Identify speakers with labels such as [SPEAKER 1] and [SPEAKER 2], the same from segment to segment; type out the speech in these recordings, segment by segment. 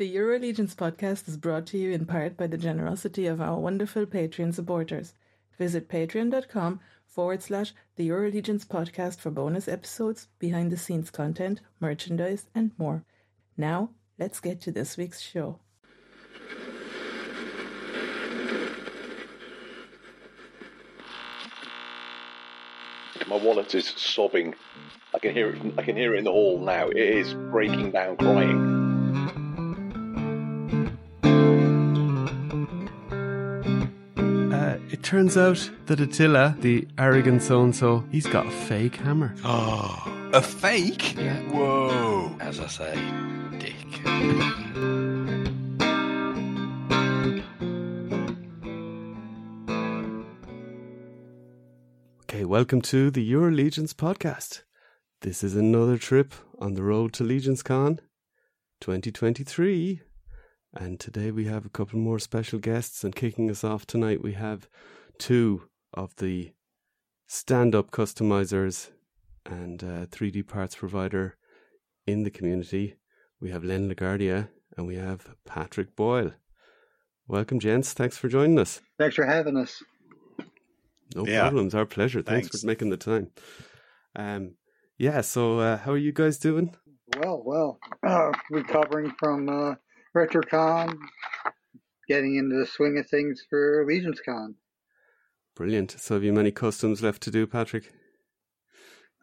[SPEAKER 1] The Euro Legions podcast is brought to you in part by the generosity of our wonderful Patreon supporters. Visit patreon.com forward slash the Euro Legions podcast for bonus episodes, behind the scenes content, merchandise, and more. Now, let's get to this week's show.
[SPEAKER 2] My wallet is sobbing. I can hear it. I can hear it in the hall now. It is breaking down, crying.
[SPEAKER 3] Turns out that Attila, the arrogant so and so, he's got a fake hammer.
[SPEAKER 4] Oh, a fake?
[SPEAKER 3] Yeah.
[SPEAKER 4] Whoa. As I say, dick.
[SPEAKER 3] Okay, welcome to the Euro Legions podcast. This is another trip on the road to Legions Con 2023. And today we have a couple more special guests. And kicking us off tonight, we have two of the stand up customizers and uh, 3D parts provider in the community. We have Len LaGuardia and we have Patrick Boyle. Welcome, gents. Thanks for joining us.
[SPEAKER 5] Thanks for having us.
[SPEAKER 3] No
[SPEAKER 4] Yeah.
[SPEAKER 3] problems. Our pleasure. Thanks,
[SPEAKER 4] Thanks.
[SPEAKER 3] for making the time. Um, yeah. So, uh, how are you guys doing?
[SPEAKER 5] Well, well, uh, recovering from uh, RetroCon, getting into the swing of things for LegionsCon.
[SPEAKER 3] Brilliant. So, have you many customs left to do, Patrick?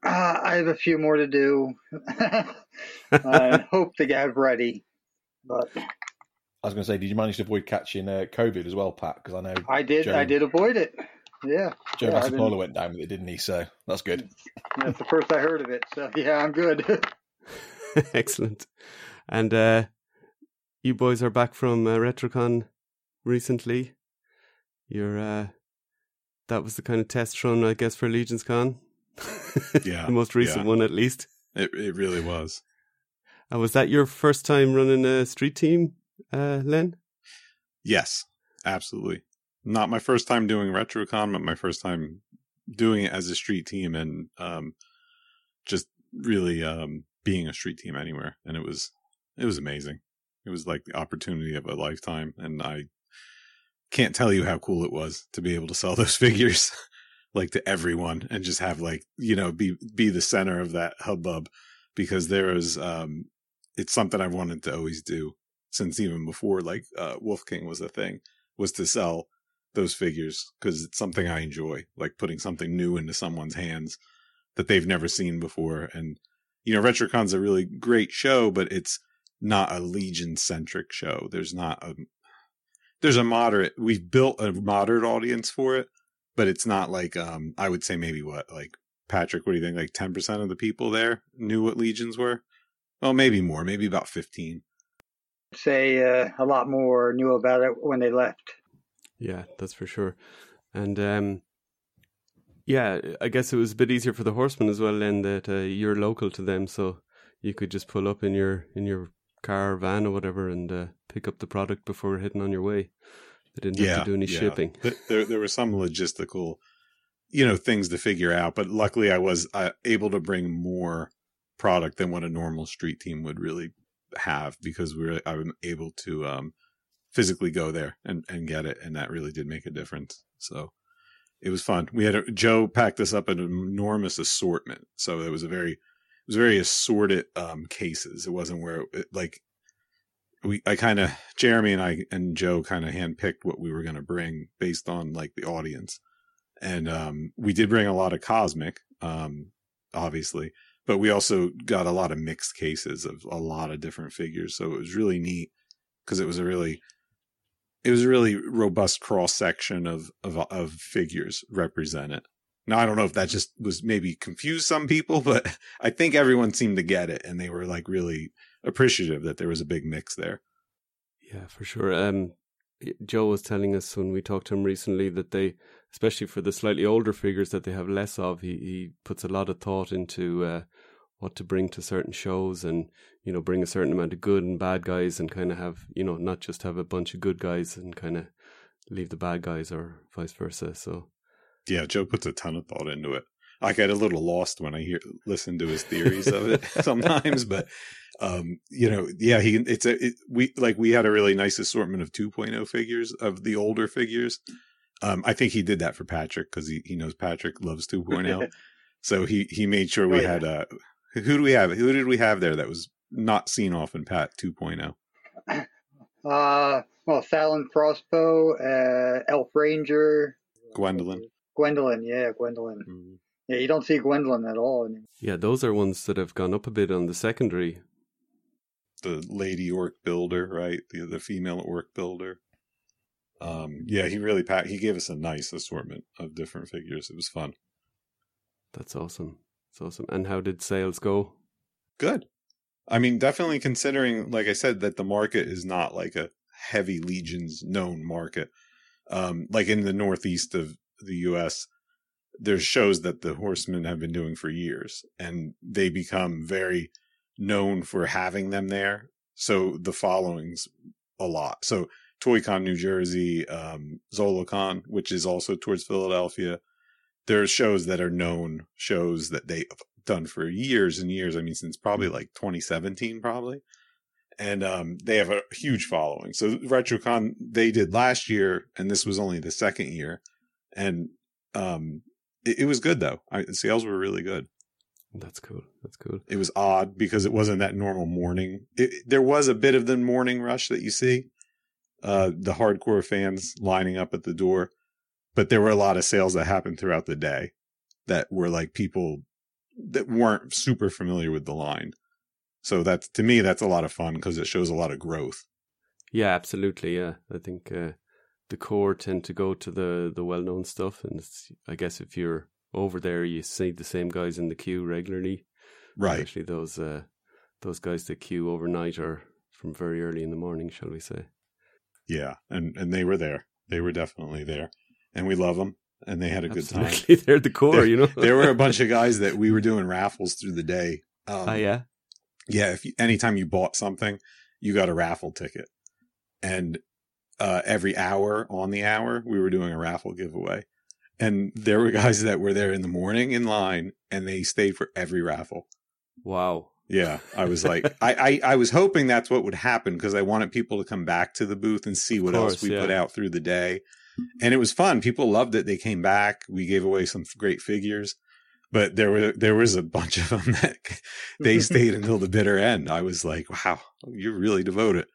[SPEAKER 5] Uh, I have a few more to do. I hope to get ready, but
[SPEAKER 2] I was going to say, did you manage to avoid catching uh, COVID as well, Pat? Because I know
[SPEAKER 5] I did.
[SPEAKER 2] Joe-
[SPEAKER 5] I did avoid it. Yeah,
[SPEAKER 2] Joe
[SPEAKER 5] yeah, I've been-
[SPEAKER 2] Vassapolo went down with it, didn't he? So that's good.
[SPEAKER 5] that's the first I heard of it. So yeah, I'm good.
[SPEAKER 3] Excellent. And uh, you boys are back from uh, RetroCon recently. You're. Uh, that was the kind of test run, I guess, for Legions Con.
[SPEAKER 4] Yeah,
[SPEAKER 3] the most recent
[SPEAKER 4] yeah.
[SPEAKER 3] one, at least.
[SPEAKER 4] It, it really was.
[SPEAKER 3] And was that your first time running a street team, uh, Len?
[SPEAKER 4] Yes, absolutely. Not my first time doing RetroCon, but my first time doing it as a street team and um, just really um, being a street team anywhere. And it was it was amazing. It was like the opportunity of a lifetime, and I can't tell you how cool it was to be able to sell those figures like to everyone and just have like you know be be the center of that hubbub because there is um it's something I've wanted to always do since even before like uh, Wolf King was a thing was to sell those figures because it's something I enjoy, like putting something new into someone's hands that they've never seen before. And you know, RetroCon's a really great show, but it's not a Legion centric show. There's not a there's a moderate. We've built a moderate audience for it, but it's not like um I would say maybe what like Patrick. What do you think? Like ten percent of the people there knew what legions were. Well, maybe more. Maybe about fifteen.
[SPEAKER 5] Say uh, a lot more knew about it when they left.
[SPEAKER 3] Yeah, that's for sure. And um, yeah, I guess it was a bit easier for the horsemen as well, then that uh, you're local to them, so you could just pull up in your in your car, or van, or whatever, and uh, pick up the product before heading on your way. They didn't have to do any shipping.
[SPEAKER 4] There, there were some logistical, you know, things to figure out. But luckily, I was uh, able to bring more product than what a normal street team would really have because we were I'm able to um, physically go there and and get it, and that really did make a difference. So it was fun. We had a, Joe packed us up an enormous assortment, so it was a very it was very assorted um, cases. It wasn't where it, like we I kind of Jeremy and I and Joe kind of handpicked what we were going to bring based on like the audience, and um, we did bring a lot of cosmic, um, obviously, but we also got a lot of mixed cases of a lot of different figures. So it was really neat because it was a really it was a really robust cross section of, of of figures represented. Now I don't know if that just was maybe confused some people, but I think everyone seemed to get it, and they were like really appreciative that there was a big mix there.
[SPEAKER 3] Yeah, for sure. Um, Joe was telling us when we talked to him recently that they, especially for the slightly older figures that they have less of, he, he puts a lot of thought into uh, what to bring to certain shows and, you know, bring a certain amount of good and bad guys and kind of have, you know, not just have a bunch of good guys and kind of leave the bad guys or vice versa. So,
[SPEAKER 4] Yeah, Joe puts a ton of thought into it. I get a little lost when I hear listen to his theories of it sometimes, but um, you know, yeah, he it's a it, we like we had a really nice assortment of 2.0 figures of the older figures. Um, I think he did that for Patrick because he, he knows Patrick loves 2.0. so he he made sure we
[SPEAKER 5] Oh, yeah.
[SPEAKER 4] had uh who do we have? Who did we have there that was not seen often? Pat oh? 2.0.
[SPEAKER 5] Uh, well, Fallon Crossbow, uh, Elf Ranger,
[SPEAKER 4] Gwendolyn.
[SPEAKER 5] Gwendolyn. Yeah, Gwendolyn.
[SPEAKER 4] Mhm.
[SPEAKER 5] Yeah, you don't see Gwendolyn at all anymore.
[SPEAKER 3] Yeah, those are ones that have gone up a bit on the secondary.
[SPEAKER 4] The lady orc builder, right? The the female orc builder. Um, yeah, he really packed. He gave us a nice assortment of different figures. It was fun.
[SPEAKER 3] That's awesome. It's awesome. And how did sales go?
[SPEAKER 4] good. I mean, definitely considering, like I said, that the market is not like a heavy legions known market. Um, like in the northeast of the U.S., there's shows that the horsemen have been doing for years, and they become very known for having them there. So the following's a lot. So ToyCon New Jersey, um, ZolaCon, which is also towards Philadelphia, There are shows that are known shows that they've done for years and years. I mean, since probably like 2017, probably. And um, they have a huge following. So RetroCon they did last year, and this was only the second year, and um, it, it was good though. I, sales were really good.
[SPEAKER 3] That's cool. That's cool.
[SPEAKER 4] It was odd because it wasn't that normal morning. It, there was a bit of the morning rush that you see, uh, the hardcore fans lining up at the door, but there were a lot of sales that happened throughout the day that were like people that weren't super familiar with the line. So that's to me that's a lot of fun because it shows a lot of growth.
[SPEAKER 3] Yeah, absolutely. Yeah, I think uh, the core tend to go to the the well known stuff, and it's, I guess if you're over there, you see the same guys in the queue regularly.
[SPEAKER 4] Right.
[SPEAKER 3] Especially those uh, those guys that queue overnight or from very early in the morning, shall we say?
[SPEAKER 4] Yeah, and and they were there. They were definitely there, and we love them. And they had a good time.
[SPEAKER 3] They're the core. you know.
[SPEAKER 4] there were a bunch of guys that we were doing raffles through the day. Um,
[SPEAKER 3] Ah, yeah.
[SPEAKER 4] yeah, if you, anytime you bought something, you got a raffle ticket, and uh, every hour on the hour, we were doing a raffle giveaway. And there were guys that were there in the morning in line, and they stayed for every raffle.
[SPEAKER 3] Wow.
[SPEAKER 4] Yeah, I was like, I, I, I was hoping that's what would happen because I wanted people to come back to the booth and see what
[SPEAKER 3] course,
[SPEAKER 4] else we
[SPEAKER 3] yeah.
[SPEAKER 4] put out through the day. And it was fun. People loved it. They came back. We gave away some great figures, but there were there was a bunch of them that they stayed until the bitter end. I was like, wow, you're really devoted.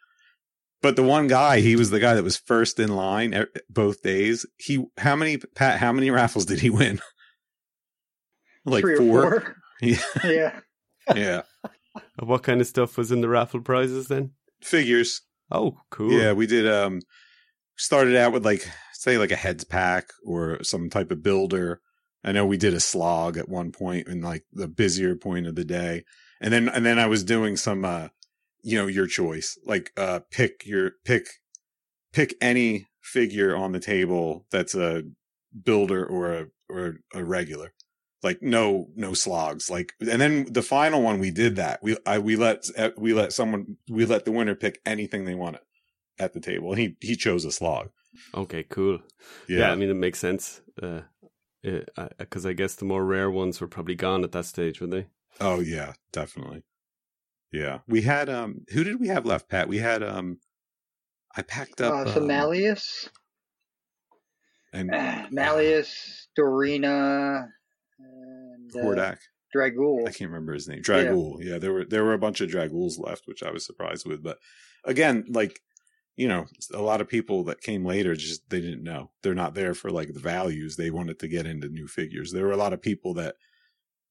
[SPEAKER 4] But the one guy, he was the guy that was first in line both days. He how many Pat? How many raffles did he win? like
[SPEAKER 5] Three or
[SPEAKER 4] four.
[SPEAKER 5] four.
[SPEAKER 4] Yeah,
[SPEAKER 5] yeah.
[SPEAKER 4] yeah.
[SPEAKER 3] What kind of stuff was in the raffle prizes then?
[SPEAKER 4] Figures.
[SPEAKER 3] Oh, cool.
[SPEAKER 4] Yeah, we did. Um, started out with like say like a heads pack or some type of builder. I know we did a slog at one point in like the busier point of the day, and then and then I was doing some, uh, you know, your choice. Like uh, pick your pick, pick any figure on the table that's a builder or a or a regular. Like no no slogs. Like and then the final one we did that. We I we let we let someone we let the winner pick anything they wanted at the table. And he he chose a slog.
[SPEAKER 3] Okay, cool. Yeah, I mean it makes sense. Uh, because I guess the more rare ones were probably gone at that stage, were they?
[SPEAKER 4] Oh yeah, definitely. Yeah. We had um who did we have left, Pat? We had um I packed up
[SPEAKER 5] Uh, so
[SPEAKER 4] um,
[SPEAKER 5] Malleus,
[SPEAKER 4] and
[SPEAKER 5] uh, Malleus, Dorina, and uh,
[SPEAKER 4] Hordak.
[SPEAKER 5] Dragool.
[SPEAKER 4] I can't remember his name. Dragul. Yeah. there were there were a bunch of Draguls left, which I was surprised with. But again, like you know, a lot of people that came later just they didn't know. They're not there for like the values. They wanted to get into new figures. There were a lot of people that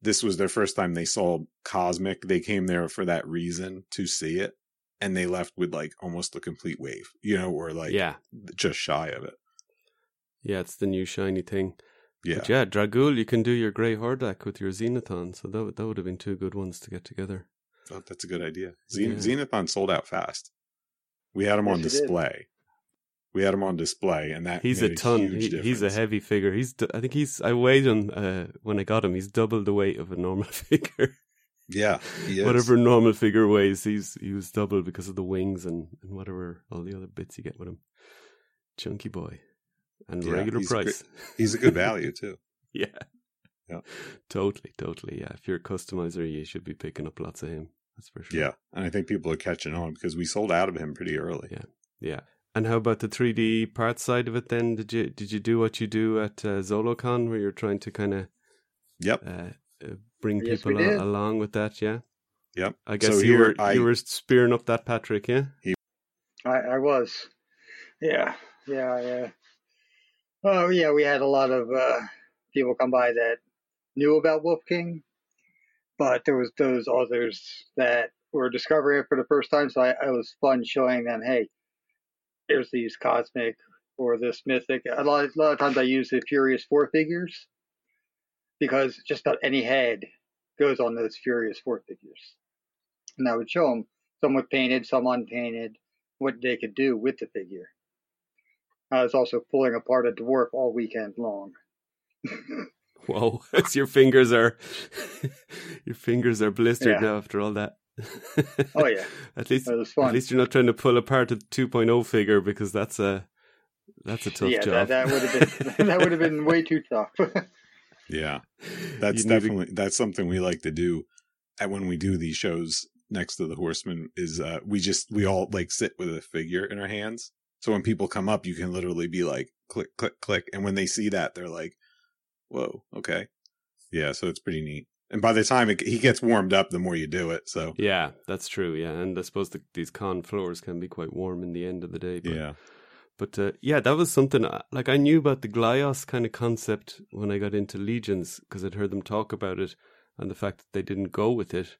[SPEAKER 4] this was their first time they saw Cosmic. They came there for that reason to see it. And they left with like almost a complete wave, you know, or like
[SPEAKER 3] yeah,
[SPEAKER 4] just shy of it.
[SPEAKER 3] yeah, it's the new shiny thing.
[SPEAKER 4] Yeah.
[SPEAKER 3] But yeah, Dragul, you can do your Grey Hordak with your Xenathon, so that would, that would have been two good ones to get together.
[SPEAKER 4] Oh, that's a good idea. Zen-
[SPEAKER 3] Yeah.
[SPEAKER 4] Xenathon sold out fast. We had them on
[SPEAKER 5] Yes, it did.
[SPEAKER 4] display. We had him on display, and that
[SPEAKER 3] He's a ton.
[SPEAKER 4] huge
[SPEAKER 3] He, he's a heavy figure. He's I think he's. I weighed him uh, when I got him. He's double the weight of a normal figure.
[SPEAKER 4] Yeah, he is.
[SPEAKER 3] whatever normal figure weighs, he's he was double because of the wings and, and whatever all the other bits you get with him. Chunky boy, and
[SPEAKER 4] Yeah,
[SPEAKER 3] regular
[SPEAKER 4] he's
[SPEAKER 3] price.
[SPEAKER 4] He's a good value too.
[SPEAKER 3] yeah.
[SPEAKER 4] Yeah.
[SPEAKER 3] Totally, totally. Yeah. If you're a customizer, you should be picking up lots of him. That's for sure.
[SPEAKER 4] Yeah, and I think people are catching on because we sold out of him pretty early.
[SPEAKER 3] Yeah. Yeah. And how about the 3D part side of it then? Did you did you do what you do at uh, ZoloCon where you're trying to kind of
[SPEAKER 4] Yep.
[SPEAKER 3] uh, uh, bring
[SPEAKER 5] Yes,
[SPEAKER 3] people
[SPEAKER 5] did.
[SPEAKER 3] a- along with that? Yeah.
[SPEAKER 4] Yep.
[SPEAKER 3] I guess
[SPEAKER 4] So
[SPEAKER 3] you
[SPEAKER 4] here
[SPEAKER 3] were
[SPEAKER 4] I-
[SPEAKER 3] you were spearing up that Patrick, yeah.
[SPEAKER 5] I, I was. Yeah, yeah, yeah. Oh, yeah, we had a lot of uh, people come by that knew about Wolf King, but there was those others that were discovering it for the first time. So I, I was fun showing them, hey, there's these cosmic or this mythic. A lot, a lot of times I use the Furious Four figures because just about any head goes on those Furious Four figures, and I would show them some with painted, some unpainted what they could do with the figure. I was also pulling apart a dwarf all weekend long.
[SPEAKER 3] Whoa, as your fingers are your fingers are blistered
[SPEAKER 5] Yeah.
[SPEAKER 3] now after all that.
[SPEAKER 5] Oh, yeah.
[SPEAKER 3] at least
[SPEAKER 5] It was
[SPEAKER 3] at least you're not trying to pull apart a 2.0 figure because that's a that's a tough
[SPEAKER 5] yeah,
[SPEAKER 3] job.
[SPEAKER 5] that, that would have been that would have been way too tough.
[SPEAKER 4] Yeah, that's
[SPEAKER 3] You need to-
[SPEAKER 4] definitely that's something we like to do. And when we do these shows next to the Horseman, is uh, we just we all like sit with a figure in our hands. So when people come up, you can literally be like click, click, click, and when they see that, they're like, "Whoa, okay, yeah." So it's pretty neat. And by the time it, he gets warmed up, the more you do it. So
[SPEAKER 3] Yeah, that's true. Yeah, and I suppose the, these con floors can be quite warm in the end of the day. But,
[SPEAKER 4] yeah,
[SPEAKER 3] but uh, yeah, that was something. uh, Like I knew about the Glyos kind of concept when I got into Legions because I'd heard them talk about it and the fact that they didn't go with it.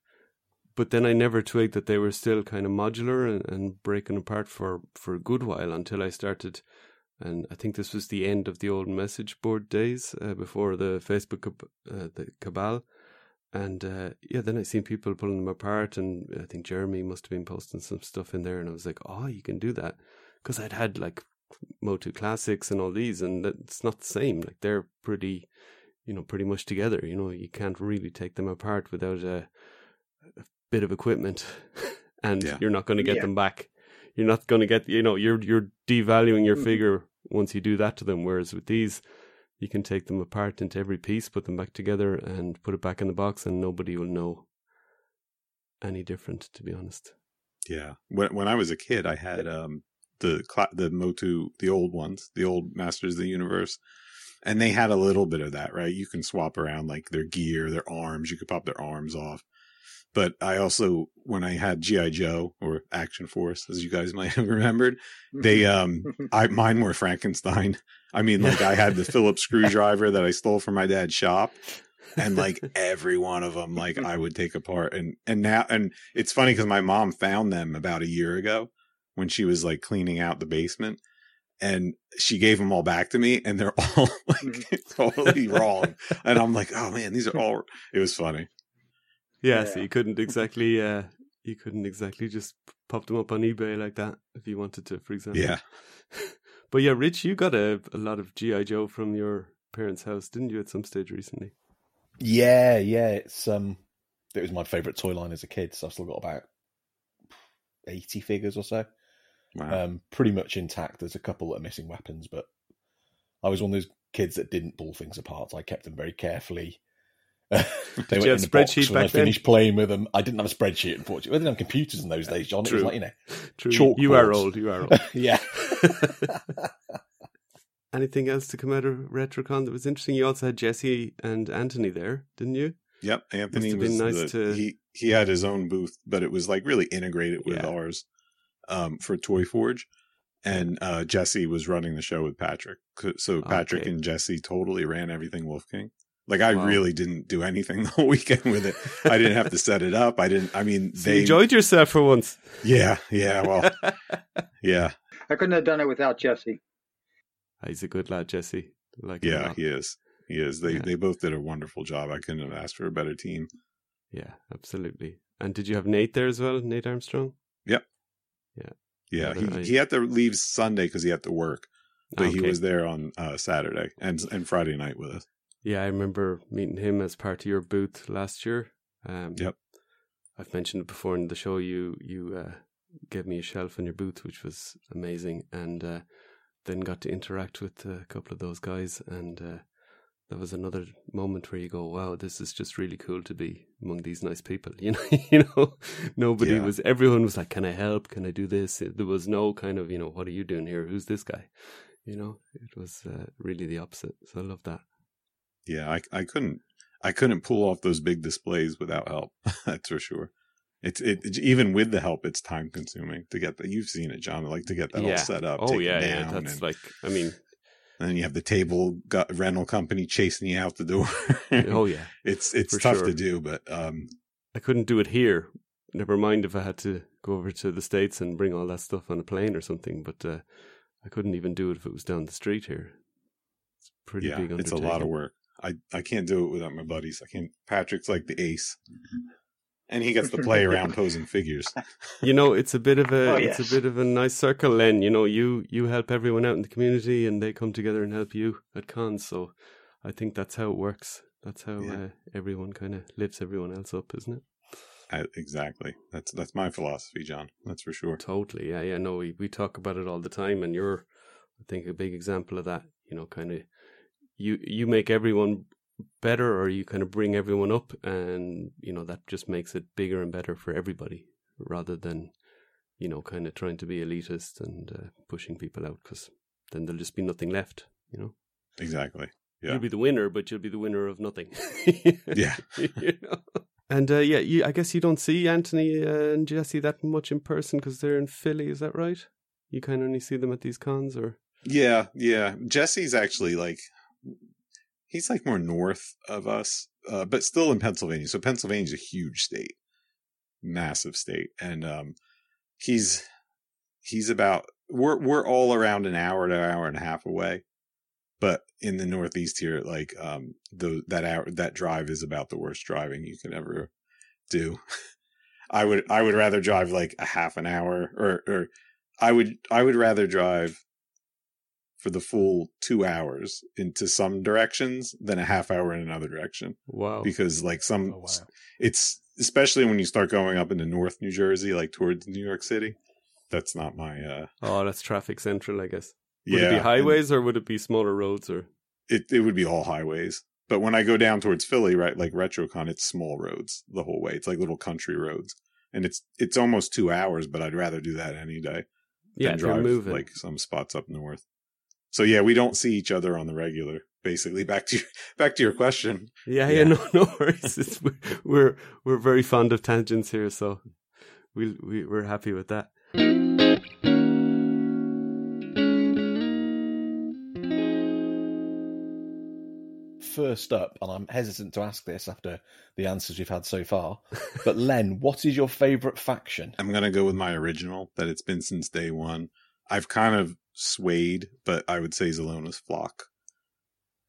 [SPEAKER 3] But then I never twigged that they were still kind of modular and, and breaking apart for for a good while until I started. And I think this was the end of the old message board days uh, before the Facebook uh, the cabal. And uh, yeah, then I seen people pulling them apart, and I think Jeremy must have been posting some stuff in there, and I was like, "Oh, you can do that," because I'd had like Motu Classics and all these, and it's not the same. Like they're pretty, you know, pretty much together. You know, you can't really take them apart without a, a bit of equipment, and
[SPEAKER 4] Yeah.
[SPEAKER 3] you're not going to get
[SPEAKER 5] Yeah.
[SPEAKER 3] them back. You're not going to get, you know, you're you're devaluing your
[SPEAKER 5] Mhm.
[SPEAKER 3] figure once you do that to them. Whereas with these, you can take them apart into every piece, put them back together, and put it back in the box, and nobody will know any different. To be honest,
[SPEAKER 4] yeah. When when I was a kid, I had um the the Motu, the old ones, the old Masters of the Universe, and they had a little bit of that, right? You can swap around like their gear, their arms. You could pop their arms off. But I also, when I had GI Joe or Action Force, as you guys might have remembered, they um, I mine were Frankenstein. I mean, like I had the Phillips screwdriver that I stole from my dad's shop, and like every one of them, like I would take apart. And and now, and it's funny because my mom found them about a year ago when she was like cleaning out the basement, and she gave them all back to me, and they're all like totally wrong. And I'm like, oh man, these are all. It was funny.
[SPEAKER 3] Yeah. So you couldn't exactly, uh, you couldn't exactly just pop them up on eBay like that if you wanted to, for example.
[SPEAKER 4] Yeah.
[SPEAKER 3] But yeah, Rich, you got a, a lot of GI Joe from your parents' house, didn't you? At some stage recently.
[SPEAKER 6] Yeah, yeah. It's um, it was my favourite toy line as a kid, so I've still got about eighty figures or so.
[SPEAKER 4] Wow.
[SPEAKER 6] Um, pretty much intact. There's a couple that are missing weapons, but I was one of those kids that didn't pull things apart. I kept them very carefully. They
[SPEAKER 3] you have
[SPEAKER 6] in the box
[SPEAKER 3] spreadsheet
[SPEAKER 6] when I
[SPEAKER 3] back then?
[SPEAKER 6] finished playing with them. I didn't have a spreadsheet, unfortunately. We didn't have computers in those days, John. It was
[SPEAKER 3] True.
[SPEAKER 6] like you know,
[SPEAKER 3] True.
[SPEAKER 6] Chalkboards.
[SPEAKER 3] You are old. You are old.
[SPEAKER 6] yeah.
[SPEAKER 3] Anything else to come out of RetroCon that was interesting? You also had Jesse and Anthony there, didn't you?
[SPEAKER 4] Yep, Anthony
[SPEAKER 3] have
[SPEAKER 4] was
[SPEAKER 3] nice
[SPEAKER 4] the,
[SPEAKER 3] to-
[SPEAKER 4] he he had his own booth, but it was like really integrated with
[SPEAKER 3] Yeah.
[SPEAKER 4] ours um, for Toy Forge, and uh, Jesse was running the show with Patrick. So Patrick
[SPEAKER 3] Okay.
[SPEAKER 4] and Jesse totally ran everything Wolf King. Like I
[SPEAKER 3] Wow.
[SPEAKER 4] really didn't do anything the whole weekend with it. I didn't have to set it up. I didn't. I mean,
[SPEAKER 3] So
[SPEAKER 4] they
[SPEAKER 3] you enjoyed yourself for once.
[SPEAKER 4] Yeah, yeah. Well, yeah,
[SPEAKER 5] I couldn't have done it without Jesse.
[SPEAKER 3] He's a good lad, Jesse. Like
[SPEAKER 4] yeah. He is. He is. They
[SPEAKER 3] Yeah.
[SPEAKER 4] they both did a wonderful job. I couldn't have asked for a better team.
[SPEAKER 3] yeah, absolutely. And did you have Nate there as well, Nate Armstrong?
[SPEAKER 4] Yeah,
[SPEAKER 3] Yeah,
[SPEAKER 4] he
[SPEAKER 3] I-
[SPEAKER 4] he had to leave Sunday because he had to work, but he was there on uh, Saturday and and Friday night with us.
[SPEAKER 3] Yeah, I remember meeting him as part of your booth last year. Um,
[SPEAKER 4] Yep.
[SPEAKER 3] I've mentioned it before in the show. You you uh, gave me a shelf in your booth, which was amazing, and uh, then got to interact with a couple of those guys, and uh, that was another moment where you go, "Wow, this is just really cool to be among these nice people." You know, you know, nobody
[SPEAKER 4] Yeah.
[SPEAKER 3] was. Everyone was like, "Can I help? Can I do this?" There was no kind of, you know, "What are you doing here? Who's this guy?" You know, it was uh, really the opposite. So I love that.
[SPEAKER 4] Yeah, I I couldn't I couldn't pull off those big displays without help. That's for sure. It's it, it- even with the help, it's time consuming to get that. You've seen it, John. Like to get that all set up.
[SPEAKER 3] Oh yeah, yeah. That's
[SPEAKER 4] and,
[SPEAKER 3] like, I mean,
[SPEAKER 4] and then you have the table got, rental company chasing you out the door.
[SPEAKER 3] oh yeah.
[SPEAKER 4] it's it's tough
[SPEAKER 3] sure.
[SPEAKER 4] to do, but um,
[SPEAKER 3] I couldn't do it here. Never mind if I had to go over to the states and bring all that stuff on a plane or something. But uh, I couldn't even do it if it was down the street here. It's pretty
[SPEAKER 4] yeah,
[SPEAKER 3] big.
[SPEAKER 4] it's a lot of work. I I can't do it without my buddies. I can't. Patrick's like the ace, and he gets to play around posing figures.
[SPEAKER 3] You know, it's a bit of a
[SPEAKER 5] Oh,
[SPEAKER 3] it's a bit of a nice circle. Len, you know, you you help everyone out in the community, and they come together and help you at cons. So I think that's how it works. That's how
[SPEAKER 4] Yeah.
[SPEAKER 3] uh, everyone kind of lifts everyone else up, isn't it?
[SPEAKER 4] I, exactly. That's that's my philosophy, John. That's for sure.
[SPEAKER 3] Totally. Yeah, yeah. No, we, we talk about it all the time, and you're, I think, a big example of that. You know, kind of, you you make everyone better, or you kind of bring everyone up, and you know that just makes it bigger and better for everybody, rather than, you know, kind of trying to be elitist and uh, pushing people out, because then there'll just be nothing left. You know,
[SPEAKER 4] Exactly. Yeah.
[SPEAKER 3] you'll be the winner, but you'll be the winner of nothing.
[SPEAKER 4] Yeah.
[SPEAKER 3] you know? And uh, yeah, you, I guess you don't see Anthony uh, and Jesse that much in person because they're in Philly. Is that right? You kind of only see them at these cons, or
[SPEAKER 4] Yeah, yeah. Jesse's actually like he's like more north of us, uh, but still in Pennsylvania. So Pennsylvania's a huge state, massive state, and um, he's he's about we're we're all around an hour to hour and a half away. But in the Northeast here, like um, the that hour that drive is about the worst driving you can ever do. I would I would rather drive like a half an hour, or or I would I would rather drive for the full two hours into some directions then a half hour in another direction
[SPEAKER 3] wow,
[SPEAKER 4] because like some
[SPEAKER 6] Oh, wow.
[SPEAKER 4] it's especially when you start going up into North New Jersey, like towards New York City. That's not my uh
[SPEAKER 3] oh, that's traffic central, I guess. Would
[SPEAKER 4] yeah.
[SPEAKER 3] it be highways or would it be smaller roads? Or
[SPEAKER 4] It it would be all highways. But when I go down towards Philly, right, like RetroCon, it's small roads the whole way. It's like little country roads. And it's it's almost two hours, but I'd rather do that any day
[SPEAKER 3] yeah,
[SPEAKER 4] than drive
[SPEAKER 3] moving.
[SPEAKER 4] like some spots up north. So yeah, we don't see each other on the regular. Basically, back to your, back to your question.
[SPEAKER 3] yeah,
[SPEAKER 4] yeah.
[SPEAKER 3] yeah, no, no worries. It's, we're, we're we're very fond of tangents here, so we we we're happy with that.
[SPEAKER 6] First up, and I'm hesitant to ask this after the answers we've had so far, but Len, what is your favourite faction?
[SPEAKER 4] I'm gonna go with my original that it's been since day one. I've kind of swayed, but I would say Zelona's flock.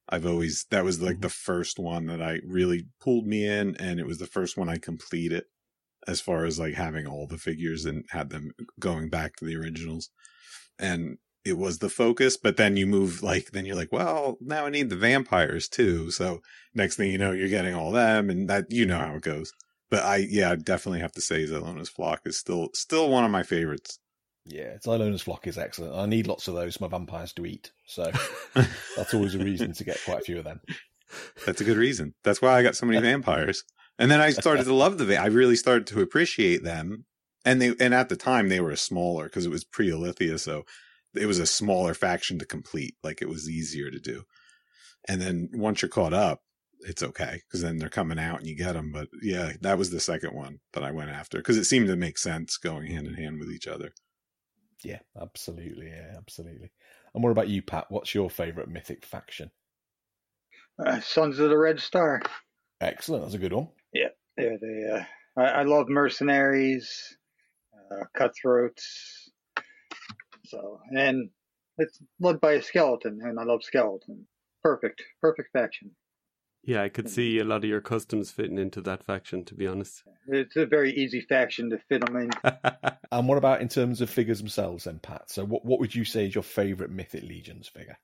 [SPEAKER 4] I've always that was like mm-hmm. the first one that I really pulled me in, and it was the first one I completed as far as like having all the figures and had them going back to the originals. And it was the focus, but then you move like then you're like, well, now I need the vampires too. So next thing you know, you're getting all them, and that you know how it goes. But I yeah, I definitely have to say Zelona's flock is still still one of my favorites.
[SPEAKER 6] Yeah, Zylona's flock is excellent. I need lots of those for my vampires to eat, so that's always a reason to get quite a few of them.
[SPEAKER 4] That's a good reason. That's why I got so many vampires. And then I started to love the va- I really started to appreciate them. And they and at the time they were smaller because it was pre Alithia, so it was a smaller faction to complete. Like it was easier to do. And then once you're caught up, it's okay because then they're coming out and you get them. But yeah, that was the second one that I went after because it seemed to make sense going hand in hand with each other.
[SPEAKER 6] Yeah, absolutely. Yeah, absolutely. And what about you, Pat? What's your favourite mythic faction?
[SPEAKER 5] Uh, Sons of the Red Star.
[SPEAKER 6] Excellent. That's a good one.
[SPEAKER 5] Yeah, they. Uh, I, I love mercenaries, uh, cutthroats. So, and it's led by a skeleton, and I love skeleton. Perfect, perfect faction.
[SPEAKER 3] Yeah, I could see a lot of your customs fitting into that faction. To be honest.
[SPEAKER 5] It's a very easy faction to fit them in.
[SPEAKER 6] And what about in terms of figures themselves, then, Pat? So, what what would you say is your favourite Mythic Legions figure?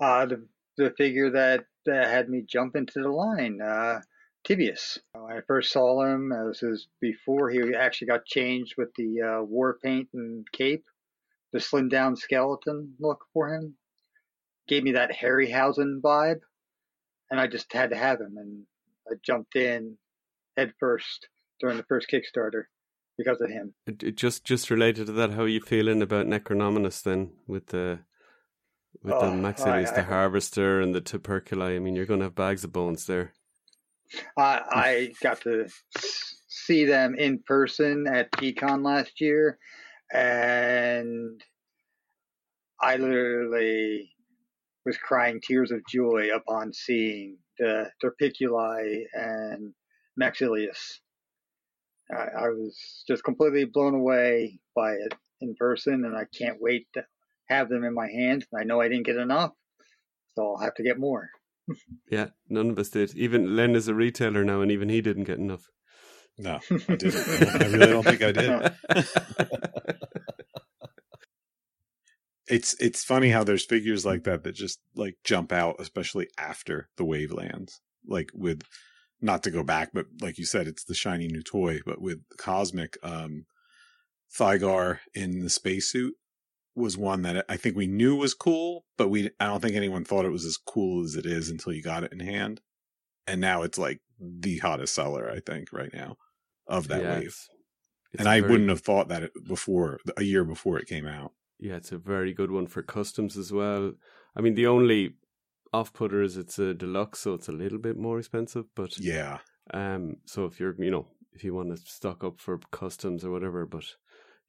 [SPEAKER 5] Uh, the the figure that uh, had me jump into the line, uh, Tibius. When I first saw him, uh, this is before he actually got changed with the uh, war paint and cape, the slim down skeleton look for him. Gave me that Harryhausen vibe. And I just had to have him, and I jumped in head first during the first Kickstarter because of him.
[SPEAKER 3] It, just just related to that, how are you feeling about Necronominus then with the with
[SPEAKER 5] Oh,
[SPEAKER 3] the Maxilius,
[SPEAKER 5] I-
[SPEAKER 3] the Harvester, and the Tuberculi? I mean, you're going to have bags of bones there.
[SPEAKER 5] I, I got to see them in person at PCon last year, and I literally was crying tears of joy upon seeing the Torpiculi and Maxilius. I, I was just completely blown away by it in person, and I can't wait to have them in my hands. I know I didn't get enough, so I'll have to get more.
[SPEAKER 3] Yeah, none of us did. Even Len is a retailer now, and even he didn't get enough.
[SPEAKER 4] No, I didn't. I really don't think I did. it's it's funny how there's figures like that that just like jump out, especially after the wave lands. Like with not to go back, but like you said, it's the shiny new toy. But with Cosmic, um, Thygar in the spacesuit was one that I think we knew was cool, but we I don't think anyone thought it was as cool as it is until you got it in hand. And now it's like the hottest seller, I think, right now of that
[SPEAKER 3] Yeah,
[SPEAKER 4] wave.
[SPEAKER 3] it's- it's
[SPEAKER 4] and I
[SPEAKER 3] very-
[SPEAKER 4] wouldn't have thought that before a year before it came out.
[SPEAKER 3] Yeah, it's a very good one for customs as well. I mean, the only off putter is it's a deluxe, so it's a little bit more expensive. But
[SPEAKER 4] Yeah,
[SPEAKER 3] um, so if you're, you know, if you want to stock up for customs or whatever, but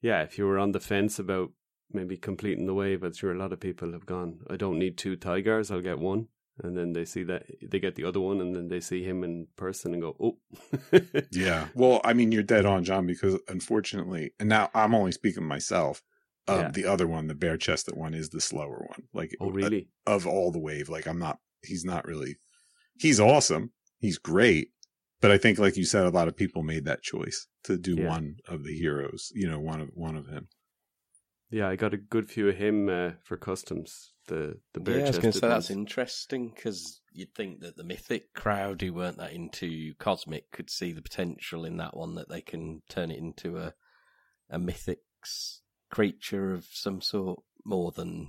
[SPEAKER 3] yeah, if you were on the fence about maybe completing the wave, I'm sure a lot of people have gone. I don't need two tigers, I'll get one. And then they see that they get the other one, and then they see him in person and go, "Oh,
[SPEAKER 4] yeah. Well, I mean, you're dead on, John, because unfortunately, and now I'm only speaking myself. Um,
[SPEAKER 3] Yeah.
[SPEAKER 4] The other one, the bare chested one, is the slower one. Like,
[SPEAKER 3] oh, really?"
[SPEAKER 4] of all the wave, like I'm not. He's not really. He's awesome. He's great. But I think, like you said, a lot of people made that choice to do
[SPEAKER 3] Yeah.
[SPEAKER 4] one of the heroes. You know, one of one of him.
[SPEAKER 3] Yeah, I got a good view of him uh, for customs. The the bare
[SPEAKER 7] yeah, I was going to
[SPEAKER 3] chested
[SPEAKER 7] say that's interesting because you'd think that the mythic crowd who weren't that into cosmic could see the potential in that one that they can turn it into a a mythics creature of some sort more than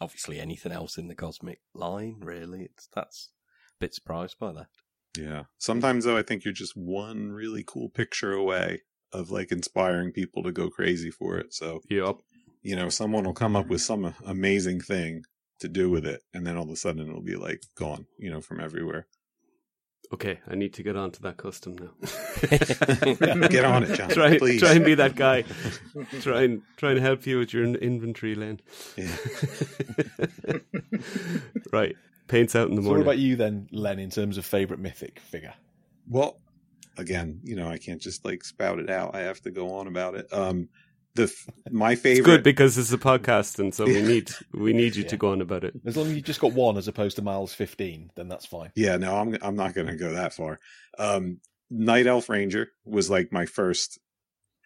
[SPEAKER 7] obviously anything else in the cosmic line. Really, it's that's a bit surprised by that.
[SPEAKER 4] Yeah. Sometimes though, I think you're just one really cool picture away of like inspiring people to go crazy for it. So
[SPEAKER 3] Yep.
[SPEAKER 4] you know, someone will come up with some amazing thing to do with it, and then all of a sudden it'll be like gone, you know, from everywhere.
[SPEAKER 3] Okay, I need to get on to that custom now.
[SPEAKER 4] Get on it, John.
[SPEAKER 3] try,
[SPEAKER 4] please.
[SPEAKER 3] try and be that guy. try and try and help you with your inventory, Len.
[SPEAKER 4] Yeah.
[SPEAKER 3] right, paints out in the
[SPEAKER 6] So what about you then, Len, in terms of favourite mythic figure?
[SPEAKER 4] Well, again, you know, I can't just like spout it out. I have to go on about it. Um, the f- my
[SPEAKER 3] it's
[SPEAKER 4] favorite.
[SPEAKER 3] good because it's a podcast, and so we need we need you to go on about it.
[SPEAKER 6] As long as you just got one as opposed to Miles 15, then that's fine.
[SPEAKER 4] Yeah, no, I'm I'm not going to go that far. Um, Night Elf Ranger was like my first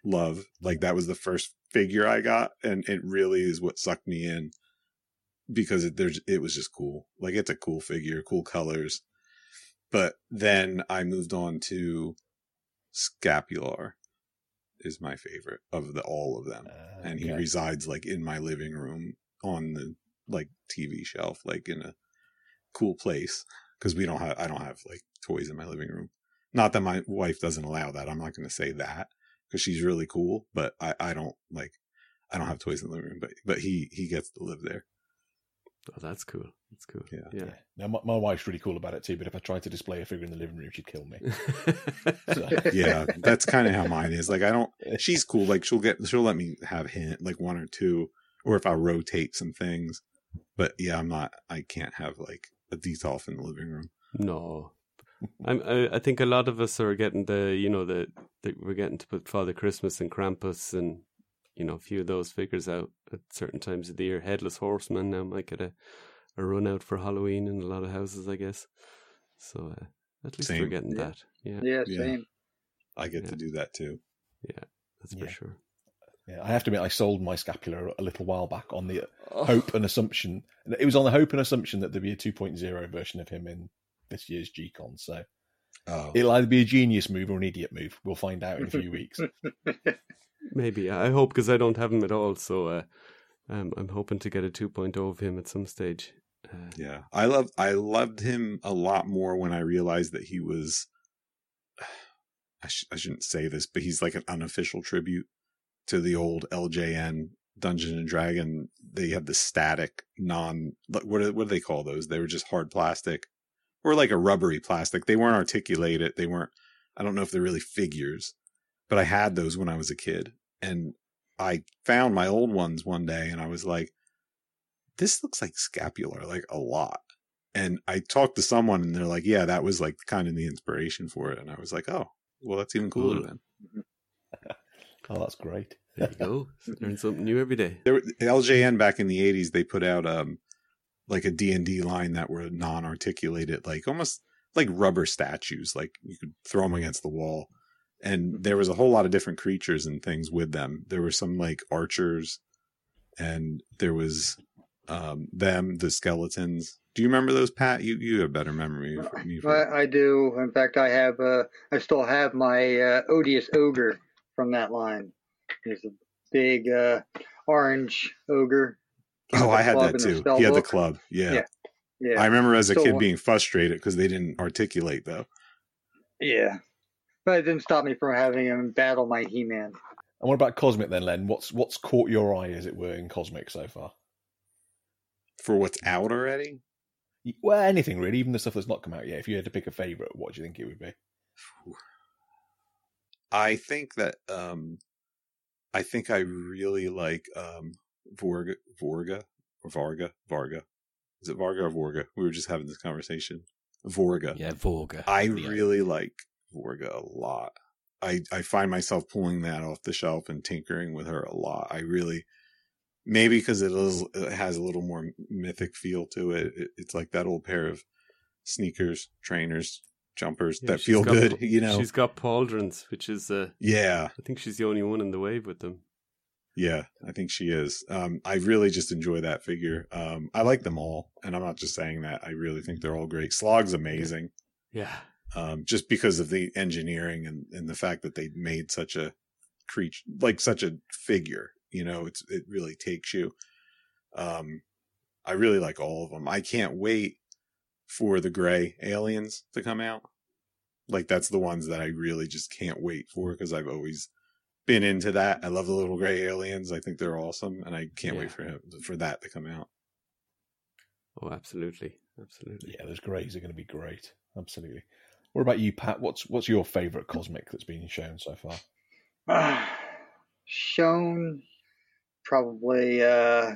[SPEAKER 4] love. Like that was the first figure I got, and it really is what sucked me in because it there's it was just cool. Like it's a cool figure, cool colors. But then I moved on to Scapular is my favorite of the all of them
[SPEAKER 6] Uh,
[SPEAKER 4] and he
[SPEAKER 6] okay.
[SPEAKER 4] resides like in my living room on the like TV shelf, like in a cool place because we don't have I don't have like toys in my living room. Not that my wife doesn't allow that. I'm not going to say that because she's really cool, but I I don't like I don't have toys in the living room, but but he he gets to live there.
[SPEAKER 3] Oh, that's cool. That's cool.
[SPEAKER 4] Yeah.
[SPEAKER 3] yeah.
[SPEAKER 6] Yeah. Now, my, my wife's really cool about it too, but if I tried to display a figure in the living room, she'd kill me. So-
[SPEAKER 4] Yeah, that's kind of how mine is. Like I don't. She's cool. Like she'll get she'll let me have hint like one or two, or if I rotate some things. But yeah, I'm not. I can't have like a Detolf in the living room.
[SPEAKER 3] No, I'm, I I think a lot of us are getting the you know the, the we're getting to put Father Christmas and Krampus and you know a few of those figures out at certain times of the year. Headless Horseman now might get a, a run out for Halloween in a lot of houses, I guess. So uh, at least we're getting
[SPEAKER 5] Yeah.
[SPEAKER 3] that. Yeah,
[SPEAKER 5] Yeah,
[SPEAKER 4] Yeah.
[SPEAKER 5] same.
[SPEAKER 4] I get
[SPEAKER 3] Yeah.
[SPEAKER 4] to do that too.
[SPEAKER 3] Yeah, that's for sure.
[SPEAKER 6] Yeah, I have to admit, I sold my scapular a little while back on the hope and assumption. It was on the hope and assumption that there'd be a 2.0 version of him in this year's G-Con. So
[SPEAKER 4] Oh,
[SPEAKER 6] it'll either be a genius move or an idiot move. We'll find out in a few weeks.
[SPEAKER 3] Maybe I hope because I don't have him at all. So uh, um, I'm hoping to get a 2.0 of him at some stage. Uh,
[SPEAKER 4] Yeah, I love I loved him a lot more when I realized that he was. I, sh- I shouldn't say this, but he's like an unofficial tribute to the old LJN Dungeon and Dragon. They had the static non. What do, what do they call those? They were just hard plastic, or like a rubbery plastic. They weren't articulated. They weren't. I don't know if they're really figures, but I had those when I was a kid, and I found my old ones one day, and I was like this looks like scapular like a lot and i talked to someone and they're like yeah that was like kind of the inspiration for it and i was like oh well that's even cooler
[SPEAKER 3] Cool.
[SPEAKER 4] then
[SPEAKER 6] Oh, that's great.
[SPEAKER 3] there you go. Learn something new every day.
[SPEAKER 4] there ljn back in the 80s they put out um like a d&d line that were non-articulated like almost like rubber statues like you could throw them against the wall and there was a whole lot of different creatures and things with them there were some like archers and there was um them the skeletons do you remember those pat you you have better memory from me from-
[SPEAKER 5] I, I do. In fact, I have. Uh, I still have my uh, odious ogre from that line. He's a big uh, orange ogre.
[SPEAKER 4] Oh I had that too he had the club yeah.
[SPEAKER 5] Yeah. Yeah,
[SPEAKER 4] i remember as a
[SPEAKER 5] Still
[SPEAKER 4] kid
[SPEAKER 5] one-
[SPEAKER 4] being frustrated because they didn't articulate though
[SPEAKER 5] yeah. But it didn't stop me from having him battle my He-Man.
[SPEAKER 6] And what about Cosmic then, Len? What's what's caught your eye, as it were, in Cosmic so far?
[SPEAKER 4] for what's out already
[SPEAKER 6] Well, anything really, even the stuff that's not come out yet. If you had to pick a favorite, what do you think it would be?
[SPEAKER 4] I think that um I think I really like um Vorga Vorga or Varga Varga. Is it Varga or Vorga? We were just having this conversation. Vorga.
[SPEAKER 7] Yeah, Vorga.
[SPEAKER 4] I
[SPEAKER 7] Yeah.
[SPEAKER 4] really like Vorga a lot. I I find myself pulling that off the shelf and tinkering with her a lot. I really maybe because it is it has a little more mythic feel to it. it it's like that old pair of sneakers, trainers, jumpers
[SPEAKER 3] Yeah,
[SPEAKER 4] that feel
[SPEAKER 3] got
[SPEAKER 4] good, you know.
[SPEAKER 3] She's got pauldrons, which is, uh,
[SPEAKER 4] yeah.
[SPEAKER 3] I think she's the only one in the wave with them.
[SPEAKER 4] Yeah, I think she is. Um, I really just enjoy that figure. Um, I like them all, and I'm not just saying that. I really think they're all great. Slog's amazing,
[SPEAKER 3] Yeah.
[SPEAKER 4] Um, just because of the engineering and, and the fact that they made such a creature, like such a figure. You know, it's it really takes you. Um, I really like all of them. I can't wait for the gray aliens to come out. Like that's the ones that I really just can't wait for because I've always been into that. I love the little gray aliens. I think they're awesome, and I can't
[SPEAKER 3] Yeah.
[SPEAKER 4] wait for him for that to come out.
[SPEAKER 3] Oh, absolutely. Absolutely.
[SPEAKER 6] Yeah, those greys are going to be great. Absolutely. What about you, Pat? What's what's your favourite Cosmic that's been shown so far?
[SPEAKER 5] Uh, shown probably uh,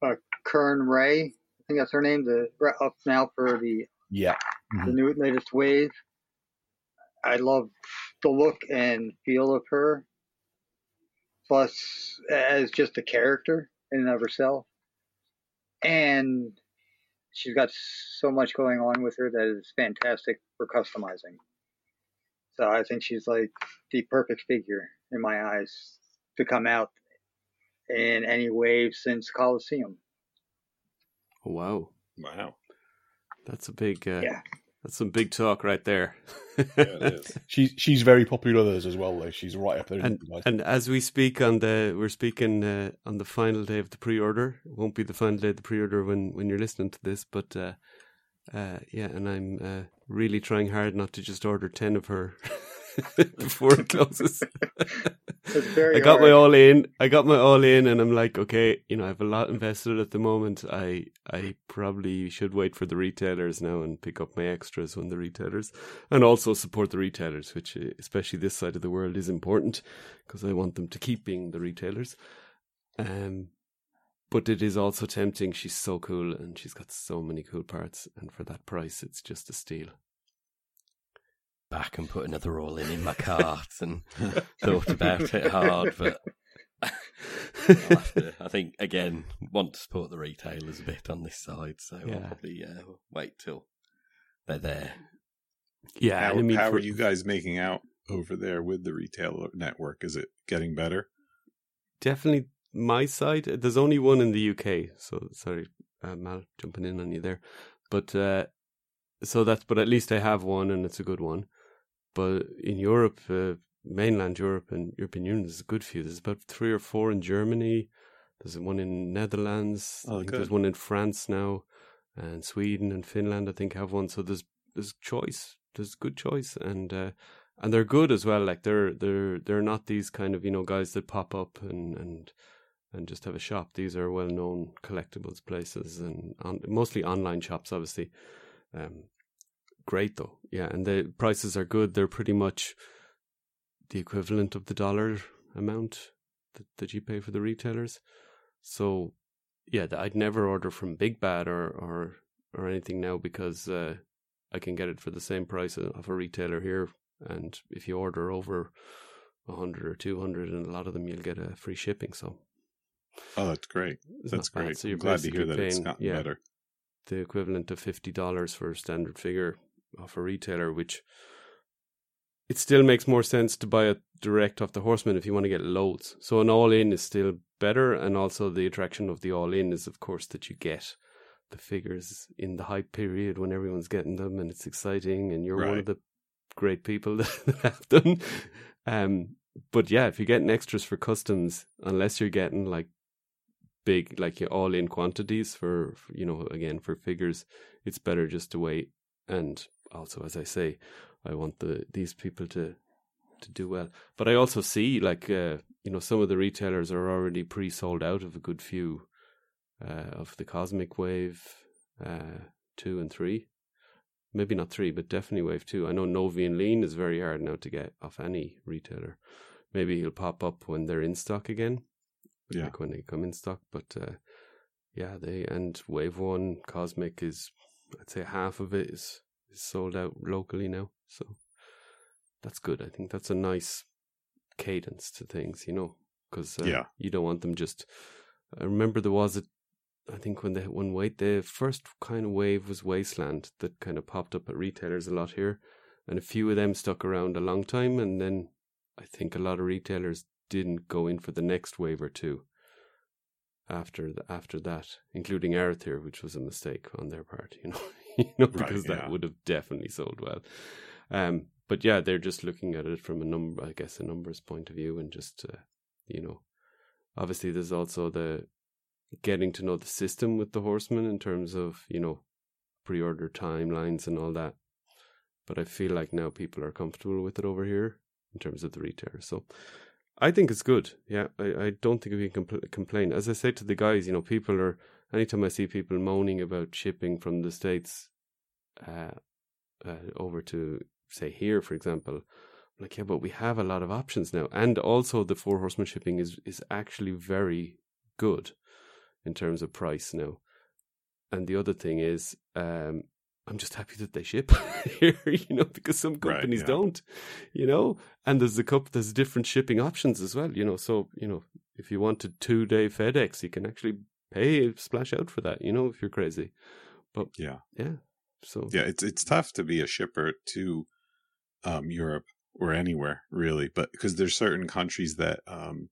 [SPEAKER 5] uh, Kern Ray. I think that's her name. The up now for the
[SPEAKER 6] Yeah,
[SPEAKER 5] the new latest wave. I love the look and feel of her. Plus, as just a character in and of herself, and she's got so much going on with her that is fantastic for customizing. So I think she's like the perfect figure in my eyes to come out in any wave since Coliseum.
[SPEAKER 3] Oh, wow.
[SPEAKER 4] Wow,
[SPEAKER 3] That's a big, uh,
[SPEAKER 5] Yeah.
[SPEAKER 3] That's some big talk right there.
[SPEAKER 6] she's she's very popular with us as well. Though she's right up there.
[SPEAKER 3] and and as we speak on the we're speaking uh, on the final day of the pre-order it won't be the final day of the pre-order when when you're listening to this but uh uh yeah and i'm uh really trying hard not to just order 10 of her before it closes. I got my all in. I got my all in and i'm like okay you know i have a lot invested at the moment. I i probably should wait for the retailers now and pick up my extras when the retailers and also support the retailers which uh, especially this side of the world is important because i want them to keep being the retailers. Um but it is also tempting. She's so cool and she's got so many cool parts and for that price it's just a steal
[SPEAKER 7] Back and put another all in in my cart and thought about it hard, but I'll have to, I think again want to support the retailers a bit on this side, so
[SPEAKER 3] Yeah.
[SPEAKER 7] I'll probably uh, wait till they're there.
[SPEAKER 3] yeah
[SPEAKER 4] how,
[SPEAKER 3] I mean,
[SPEAKER 4] how
[SPEAKER 3] for-
[SPEAKER 4] are you guys making out over there with the retail network? Is it getting better?
[SPEAKER 3] definitely my side. There's only one in the UK, so sorry, uh, Mal, jumping in on you there. But uh, so that's but at least I have one, and it's a good one. But in Europe, uh, mainland Europe and European Union, there's a good few. There's about three or four in Germany. There's one in Netherlands.
[SPEAKER 4] Oh,
[SPEAKER 3] I think there's one in France now, and Sweden and Finland. I think have one. So there's there's choice. There's good choice, and uh, and they're good as well. Like they're they're they're not these kind of you know guys that pop up and and and just have a shop. These are well known collectibles places and on, mostly online shops, obviously. Um, great though, yeah, and the prices are good. They're pretty much the equivalent of the dollar amount that, that you pay for the retailers. So, yeah, I'd never order from Big Bad or or or anything now because uh, I can get it for the same price of a retailer here. And if you order over a hundred or two hundred, and a lot of them, you'll get a free shipping. So
[SPEAKER 4] Oh, that's great.
[SPEAKER 3] it's
[SPEAKER 4] That's
[SPEAKER 3] bad.
[SPEAKER 4] great.
[SPEAKER 3] So you're
[SPEAKER 4] I'm glad to hear that it's
[SPEAKER 3] paying,
[SPEAKER 4] gotten
[SPEAKER 3] yeah,
[SPEAKER 4] better.
[SPEAKER 3] the equivalent of fifty dollars for a standard figure off a retailer, which it still makes more sense to buy it direct off the horseman if you want to get loads. So an all in is still better, and also the attraction of the all in is of course that you get the figures in the hype period when everyone's getting them and it's exciting and you're one of the great people that have them. Um but yeah, if you're getting extras for customs, unless you're getting like big like your all in quantities for, for you know again for figures it's better just to wait and also as i say i want the these people to to do well but i also see like uh you know some of the retailers are already pre-sold out of a good few uh of the cosmic wave uh 2 and 3 maybe not 3 but definitely wave 2 i know novi and lean is very hard now to get off any retailer maybe he'll pop up when they're in stock again
[SPEAKER 4] Yeah.
[SPEAKER 3] like when they come in stock. But uh, yeah, they and Wave One Cosmic is, I'd say half of it is is sold out locally now. So that's good. I think that's a nice cadence to things, you know, because uh,
[SPEAKER 4] Yeah.
[SPEAKER 3] you don't want them just. I remember there was a, I think when they when wait the first kind of wave was Wasteland that kind of popped up at retailers a lot here, and a few of them stuck around a long time, and then I think a lot of retailers didn't go in for the next wave or two after the, after that, including Arethyr, which was a mistake on their part, you know, you know,
[SPEAKER 4] Right,
[SPEAKER 3] because
[SPEAKER 4] yeah.
[SPEAKER 3] that would have definitely sold well. Um, but yeah, they're just looking at it from a number, I guess, a numbers point of view, and just uh, you know, obviously there's also the getting to know the system with the horsemen in terms of you know pre-order timelines and all that. But I feel like now people are comfortable with it over here in terms of the retailer. So I think it's good. Yeah, I, I don't think we can compl- complain. As I say to the guys, you know, people are anytime I see people moaning about shipping from the states uh, uh, over to say here, for example, I'm like yeah, but we have a lot of options now, and also the four horseman shipping is is actually very good in terms of price now. And the other thing is, um, I'm just happy that they ship here, you know, because some
[SPEAKER 4] Right,
[SPEAKER 3] companies
[SPEAKER 4] yeah.
[SPEAKER 3] don't, you know. And there's a couple, there's different shipping options as well, you know. So you know, if you want a two day FedEx, you can actually pay splash out for that, you know, if you're crazy. But
[SPEAKER 4] Yeah.
[SPEAKER 3] yeah. So
[SPEAKER 4] Yeah, it's it's tough to be a shipper to um, Europe or anywhere really, but because there's certain countries that um,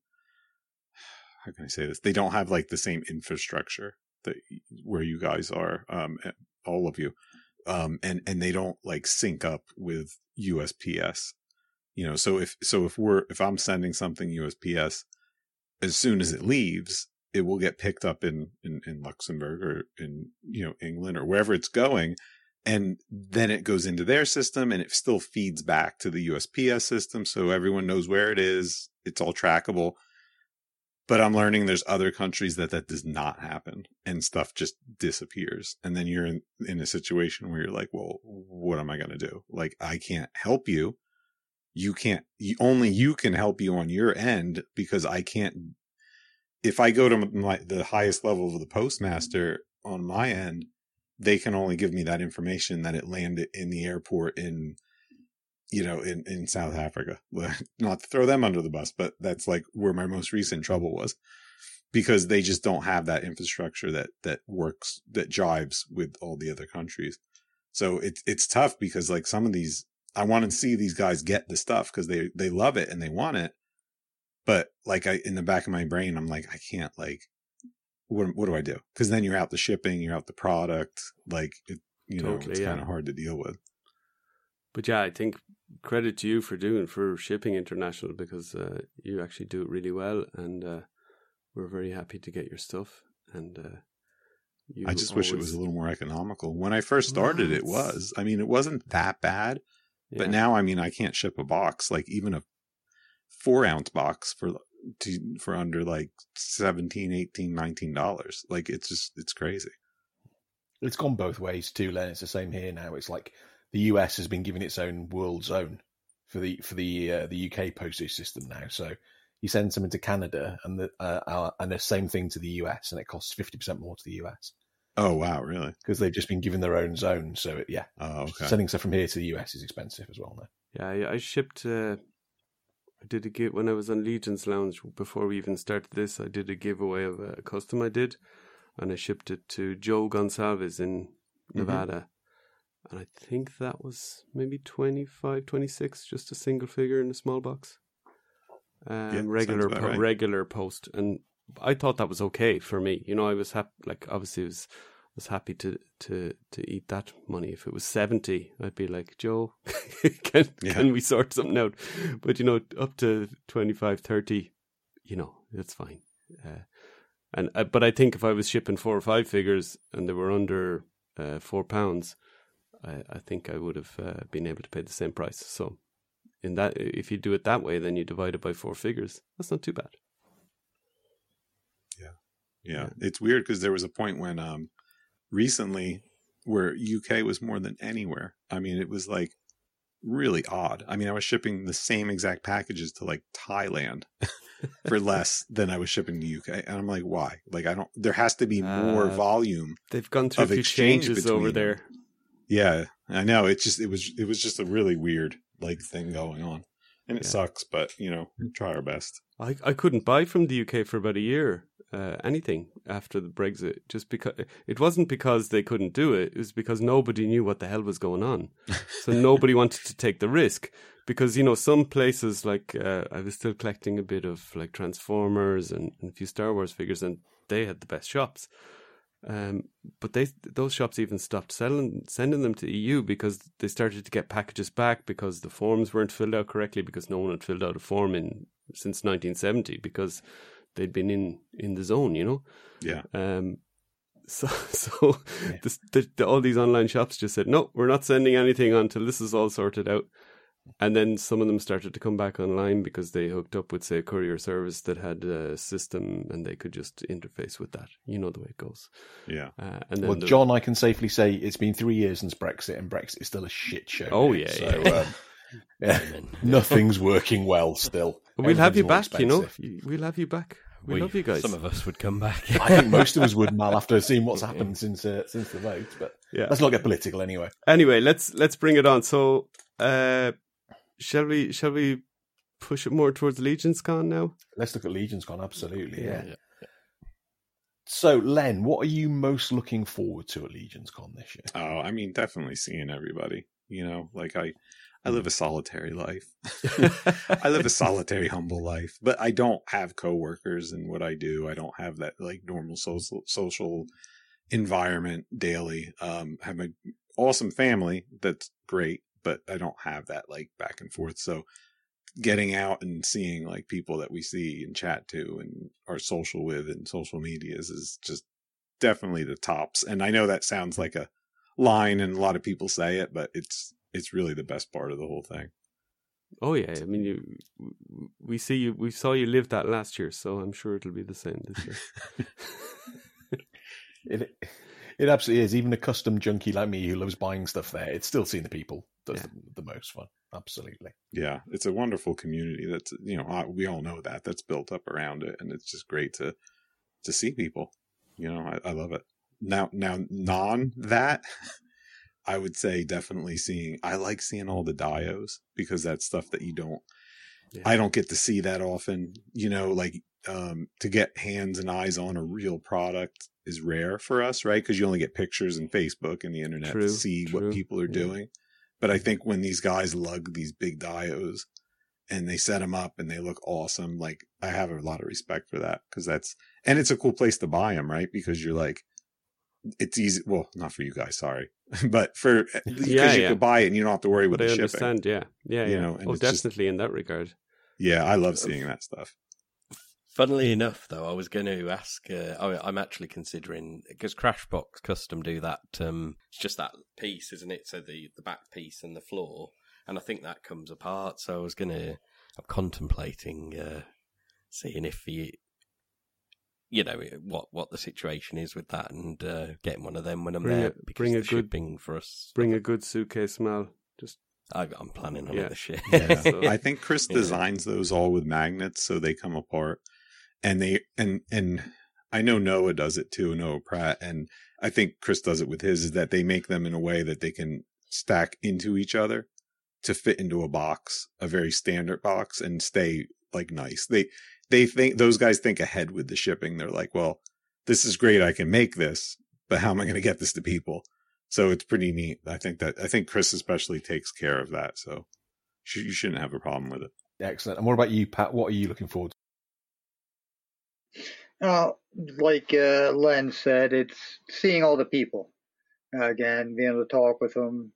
[SPEAKER 4] how can I say this? They don't have like the same infrastructure that where you guys are, um, all of you, um, and and they don't like sync up with USPS. You know, so if so if we're if I'm sending something USPS, as soon as it leaves, it will get picked up in in, in Luxembourg or in you know England or wherever it's going, and then it goes into their system and it still feeds back to the USPS system, so everyone knows where it is. It's all trackable. But I'm learning there's other countries that that does not happen and stuff just disappears. And then you're in, in a situation where you're like, well, what am I going to do? Like, I can't help you. You can't, you, only you can help you on your end because I can't. If I go to my, the highest level of the postmaster on my end, they can only give me that information that it landed in the airport in you know, in, in South Africa. Not to throw them under the bus, but that's like where my most recent trouble was because they just don't have that infrastructure that, that works, that jives with all the other countries. So it's, it's tough because like some of these, I want to see these guys get the stuff because they, they love it and they want it. But like I, in the back of my brain, I'm like, I can't like, what, what do I do? Cause then you're out the shipping, you're out the product. Like, it, you know,
[SPEAKER 3] Totally,
[SPEAKER 4] it's
[SPEAKER 3] yeah.
[SPEAKER 4] kind of hard to deal with.
[SPEAKER 3] But yeah, I think credit to you for doing for shipping international because uh, you actually do it really well, and uh, we're very happy to get your stuff, and uh, you
[SPEAKER 4] I just wish it was a little more economical. When I first started, it was. I mean, it wasn't that bad, but now, I mean, I can't ship a box, like even a four ounce box for to, for under like 17 18 19 dollars like it's just it's crazy
[SPEAKER 6] It's gone both ways too, Len. It's the same here now. It's like the US has been given its own world zone for the for the uh, the UK postage system now. So you send something to Canada, and the uh, uh, and the same thing to the US, and it costs fifty percent more to the US
[SPEAKER 4] oh wow really
[SPEAKER 6] because they've just been given their own zone. So it, yeah,
[SPEAKER 4] oh okay
[SPEAKER 6] sending stuff from here to the US is expensive as well now.
[SPEAKER 3] Yeah, I, I shipped. Uh, I did a give when I was on Legion's Lounge before we even started this. I did a giveaway of a custom I did, and I shipped it to Joe Gonsalves in Nevada. And I think that was maybe 25, 26, just a single figure in a small box. Um,
[SPEAKER 4] sounds
[SPEAKER 3] regular, po-
[SPEAKER 4] right.
[SPEAKER 3] regular post, and I thought that was okay for me. You know, I was happy. Like obviously, was was happy to to to eat that money. If it was seventy, I'd be like, Joe, can
[SPEAKER 4] Yeah.
[SPEAKER 3] can we sort something out? But you know, up to 25, 30, you know, that's fine. Uh, and uh, but I think if I was shipping four or five figures and they were under uh, four pounds, I, I think I would have uh, been able to pay the same price. So, in that, if you do it that way, then you divide it by four figures. That's not too bad.
[SPEAKER 4] yeah Yeah. it's weird because there was a point when um recently where uk was more than anywhere i mean it was like really odd i mean i was shipping the same exact packages to like thailand for less than i was shipping to uk and i'm like why like i don't there has to be more
[SPEAKER 3] Uh,
[SPEAKER 4] volume
[SPEAKER 3] They've gone through a
[SPEAKER 4] Of
[SPEAKER 3] few
[SPEAKER 4] exchange
[SPEAKER 3] changes
[SPEAKER 4] between
[SPEAKER 3] over there.
[SPEAKER 4] Yeah, I know. It just it was it was just a really weird like thing going on, and it
[SPEAKER 3] Yeah.
[SPEAKER 4] sucks. But you know, we try our best.
[SPEAKER 3] I, I couldn't buy from the UK for about a year, uh, anything after the Brexit, just because it wasn't because they couldn't do it. It was because nobody knew what the hell was going on. So nobody wanted to take the risk because, you know, some places like, uh, I was still collecting a bit of like Transformers and, and a few Star Wars figures and they had the best shops. Um, but they those shops even stopped selling sending them to EU because they started to get packages back because the forms weren't filled out correctly because no one had filled out a form in since 1970 because they'd been in in the zone, you know.
[SPEAKER 4] Yeah,
[SPEAKER 3] Um, so so this, the, the, all these online shops just said no, we're not sending anything until this is all sorted out. And then some of them started to come back online because they hooked up with, say, a courier service that had a system and they could just interface with that. You know the way it goes.
[SPEAKER 4] yeah.
[SPEAKER 3] Uh, and then
[SPEAKER 6] Well,
[SPEAKER 3] the-
[SPEAKER 6] John, I can safely say it's been three years since Brexit, and Brexit is still a shit show.
[SPEAKER 3] Oh,
[SPEAKER 6] now.
[SPEAKER 3] yeah,
[SPEAKER 6] so
[SPEAKER 3] yeah, yeah.
[SPEAKER 6] Um, yeah, nothing's working well still.
[SPEAKER 3] we'll have you back.
[SPEAKER 6] more
[SPEAKER 3] You know, we'll have you back. We,
[SPEAKER 7] We-
[SPEAKER 3] love you guys.
[SPEAKER 7] Some of us would come back.
[SPEAKER 6] I think most of us would, Mal, after seeing what's happened since uh, since the vote. But
[SPEAKER 3] yeah.
[SPEAKER 6] let's not get political anyway.
[SPEAKER 3] Anyway, let's let's bring it on. So, uh, shall we shall we push it more towards Legion's Con now?
[SPEAKER 6] Let's look at Legion's Con. Absolutely, yeah.
[SPEAKER 3] Yeah.
[SPEAKER 6] So, Len, what are you most looking forward to at Legion's Con this year?
[SPEAKER 4] Oh, I mean, definitely seeing everybody. You know, like I, I live a solitary life. I live a solitary, humble life, but I don't have coworkers in what I do. I don't have that like normal social social environment daily. Um, I have an awesome family that's great, but I don't have that like back and forth. So getting out and seeing like people that we see and chat to and are social with and social medias is just definitely the tops. And I know that sounds mm. like a line and a lot of people say it, but it's it's really the best part of the whole thing.
[SPEAKER 3] Oh yeah, I mean, you, we see you. We saw you live that last year, so I'm sure it'll be the same this year.
[SPEAKER 6] It it absolutely is. Even a custom junkie like me who loves buying stuff there, it's still seeing the people does
[SPEAKER 3] Yeah.
[SPEAKER 6] the, the most fun. Absolutely.
[SPEAKER 4] Yeah, it's a wonderful community. That's you know we all know that that's built up around it, and it's just great to to see people. You know, I, I love it. Now, now non that, I would say definitely seeing. I like seeing all the dios because that's stuff that you don't.
[SPEAKER 3] Yeah.
[SPEAKER 4] I don't get to see that often. You know, like um to get hands and eyes on a real product is rare for us, right? Because you only get pictures and Facebook and the internet
[SPEAKER 3] True,
[SPEAKER 4] to see
[SPEAKER 3] true,
[SPEAKER 4] what people are
[SPEAKER 3] yeah.
[SPEAKER 4] doing. But I think when these guys lug these big dios and they set them up and they look awesome, like I have a lot of respect for that because that's and it's a cool place to buy them, right? Because you're like, it's easy. Well, not for you guys, sorry, but for eh, because
[SPEAKER 3] Yeah,
[SPEAKER 4] you
[SPEAKER 3] yeah.
[SPEAKER 4] could buy it and you don't have to worry
[SPEAKER 3] I
[SPEAKER 4] the shipping.
[SPEAKER 3] understand. Yeah, yeah,
[SPEAKER 4] You
[SPEAKER 3] yeah.
[SPEAKER 4] know, and
[SPEAKER 3] oh,
[SPEAKER 4] it's just-
[SPEAKER 3] definitely in that regard.
[SPEAKER 4] Yeah, I love seeing that stuff.
[SPEAKER 7] Funnily enough, though, I was going to ask. Uh, I, am actually considering because Crashbox Custom do that. Um, it's just that piece, isn't it? So the the back piece and the floor, and I think that comes apart. So I was going to. I'm contemplating uh, seeing if you, you know, what what the situation is with that, and uh, getting one of them when I'm
[SPEAKER 3] bring
[SPEAKER 7] there.
[SPEAKER 3] A, bring a good
[SPEAKER 7] shipping for us.
[SPEAKER 3] Bring a good suitcase, Mal. Just
[SPEAKER 7] I, am planning on
[SPEAKER 3] yeah.
[SPEAKER 7] it this year.
[SPEAKER 4] Yeah. so, I think Chris yeah. designs those all with magnets so they come apart and they and and I know Noah does it too, Noah Pratt, and I think Chris does it with his. Is that they make them in a way that they can stack into each other to fit into a box, a very standard box, and stay like nice. They they think those guys think ahead with the shipping. They're like, well, this is great. I can make this, but how am I going to get this to people? So it's pretty neat. I think that I think Chris especially takes care of that. So you shouldn't have a problem with it.
[SPEAKER 6] Excellent. And what about you, Pat? What are you looking forward
[SPEAKER 5] uh, like uh, Len said, it's seeing all the people again, being able to talk with them,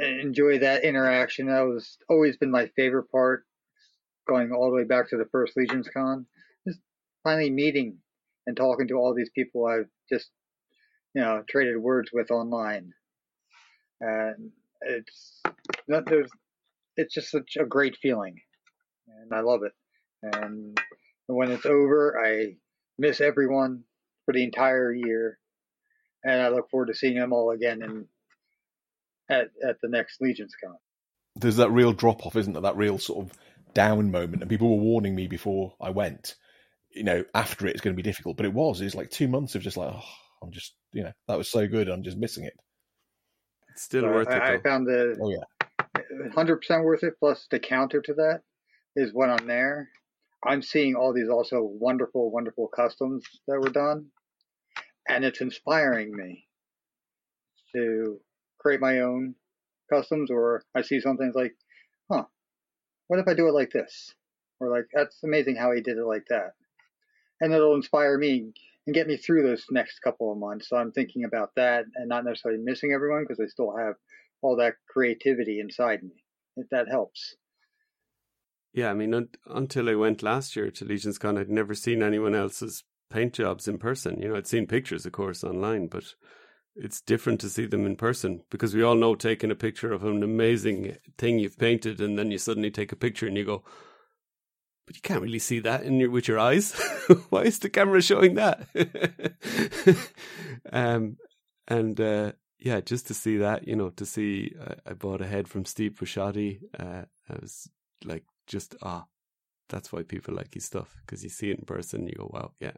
[SPEAKER 5] enjoy that interaction. That was always been my favorite part. Going all the way back to the first Legions Con, just finally meeting and talking to all these people I've just you know traded words with online, and it's there's it's just such a great feeling, and I love it. And when it's over, I miss everyone for the entire year, and I look forward to seeing them all again in at at the next Legions Con.
[SPEAKER 6] There's that real drop off, isn't there? That real sort of down moment, and people were warning me before I went. You know, after it, it's going to be difficult, but it was. It's like two months of just like, oh, I'm just, you know, that was so good. I'm just missing it.
[SPEAKER 3] It's still worth
[SPEAKER 5] I,
[SPEAKER 3] it.
[SPEAKER 5] I found the
[SPEAKER 6] oh yeah,
[SPEAKER 5] hundred percent worth it. Plus the counter to that is when I'm there. I'm seeing all these also wonderful, wonderful customs that were done, and it's inspiring me to create my own customs. Or I see something like, huh, what if I do it like this? Or like, that's amazing how he did it like that, and it'll inspire me and get me through those next couple of months. So I'm thinking about that and not necessarily missing everyone because I still have all that creativity inside me. If that helps.
[SPEAKER 3] Yeah, I mean, un- until I went last year to Legions Con, I'd never seen anyone else's paint jobs in person. You know, I'd seen pictures, of course, online, but it's different to see them in person because we all know taking a picture of an amazing thing you've painted and then you suddenly take a picture and you go, but you can't really see that in your with your eyes. Why is the camera showing that? um, and uh, yeah, just to see that, you know, to see I, I bought a head from Steve Busciotti. Uh, I was like, just ah, that's why people like his stuff because you see it in person, you go, wow, yeah,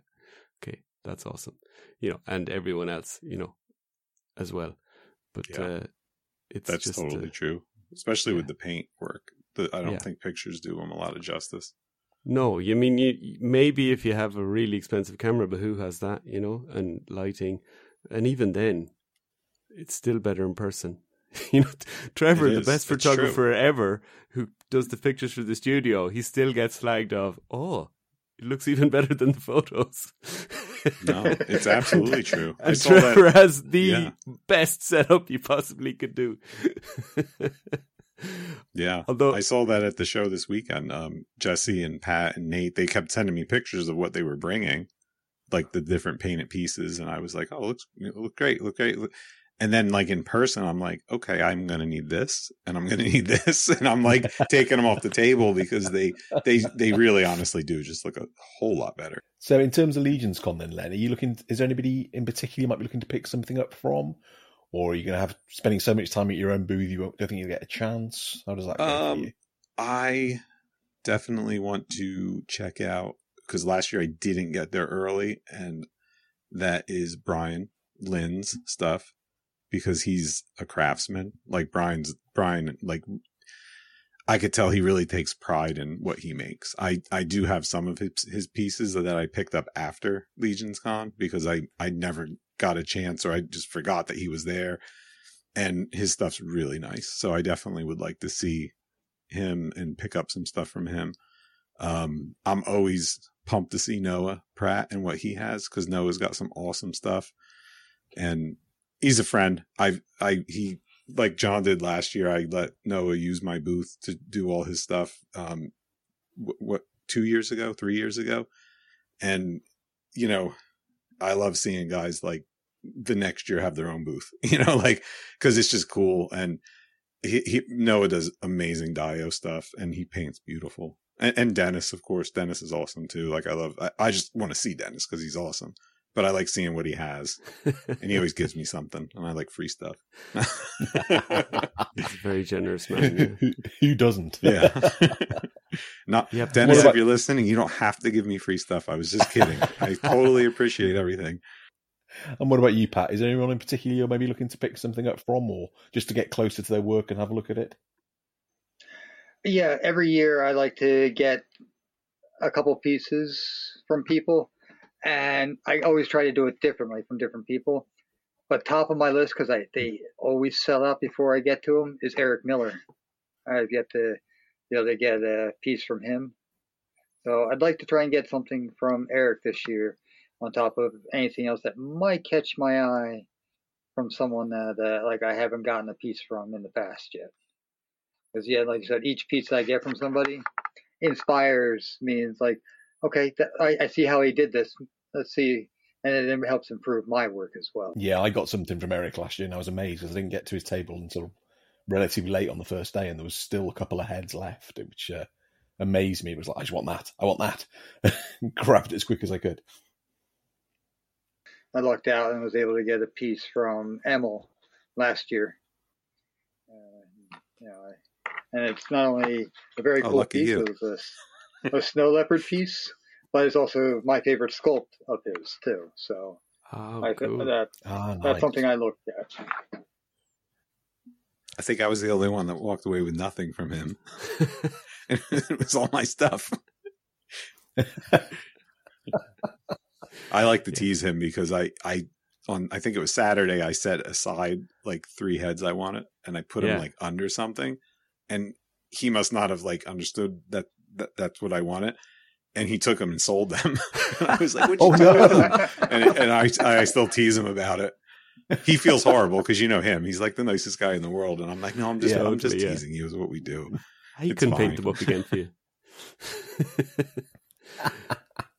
[SPEAKER 3] okay, that's awesome, you know, and everyone else, you know, as well. But
[SPEAKER 4] Yeah.
[SPEAKER 3] uh, it's
[SPEAKER 4] That's
[SPEAKER 3] just
[SPEAKER 4] totally
[SPEAKER 3] uh,
[SPEAKER 4] true, especially with the paint work. The, I don't
[SPEAKER 3] Yeah.
[SPEAKER 4] think pictures do him a lot of justice.
[SPEAKER 3] No, you mean you maybe if you have a really expensive camera, but who has that, you know, and lighting, and even then, it's still better in person. you know, Trevor, the best photographer ever, who does the pictures for the studio, he still gets flagged of, oh, it looks even better than the photos.
[SPEAKER 4] No, it's absolutely true.
[SPEAKER 3] And
[SPEAKER 4] saw that-
[SPEAKER 3] Trevor has the
[SPEAKER 4] yeah.
[SPEAKER 3] best setup you possibly could do.
[SPEAKER 4] Yeah.
[SPEAKER 3] Although
[SPEAKER 4] I saw that at the show this weekend. Um, Jesse and Pat and Nate, they kept sending me pictures of what they were bringing, like the different painted pieces. And I was like, oh, it looks, it look great, look great. Look. And then like in person, I'm like, okay, I'm going to need this and I'm going to need this. And I'm like taking them off the table because they, they, they really honestly do just look a whole lot better.
[SPEAKER 6] So, in terms of Legions Con, then, Len, are you looking? Is there anybody in particular you might be looking to pick something up from, or are you going to have spending so much time at your own booth you won't, don't think you'll get a chance? How does that go
[SPEAKER 4] Um. I definitely want to check out because last year I didn't get there early, and that is Bryan Lynn's stuff because he's a craftsman. Like Bryan's Bryan, like I could tell he really takes pride in what he makes. I I do have some of his his pieces that I picked up after Legion's Con because I I never got a chance or I just forgot that he was there. And his stuff's really nice. So I definitely would like to see him and pick up some stuff from him. Um, I'm always pumped to see Noah Pratt and what he has because Noah's got some awesome stuff, and he's a friend. I I he like John did last year. I let Noah use my booth to do all his stuff. Um, what, what two years ago, three years ago, and you know, I love seeing guys like the next year have their own booth. You know, like because it's just cool and. He, he Noah does amazing Dio stuff and he paints beautiful and, and Dennis, of course. Dennis is awesome too. Like I love, I, I just want to see Dennis because he's awesome. But I like seeing what he has, and he always gives me something, and I like free stuff.
[SPEAKER 3] He's a very generous man.
[SPEAKER 6] who, who doesn't?
[SPEAKER 4] yeah. Not
[SPEAKER 3] Yep.
[SPEAKER 4] Dennis,
[SPEAKER 6] about-
[SPEAKER 4] if you're listening, you don't have to give me free stuff. I was just kidding. I totally appreciate everything.
[SPEAKER 6] And what about you, Pat? Is there anyone in particular you're maybe looking to pick something up from, or just to get closer to their work and have a look at it?
[SPEAKER 5] Yeah, every year I like to get a couple pieces from people, and I always try to do it differently from different people. But top of my list, because they always sell out before I get to them, is Eric Miller. I've yet to be able to get a piece from him, so I'd like to try and get something from Eric this year, on top of anything else that might catch my eye from someone that uh, like I haven't gotten a piece from in the past yet. Because yeah, like you said, each piece that I get from somebody inspires me. It's like, okay, th- I, I see how he did this. Let's see, and it helps improve my work as well.
[SPEAKER 6] Yeah, I got something from Eric last year, and I was amazed because I didn't get to his table until relatively late on the first day, and there was still a couple of heads left, which uh, amazed me. It was like, I just want that. I want that. Grabbed it as quick as I could.
[SPEAKER 5] I lucked out and was able to get a piece from Emil last year. Uh, you know, I, and it's not only a very
[SPEAKER 4] Oh,
[SPEAKER 5] cool
[SPEAKER 4] lucky
[SPEAKER 5] piece,
[SPEAKER 4] you.
[SPEAKER 5] it was a, a snow leopard piece, but it's also my favorite sculpt of his too. So
[SPEAKER 3] Oh,
[SPEAKER 5] I think
[SPEAKER 3] cool.
[SPEAKER 5] that
[SPEAKER 6] Ah,
[SPEAKER 5] that's something I looked at.
[SPEAKER 4] I think I was the only one that walked away with nothing from him. it was all my stuff. I like to
[SPEAKER 3] Yeah.
[SPEAKER 4] tease him because I, I, on I think it was Saturday, I set aside like three heads I wanted, and I put
[SPEAKER 3] Yeah.
[SPEAKER 4] them like under something, and he must not have like understood that, that that's what I wanted, and he took them and sold them. and I was like, "What you
[SPEAKER 6] Oh,
[SPEAKER 4] do
[SPEAKER 6] no.
[SPEAKER 4] And, and I, I still tease him about it. He feels horrible because you know him; he's like the nicest guy in the world, and I'm like, "No, I'm just,
[SPEAKER 3] Yeah,
[SPEAKER 4] I'm just
[SPEAKER 3] yeah.
[SPEAKER 4] teasing you. Is what we do." It's
[SPEAKER 3] can paint them up again for you.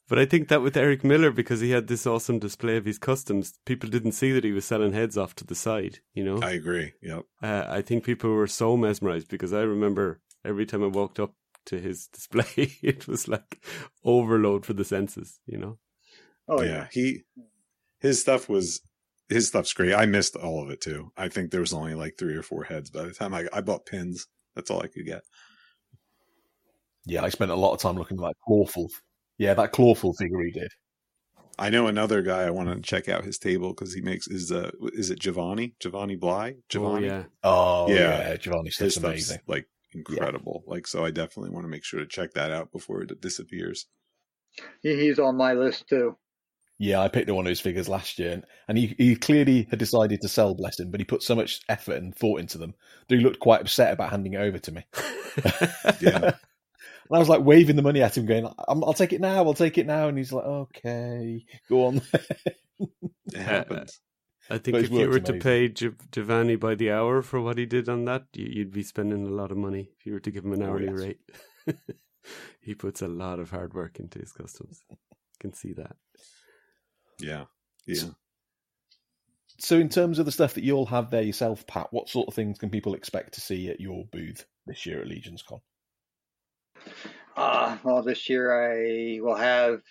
[SPEAKER 3] but I think that with Eric Miller, because he had this awesome display of his customs, people didn't see that he was selling heads off to the side. You know,
[SPEAKER 4] I agree. Yep.
[SPEAKER 3] uh, I think people were so mesmerized because I remember every time I walked up to his display, it was like overload for the senses. You know,
[SPEAKER 5] Oh
[SPEAKER 4] yeah.
[SPEAKER 5] yeah.
[SPEAKER 4] he his stuff was his stuff's great. I missed all of it too. I think there was only like three or four heads by the time I I bought pins. That's all I could get.
[SPEAKER 6] Yeah, I spent a lot of time looking at that clawful. Yeah, that clawful figure he did.
[SPEAKER 4] I know another guy I want to check out his table because he makes is uh is it Giovanni Giovanni Bly
[SPEAKER 3] oh
[SPEAKER 4] Giovanni
[SPEAKER 3] yeah,
[SPEAKER 6] Oh,
[SPEAKER 4] Yeah.
[SPEAKER 6] yeah, Giovanni
[SPEAKER 4] his
[SPEAKER 6] stuff's
[SPEAKER 4] stuff's
[SPEAKER 6] amazing.
[SPEAKER 4] like incredible. Like so, I definitely want to make sure to check that out before it disappears.
[SPEAKER 5] He's on my list too.
[SPEAKER 6] Yeah, I picked up one of his figures last year, and, and he, he clearly had decided to sell Blessing, but he put so much effort and thought into them that he looked quite upset about handing it over to me.
[SPEAKER 4] Yeah.
[SPEAKER 6] And I was like waving the money at him, going, I'm, "I'll take it now. I'll take it now." And he's like, "Okay, go on."
[SPEAKER 4] It happens.
[SPEAKER 3] I think if you
[SPEAKER 6] work's
[SPEAKER 3] were to pay Giovanni by the hour for what he did on that, you- you'd be spending a lot of money if you were to give him an
[SPEAKER 6] Oh,
[SPEAKER 3] hourly
[SPEAKER 6] yes.
[SPEAKER 3] rate. he puts a lot of hard work into his customs. can see that.
[SPEAKER 4] Yeah. Yeah.
[SPEAKER 6] so, in terms of the stuff that you'll have there yourself, Pat, what sort of things can people expect to see at your booth this year at Legions Con?
[SPEAKER 5] Uh, well, this year I will have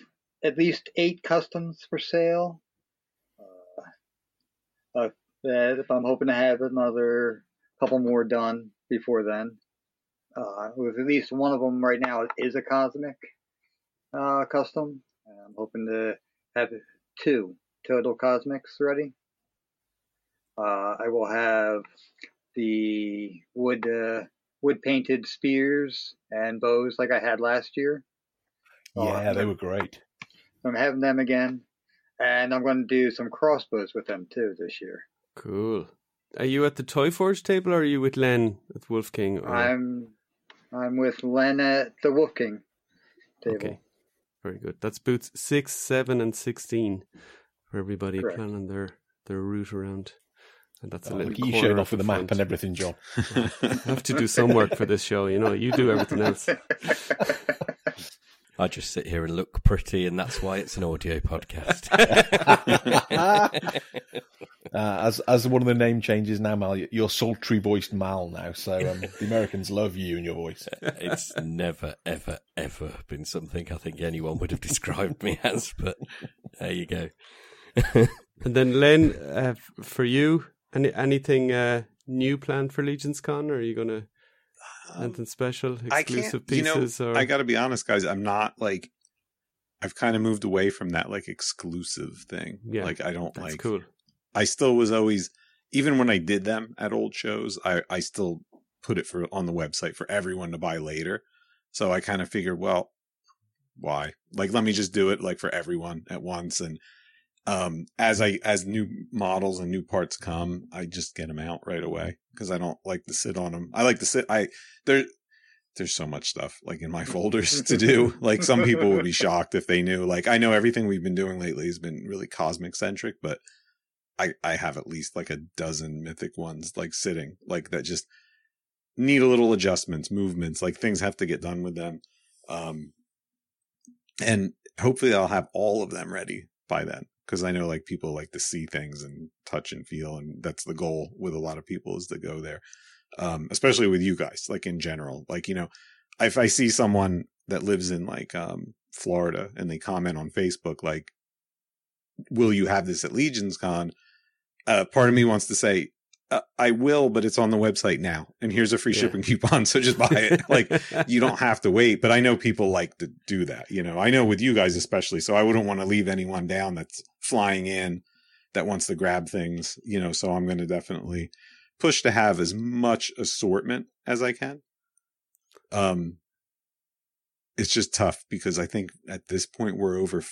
[SPEAKER 5] at least eight customs for sale. Uh, uh, that I'm hoping to have another couple more done before then. Uh, with at least one of them right now is a cosmic uh, custom. I'm hoping to have two total cosmics ready. Uh, I will have the wood uh, wood painted spears and bows like I had last year. Oh,
[SPEAKER 6] Yeah, they were great.
[SPEAKER 5] I'm having them again, and I'm going to do some crossbows with them too this year.
[SPEAKER 3] Cool. Are you at the Toy Forge table or are you with Len at Wolf King? Or...
[SPEAKER 5] I'm I'm with Len at the Wolf King table.
[SPEAKER 3] Okay. Very good. That's boots six, seven, and sixteen for everybody
[SPEAKER 5] Correct.
[SPEAKER 3] planning their, their route around. And that's a
[SPEAKER 6] Oh,
[SPEAKER 3] little
[SPEAKER 6] look you
[SPEAKER 3] corner
[SPEAKER 6] showing off with
[SPEAKER 3] the
[SPEAKER 6] the map and everything, John.
[SPEAKER 3] I have to do some work for this show, you know. You do everything else.
[SPEAKER 7] I just sit here and look pretty, and that's why it's an audio podcast.
[SPEAKER 6] Uh, as as one of the name changes now, Mal, you're sultry voiced Mal now. So um, the Americans love you and your voice.
[SPEAKER 7] it's never, ever, ever been something I think anyone would have described me as, but there you go.
[SPEAKER 3] and then, Len, uh, for you, any anything uh, new planned for Legions Con? Or are you going to um, special, exclusive pieces?
[SPEAKER 4] You know,
[SPEAKER 3] or...
[SPEAKER 4] I got to be honest, guys. I'm not like I've kind of moved away from that like exclusive thing.
[SPEAKER 3] Yeah,
[SPEAKER 4] like I don't like.
[SPEAKER 3] Cool.
[SPEAKER 4] I still was always, even when I did them at old shows, I I still put it for on the website for everyone to buy later. So I kind of figured, well, why? Like, let me just do it like for everyone at once. And um, as I as new models and new parts come, I just get them out right away because I don't like to sit on them. I like to sit. I there there's so much stuff like in my folders to do. Like some people would be shocked if they knew. Like I know everything we've been doing lately has been really cosmic centric, but I I have at least like a dozen mythic ones like sitting like that just need a little adjustments, movements, like things have to get done with them. Um and hopefully I'll have all of them ready by then because I know like people like to see things and touch and feel and that's the goal with a lot of people is to go there um, especially with you guys, like in general. Like, you know, if I see someone that lives in like um, Florida and they comment on Facebook, like, will you have this at Legions Con? Uh, part of me wants to say, uh, I will, but it's on the website now. And here's a free yeah. shipping coupon. So just buy it. like, you don't have to wait. But I know people like to do that. You know, I know with you guys, especially. So I wouldn't want to leave anyone down that's flying in that wants to grab things, you know. So I'm going to definitely push to have as much assortment as I can. Um, it's just tough because I think at this point we're over,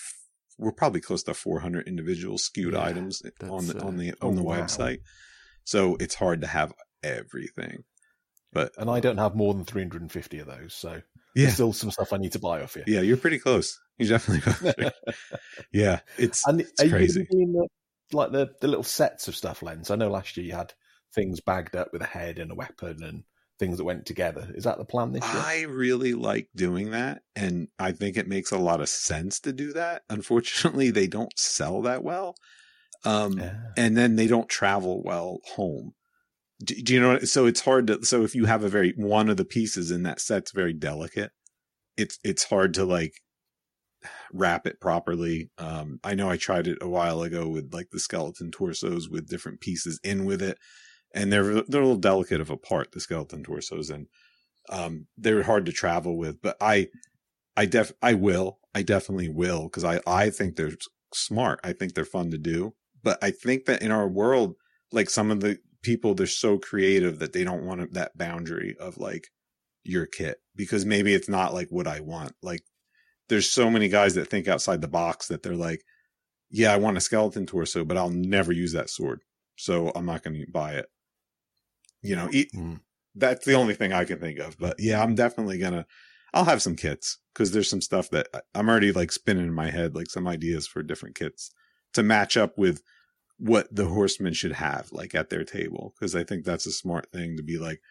[SPEAKER 4] we're probably close to 400 individual skewed yeah, items on the, on the, uh, on the oh, wow. website. So it's hard to have everything. But,
[SPEAKER 6] and I don't have more than 350 of those. So yeah. there's still some stuff I need to buy off you.
[SPEAKER 4] Yeah. You're pretty close. You're definitely, yeah, it's, and it's crazy.
[SPEAKER 6] The, like the, the little sets of stuff, Lens. I know last year you had things bagged up with a head and a weapon and things that went together. Is that the plan this year?
[SPEAKER 4] I really like doing that, and I think it makes a lot of sense to do that. Unfortunately, they don't sell that well, um, yeah. and then they don't travel well home. Do, do, you know? So it's hard to. So if you have a very one of the pieces in that set's very delicate, it's it's hard to like wrap it properly. Um, I know I tried it a while ago with like the skeleton torsos with different pieces in with it and they're they're a little delicate of a part the skeleton torsos and um, they're hard to travel with but i i def i will i definitely will because i i think they're smart i think they're fun to do but i think that in our world like some of the people they're so creative that they don't want that boundary of like your kit because maybe it's not like what i want like there's so many guys that think outside the box that they're like yeah i want a skeleton torso but i'll never use that sword so i'm not going to buy it you know, eat, mm. that's the only thing I can think of. But yeah, I'm definitely gonna. I'll have some kits because there's some stuff that I'm already like spinning in my head, like some ideas for different kits to match up with what the horsemen should have, like at their table. Because I think that's a smart thing to be like,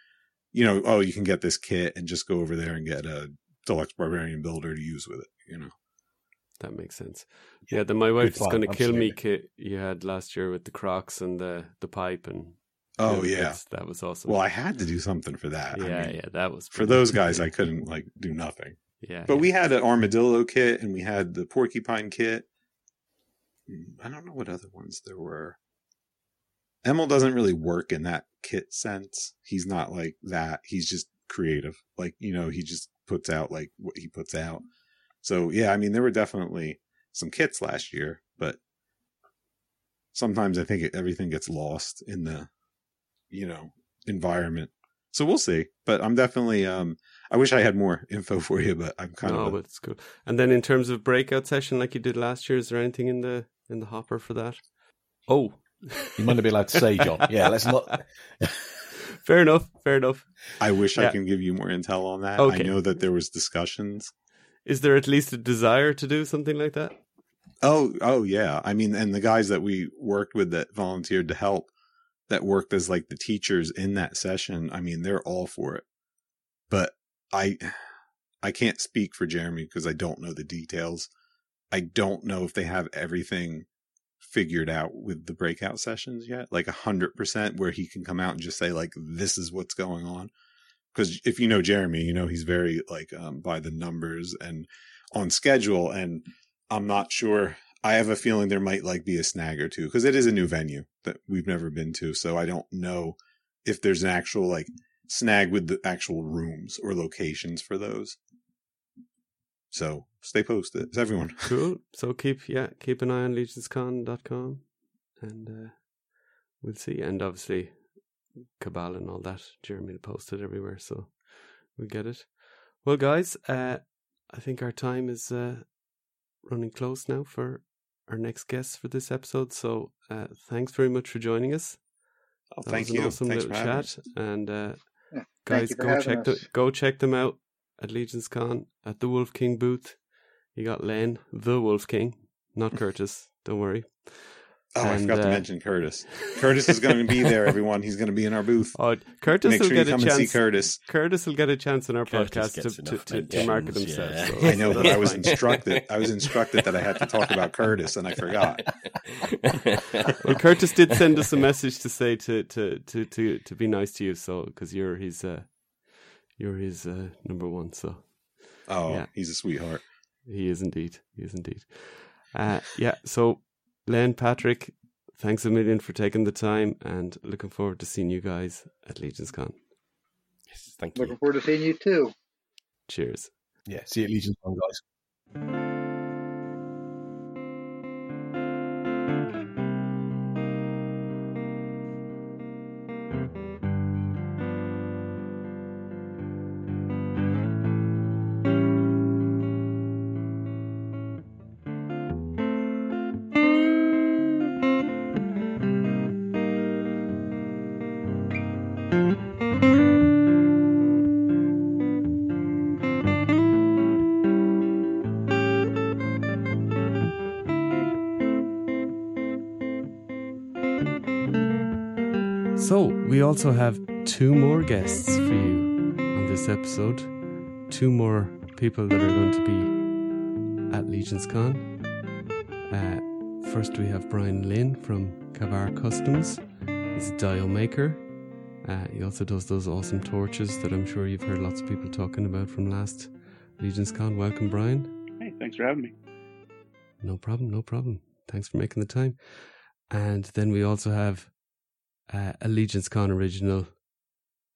[SPEAKER 4] you know, oh, you can get this kit and just go over there and get a deluxe barbarian builder to use with it. You know.
[SPEAKER 3] That makes sense. Yeah, then my wife is going to kill me kit you had last year with the Crocs and the the pipe and
[SPEAKER 4] Oh yeah,
[SPEAKER 3] that was awesome.
[SPEAKER 4] Well, I had to do something for that.
[SPEAKER 3] Yeah, I mean, yeah, that was
[SPEAKER 4] for those guys. I couldn't like do nothing.
[SPEAKER 3] Yeah,
[SPEAKER 4] but
[SPEAKER 3] yeah.
[SPEAKER 4] we had an armadillo kit and we had the porcupine kit. Hmm, I don't know what other ones there were. Emil doesn't really work in that kit sense. He's not like that. He's just creative. Like you know, he just puts out like what he puts out. So yeah, I mean, there were definitely some kits last year, but sometimes I think everything gets lost in the you know, environment. So we'll see. But I'm definitely um I wish I had more info for you, but I'm kind
[SPEAKER 3] no,
[SPEAKER 4] of
[SPEAKER 3] a... but it's cool. And then in terms of breakout session like you did last year, is there anything in the in the hopper for that? Oh.
[SPEAKER 6] You might not be allowed to say, John. Yeah, let's not
[SPEAKER 3] Fair enough. Fair enough.
[SPEAKER 4] I wish yeah. I can give you more intel on that. Okay. I know that there was discussions.
[SPEAKER 3] Is there at least a desire to do something like that?
[SPEAKER 4] Oh, oh yeah. I mean, and the guys that we worked with that volunteered to help, that worked as like the teachers in that session, I mean, they're all for it. But I, I can't speak for Jeremy because I don't know the details. I don't know if they have everything figured out with the breakout sessions yet, like a hundred percent, where he can come out and just say like, "This is what's going on." Because if you know Jeremy, you know he's very like um, by the numbers and on schedule. And I'm not sure. I have a feeling there might like be a snag or two because it is a new venue that we've never been to. So I don't know if there's an actual like snag with the actual rooms or locations for those. So stay posted. It's everyone.
[SPEAKER 3] Cool. So keep yeah, keep an eye on legionscon.com and uh, we'll see. And obviously Cabal and all that. Jeremy will post it everywhere, so we get it. Well guys, uh, I think our time is uh, running close now for our next guest for this episode. So uh, thanks very much for joining us.
[SPEAKER 4] Oh,
[SPEAKER 3] That
[SPEAKER 4] thank
[SPEAKER 3] was an
[SPEAKER 4] you.
[SPEAKER 3] awesome
[SPEAKER 4] Thanks
[SPEAKER 3] little chat.
[SPEAKER 4] us.
[SPEAKER 3] And uh,
[SPEAKER 5] Yeah,
[SPEAKER 3] guys, go check the go check them out at Legion's Con at the Wolf King booth. You got Len, the Wolf King, not Curtis. Don't worry.
[SPEAKER 4] Oh, I
[SPEAKER 3] And,
[SPEAKER 4] forgot to
[SPEAKER 3] uh,
[SPEAKER 4] mention Curtis. Curtis is going to be there, everyone. He's going to be in our booth.
[SPEAKER 3] Oh, Curtis
[SPEAKER 4] Make
[SPEAKER 3] will
[SPEAKER 4] sure you
[SPEAKER 3] get a
[SPEAKER 4] come and see
[SPEAKER 3] chance.
[SPEAKER 4] Curtis.
[SPEAKER 3] Curtis will get a chance in our
[SPEAKER 7] Curtis
[SPEAKER 3] podcast to, to, to, to market
[SPEAKER 7] mentions,
[SPEAKER 3] himself.
[SPEAKER 7] yeah.
[SPEAKER 3] so
[SPEAKER 4] I know, but I was instructed. I was instructed that I had to talk about Curtis, and I forgot.
[SPEAKER 3] fine. Well, Curtis did send us a message to say to to to to, to be nice to you, so because you're his uh, you're his uh, number one. So
[SPEAKER 4] Oh,
[SPEAKER 3] Yeah.
[SPEAKER 4] he's a sweetheart.
[SPEAKER 3] he is indeed. He is indeed. Uh, yeah. So, Len, Patrick, thanks a million for taking the time, and looking forward to seeing you guys at Legion's Con.
[SPEAKER 7] yes, thank you.
[SPEAKER 5] Looking forward to seeing you too.
[SPEAKER 3] Cheers.
[SPEAKER 6] Yeah, see you at Legion Con, guys.
[SPEAKER 3] Also have two more guests for you on this episode. Two more people that are going to be at Legion's Con. Uh, first, we have Bryan Lynn from Karvar Kustoms. He's a dio maker. Uh, he also does those awesome torches that I'm sure you've heard lots of people talking about from last Legion's Con. Welcome, Bryan.
[SPEAKER 8] Hey, thanks for having me.
[SPEAKER 3] No problem, no problem. Thanks for making the time. And then we also have uh, a Legions Con original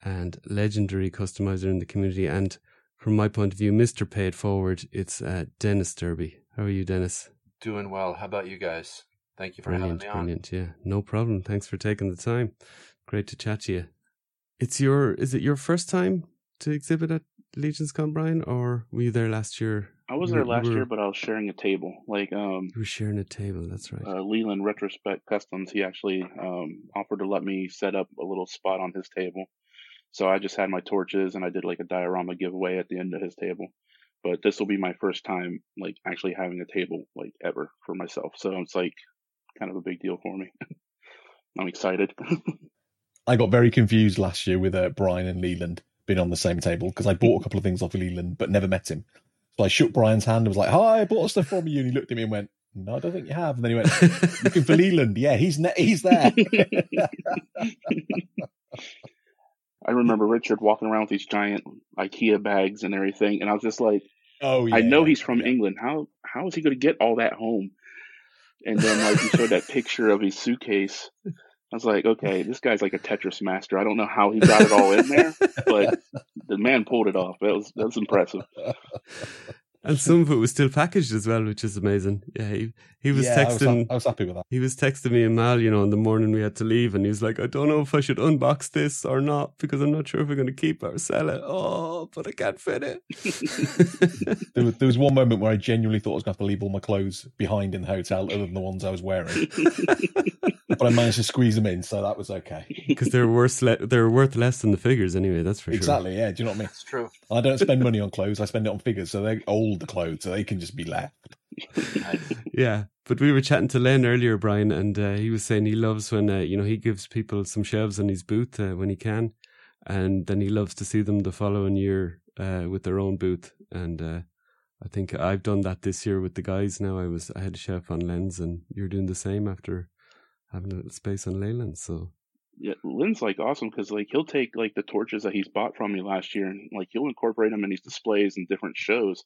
[SPEAKER 3] and legendary customizer in the community. And from my point of view, Mr. Paid Forward, it's uh, Dennis Derby. How are you, Dennis?
[SPEAKER 9] Doing well. How about you guys? Thank you for
[SPEAKER 3] Brilliant,
[SPEAKER 9] having me on.
[SPEAKER 3] brilliant. Yeah, no problem. Thanks for taking the time. Great to chat to you. It's your, is it your first time to exhibit at Legion's Con, Bryan, or were you there last year?
[SPEAKER 8] I was
[SPEAKER 3] You
[SPEAKER 8] there
[SPEAKER 3] were-
[SPEAKER 8] last
[SPEAKER 3] were-
[SPEAKER 8] year, but I was sharing a table. Like um,
[SPEAKER 3] You were sharing a table, that's right.
[SPEAKER 8] uh, Leland Retrospect Customs, he actually um, offered to let me set up a little spot on his table. So I just had my torches and I did like a diorama giveaway at the end of his table. But this will be my first time like actually having a table like ever for myself. So it's like kind of a big deal for me. I'm excited.
[SPEAKER 6] I got very confused last year with uh, Bryan and Leland being on the same table because I bought a couple of things off of Leland but never met him. So I shook Bryan's hand and was like, "Hi, I bought stuff from you." And he looked at me and went, "No, I don't think you have." And then he went, "Looking for Leland? Yeah, he's ne- he's there."
[SPEAKER 8] I remember Richard walking around with these giant IKEA bags and everything, and I was just like,
[SPEAKER 6] oh, yeah,
[SPEAKER 8] I know he's from
[SPEAKER 6] yeah.
[SPEAKER 8] England. How how is he going to get all that home? And then like he showed that picture of his suitcase. I was like, okay, this guy's like a Tetris master. I don't know how he got it all in there, but the man pulled it off. That was that was impressive.
[SPEAKER 3] and some of it was still packaged as well, which is amazing. Yeah, he, he was
[SPEAKER 6] Yeah, I was,
[SPEAKER 3] texting.
[SPEAKER 6] ha- I was happy with that.
[SPEAKER 3] he was texting me and Mal, you know, in the morning we had to leave, and he was like, "I don't know if I should unbox this or not because I'm not sure if we're going to keep it or sell it." Oh, but I can't fit it.
[SPEAKER 6] There was, there was one moment where I genuinely thought I was going to have to leave all my clothes behind in the hotel, other than the ones I was wearing. But I managed to squeeze them in, so that was okay.
[SPEAKER 3] Because they're worth le- they're worth less than the figures anyway. That's for sure.
[SPEAKER 6] Exactly. Yeah. Do you know what I mean?
[SPEAKER 9] It's true.
[SPEAKER 6] I don't spend money on clothes. I spend it on figures, so they're old clothes, so they can just be left.
[SPEAKER 3] Yeah, but we were chatting to Len earlier, Bryan, and uh, he was saying he loves when uh, you know he gives people some shelves in his booth uh, when he can, and then he loves to see them the following year uh, with their own booth, and uh, I think I've done that this year with the guys. Now I was I had a chef on Lens, and you're doing the same after having a little space on Leland. So
[SPEAKER 8] Yeah, Lynn's like awesome because like he'll take like the torches that he's bought from me last year and like he'll incorporate them in these displays and different shows.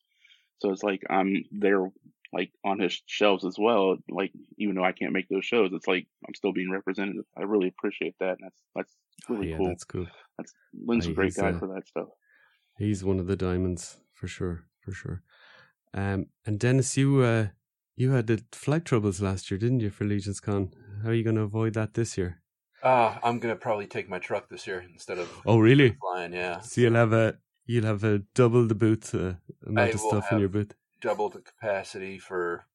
[SPEAKER 8] So it's like I'm there like on his shelves as well. Like even though I can't make those shows, it's like I'm still being represented. I really appreciate that. And that's that's really
[SPEAKER 3] yeah,
[SPEAKER 8] cool.
[SPEAKER 3] that's cool.
[SPEAKER 8] That's Lynn's a great guy
[SPEAKER 3] uh,
[SPEAKER 8] for that stuff.
[SPEAKER 3] He's one of the diamonds for sure, for sure. Um, and Dennis, you uh, you had the flight troubles last year, didn't you, for Legions Con? How are you going to avoid that this year?
[SPEAKER 2] Uh, I'm gonna probably take my truck this year instead of
[SPEAKER 3] Oh, really?
[SPEAKER 2] flying. Yeah,
[SPEAKER 3] So you'll have a you'll have a double the booth uh, amount of stuff in your booth.
[SPEAKER 2] double the capacity for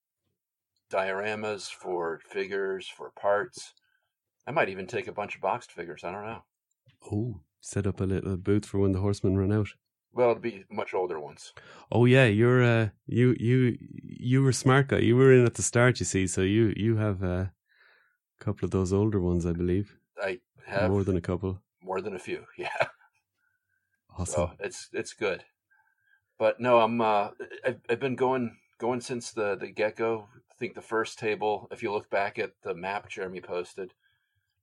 [SPEAKER 2] dioramas, for figures, for parts. I might even take a bunch of boxed figures. I don't know.
[SPEAKER 3] Oh, set up a little booth for when the horsemen run out.
[SPEAKER 2] Well, it'll be much older ones.
[SPEAKER 3] Oh yeah, you're uh you you you were smart guy. You were in at the start, you see. So you you have uh, a couple of those older ones, I believe.
[SPEAKER 2] I have
[SPEAKER 3] More than a couple.
[SPEAKER 2] more than a few. Yeah.
[SPEAKER 3] Awesome.
[SPEAKER 2] So it's it's good. But no, I'm uh I've, I've been going going since the the get go. I think the first table, if you look back at the map Jeremy posted,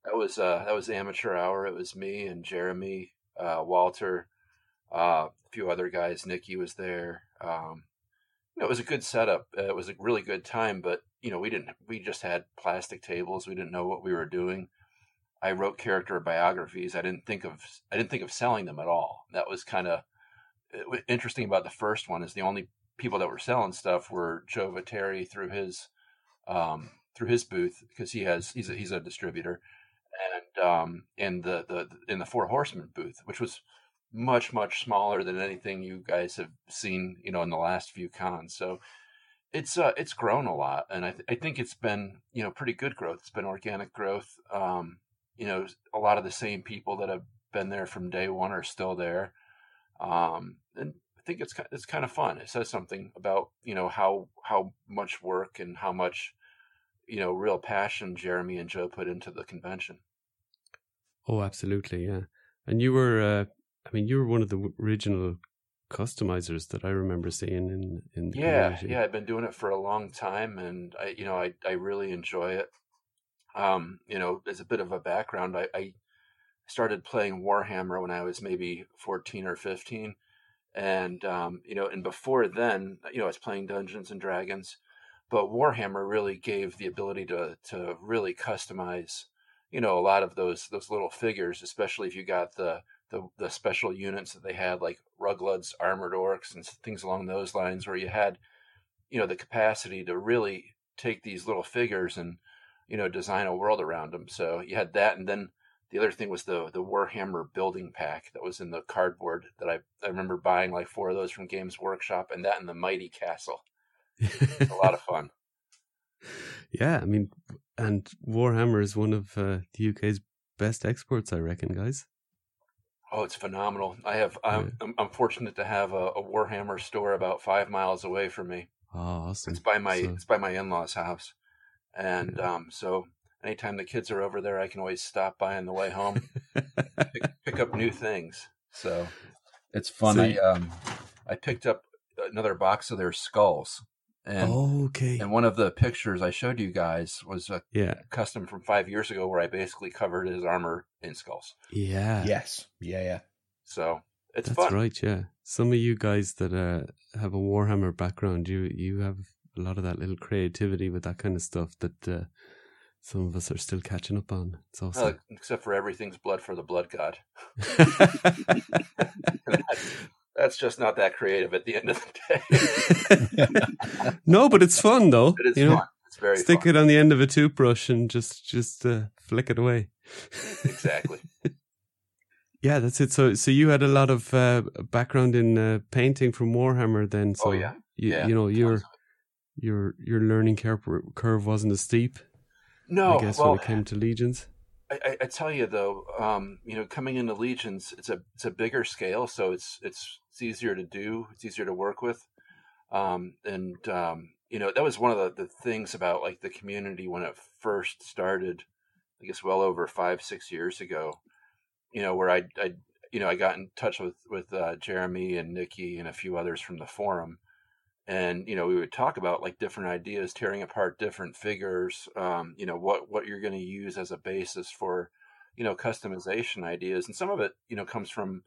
[SPEAKER 2] that was uh that was amateur hour. It was me and Jeremy, uh Walter, uh few other guys. Nikki was there. Um you know, it was a good setup. Uh, it was a really good time, but you know, we didn't we just had plastic tables. We didn't know what we were doing. I wrote character biographies. I didn't think of I didn't think of selling them at all. That was kind of interesting about the first one is the only people that were selling stuff were Joe Viteri through his um, through his booth because he has he's a, he's a distributor and um, and the the in the Four Horsemen booth, which was much much smaller than anything you guys have seen you know in the last few cons. So it's uh it's grown a lot, and I th- I think it's been you know pretty good growth. It's been organic growth. Um, you know, a lot of the same people that have been there from day one are still there. Um, and I think it's it's kind of fun. It says something about you know how how much work and how much you know real passion Jeremy and Joe put into the convention.
[SPEAKER 3] Oh, absolutely, yeah. And you were, uh, I mean, you were one of the original customizers that I remember seeing in in the
[SPEAKER 2] Yeah,
[SPEAKER 3] community.
[SPEAKER 2] yeah, I've been doing it for a long time, and I you know I I really enjoy it. Um, you know, as a bit of a background, I, I started playing Warhammer when I was maybe fourteen or fifteen, and um, you know, and before then, you know, I was playing Dungeons and Dragons, but Warhammer really gave the ability to to really customize, you know, a lot of those those little figures, especially if you got the the, the special units that they had, like Ruglud's armored orcs and things along those lines, where you had, you know, the capacity to really take these little figures and, you know, design a world around them. So you had that, and then the other thing was the the Warhammer building pack that was in the cardboard that I I remember buying like four of those from Games Workshop, and that in the Mighty Castle. a lot of fun.
[SPEAKER 3] yeah, I mean, and Warhammer is one of uh, the UK's best exports, I reckon, guys.
[SPEAKER 2] Oh, it's phenomenal. I have I'm I'm, I'm fortunate to have a, a Warhammer store about five miles away from me.
[SPEAKER 3] Oh, awesome!
[SPEAKER 2] It's by my
[SPEAKER 3] So-
[SPEAKER 2] it's by my in laws' house, and um, so anytime the kids are over there, I can always stop by on the way home, pick, pick up new things. So it's fun.
[SPEAKER 3] So
[SPEAKER 2] I um I picked up another box of their skulls, and
[SPEAKER 3] okay.
[SPEAKER 2] and one of the pictures I showed you guys was a
[SPEAKER 3] Yeah,
[SPEAKER 2] custom from five years ago where I basically covered his armor in skulls.
[SPEAKER 3] yeah,
[SPEAKER 6] Yes. Yeah, yeah.
[SPEAKER 2] So it's
[SPEAKER 3] That's
[SPEAKER 2] fun.
[SPEAKER 3] right. Yeah, some of you guys that uh, have a Warhammer background, you you have a lot of that little creativity with that kind of stuff that uh, some of us are still catching up on. It's
[SPEAKER 2] Uh, except for everything's blood for the blood god. that's, just not that creative at the end of the day.
[SPEAKER 3] no, but it's fun though.
[SPEAKER 2] It is
[SPEAKER 3] you know,
[SPEAKER 2] fun. It's very
[SPEAKER 3] stick
[SPEAKER 2] fun.
[SPEAKER 3] it on the end of a toothbrush and just just uh, flick it away.
[SPEAKER 2] Exactly.
[SPEAKER 3] Yeah, that's it. So, so you had a lot of uh, background in uh, painting from Warhammer, then. So
[SPEAKER 2] Oh, yeah.
[SPEAKER 3] you,
[SPEAKER 2] Yeah,
[SPEAKER 3] you know your your your learning curve curve wasn't as steep.
[SPEAKER 2] No,
[SPEAKER 3] I guess
[SPEAKER 2] well,
[SPEAKER 3] when it came to legions.
[SPEAKER 2] I, I, tell you though, um, you know, coming into legions, it's a it's a bigger scale, so it's it's it's easier to do, it's easier to work with, um, and um, you know, that was one of the, the things about like the community when it first started. I guess well over five six years ago, you know, where I I you know, I got in touch with with uh, Jeremy and Nikki and a few others from the forum, and you know, we would talk about like different ideas, tearing apart different figures. Um, you know, what what you're going to use as a basis for, you know, customization ideas, and some of it, you know, comes from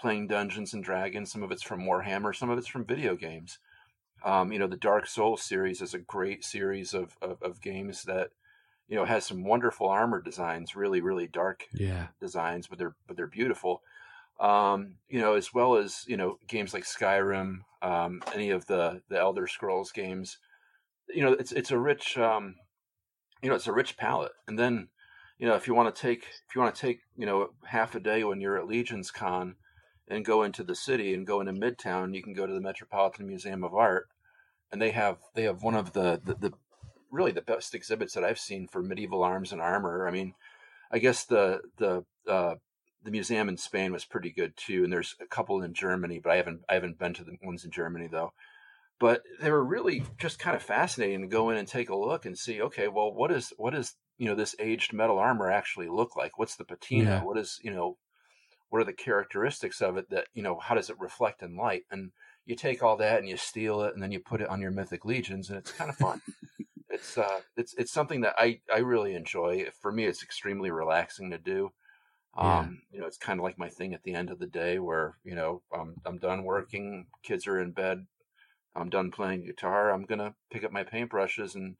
[SPEAKER 2] playing Dungeons and Dragons. Some of it's from Warhammer. Some of it's from video games. Um, you know, the Dark Souls series is a great series of, of, of games that you know has some wonderful armor designs, really really dark
[SPEAKER 3] Yeah.
[SPEAKER 2] designs, but they're but they're beautiful. Um, you know, as well as you know games like Skyrim, um, any of the the Elder Scrolls games. You know, it's it's a rich um, you know it's a rich palette. And then you know if you want to take if you want to take you know half a day when you're at Legions Con and go into the city and go into Midtown, you can go to the Metropolitan Museum of Art, and they have they have one of the the, the really the best exhibits that I've seen for medieval arms and armor. I mean, I guess the the uh, the museum in Spain was pretty good too, and there's a couple in Germany, but I haven't I haven't been to the ones in Germany though. But they were really just kind of fascinating to go in and take a look and see. Okay, well, what is what is you know this aged metal armor actually look like? What's the patina?
[SPEAKER 3] Yeah.
[SPEAKER 2] What is you know what are the characteristics of it that you know how does it reflect in light? And you take all that and you steal it, and then you put it on your mythic legions, and it's kind of fun. it's uh it's it's something that I I really enjoy. For me, it's extremely relaxing to do.
[SPEAKER 3] Yeah.
[SPEAKER 2] Um, you know, it's kind of like my thing at the end of the day where, you know, I'm I'm done working, kids are in bed, I'm done playing guitar, I'm going to pick up my paintbrushes and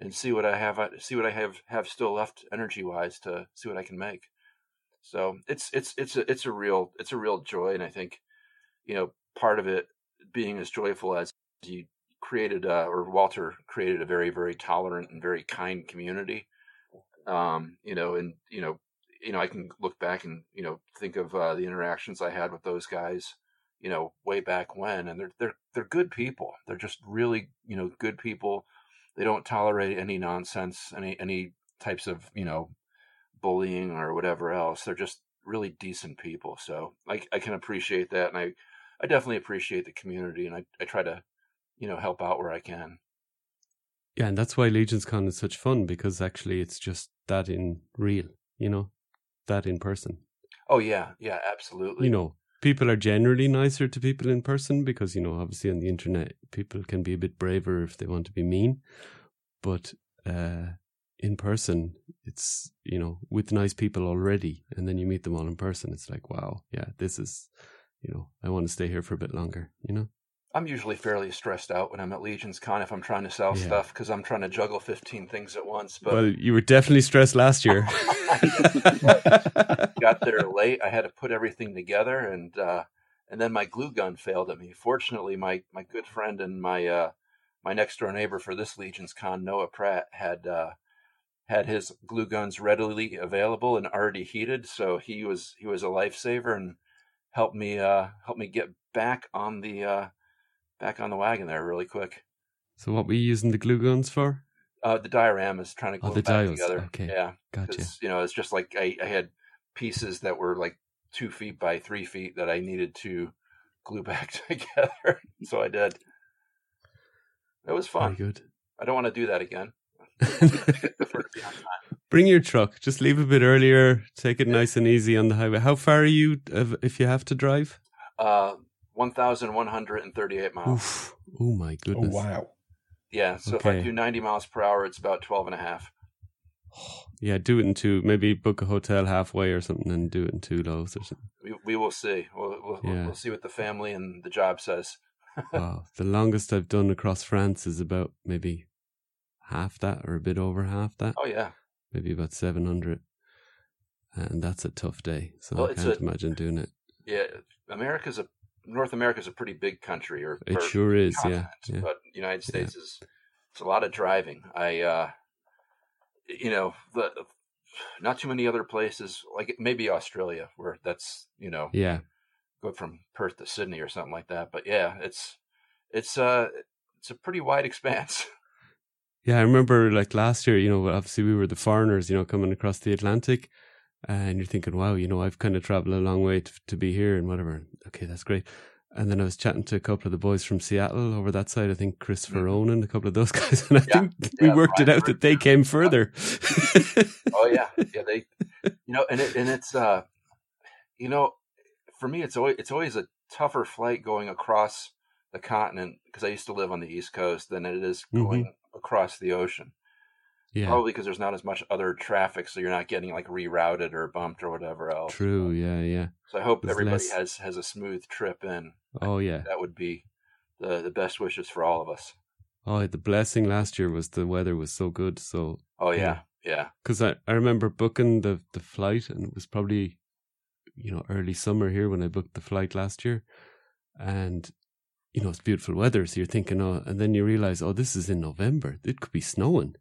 [SPEAKER 2] and see what I have see what I have have still left energy-wise to see what I can make. So, it's it's it's a it's a real it's a real joy and I think you know, part of it being as joyful as you created uh, or Walter created a very very tolerant and very kind community um, you know, and you know, you know, I can look back and you know think of uh, the interactions I had with those guys, you know, way back when, and they're they're they're good people. They're just really you know good people. They don't tolerate any nonsense, any any types of you know bullying or whatever else. They're just really decent people. So I I can appreciate that, and I I definitely appreciate the community, and I I try to you know help out where I can.
[SPEAKER 3] Yeah, and that's why Legions Con is such fun because actually it's just that in real, you know, that in person.
[SPEAKER 2] Oh yeah, yeah, absolutely.
[SPEAKER 3] You know, people are generally nicer to people in person because, you know, obviously on the internet, people can be a bit braver if they want to be mean. But uh, in person, it's, you know, with nice people already. And then you meet them all in person. It's like, wow, yeah, this is, you know, I want to stay here for a bit longer, you know?
[SPEAKER 2] I'm usually fairly stressed out when I'm at Legions Con if I'm trying to sell
[SPEAKER 3] Yeah.
[SPEAKER 2] stuff because I'm trying to juggle 15 things at once. But
[SPEAKER 3] well, you were definitely stressed last year.
[SPEAKER 2] got there late. I had to put everything together, and uh, and then my glue gun failed at me. Fortunately, my my good friend and my uh, my next door neighbor for this Legions Con, Noah Pratt, had uh, had his glue guns readily available and already heated, so he was he was a lifesaver and helped me uh, helped me get back on the uh, back on the wagon there really quick.
[SPEAKER 3] so, what were you using the glue guns for?
[SPEAKER 2] Uh, the diorama is trying to glue
[SPEAKER 3] Oh, the
[SPEAKER 2] back
[SPEAKER 3] dials.
[SPEAKER 2] together.
[SPEAKER 3] Okay.
[SPEAKER 2] Yeah,
[SPEAKER 3] Gotcha.
[SPEAKER 2] you know, it's just like I, I had pieces that were like two feet by three feet that I needed to glue back together. so I did. It was
[SPEAKER 3] Very
[SPEAKER 2] fun.
[SPEAKER 3] good.
[SPEAKER 2] I don't want to do that again. Prefer to be on time.
[SPEAKER 3] Bring your truck. Just leave a bit earlier. Take it nice and easy on the highway. How far are you if if you have to drive?
[SPEAKER 2] Uh, 1,138 miles.
[SPEAKER 3] Oof. Oh my goodness.
[SPEAKER 6] Oh
[SPEAKER 3] goodness.
[SPEAKER 6] wow!
[SPEAKER 2] Yeah, so if I do 90 miles per hour, it's about 12 and a half.
[SPEAKER 3] Yeah, do it in two. Maybe book a hotel halfway or something and do it in two lows or something.
[SPEAKER 2] We, we will see. We'll, we'll, we'll-
[SPEAKER 3] Yeah.
[SPEAKER 2] we'll see what the family and the job says.
[SPEAKER 3] wow. The longest I've done across France is about maybe half that or a bit over half that.
[SPEAKER 2] Oh, yeah.
[SPEAKER 3] Maybe about 700. And that's a tough day. So
[SPEAKER 2] Well,
[SPEAKER 3] I can't
[SPEAKER 2] a-
[SPEAKER 3] imagine doing it.
[SPEAKER 2] Yeah, America's a North America's a pretty big country, or
[SPEAKER 3] It
[SPEAKER 2] or
[SPEAKER 3] sure is. Yeah. Yeah.
[SPEAKER 2] But United
[SPEAKER 3] Yeah.
[SPEAKER 2] States is it's a lot of driving. I, uh, you know, the not too many other places like maybe Australia where that's you know
[SPEAKER 3] Yeah.
[SPEAKER 2] go from Perth to Sydney or something like that. But yeah, it's it's uh it's a pretty wide expanse.
[SPEAKER 3] Yeah, I remember like last year, you know, obviously we were the foreigners, you know, coming across the Atlantic. And you're thinking, wow, you know, I've kind of traveled a long way to, to be here and whatever. Okay, that's great. And then I was chatting to a couple of the boys from Seattle over that side. I think Christopher
[SPEAKER 2] Mhm.
[SPEAKER 3] Owen, a couple of those guys. And I
[SPEAKER 2] Yeah,
[SPEAKER 3] think we
[SPEAKER 2] yeah,
[SPEAKER 3] worked it out that they came further.
[SPEAKER 2] oh yeah, yeah. They, you know, and it and it's uh, you know,
[SPEAKER 9] for me, it's always it's always a tougher flight going across the continent because I used to live on the East Coast than it is
[SPEAKER 3] Mhm.
[SPEAKER 9] going across the ocean.
[SPEAKER 3] Yeah,
[SPEAKER 9] Probably because there's not as much other traffic, so you're not getting like rerouted or bumped or whatever else.
[SPEAKER 3] true. Yeah, yeah.
[SPEAKER 9] So I hope
[SPEAKER 3] There's
[SPEAKER 9] everybody
[SPEAKER 3] less-
[SPEAKER 9] has has a smooth trip in.
[SPEAKER 3] Oh yeah.
[SPEAKER 9] That would be the the best wishes for all of us.
[SPEAKER 3] Oh, the blessing last year was the weather was so good. So
[SPEAKER 9] Oh
[SPEAKER 3] Yeah.
[SPEAKER 9] yeah, yeah.
[SPEAKER 3] because I, I remember booking the, the flight and it was probably you know early summer here when I booked the flight last year, and you know it's beautiful weather, so you're thinking oh, and then you realize oh this is in November, it could be snowing.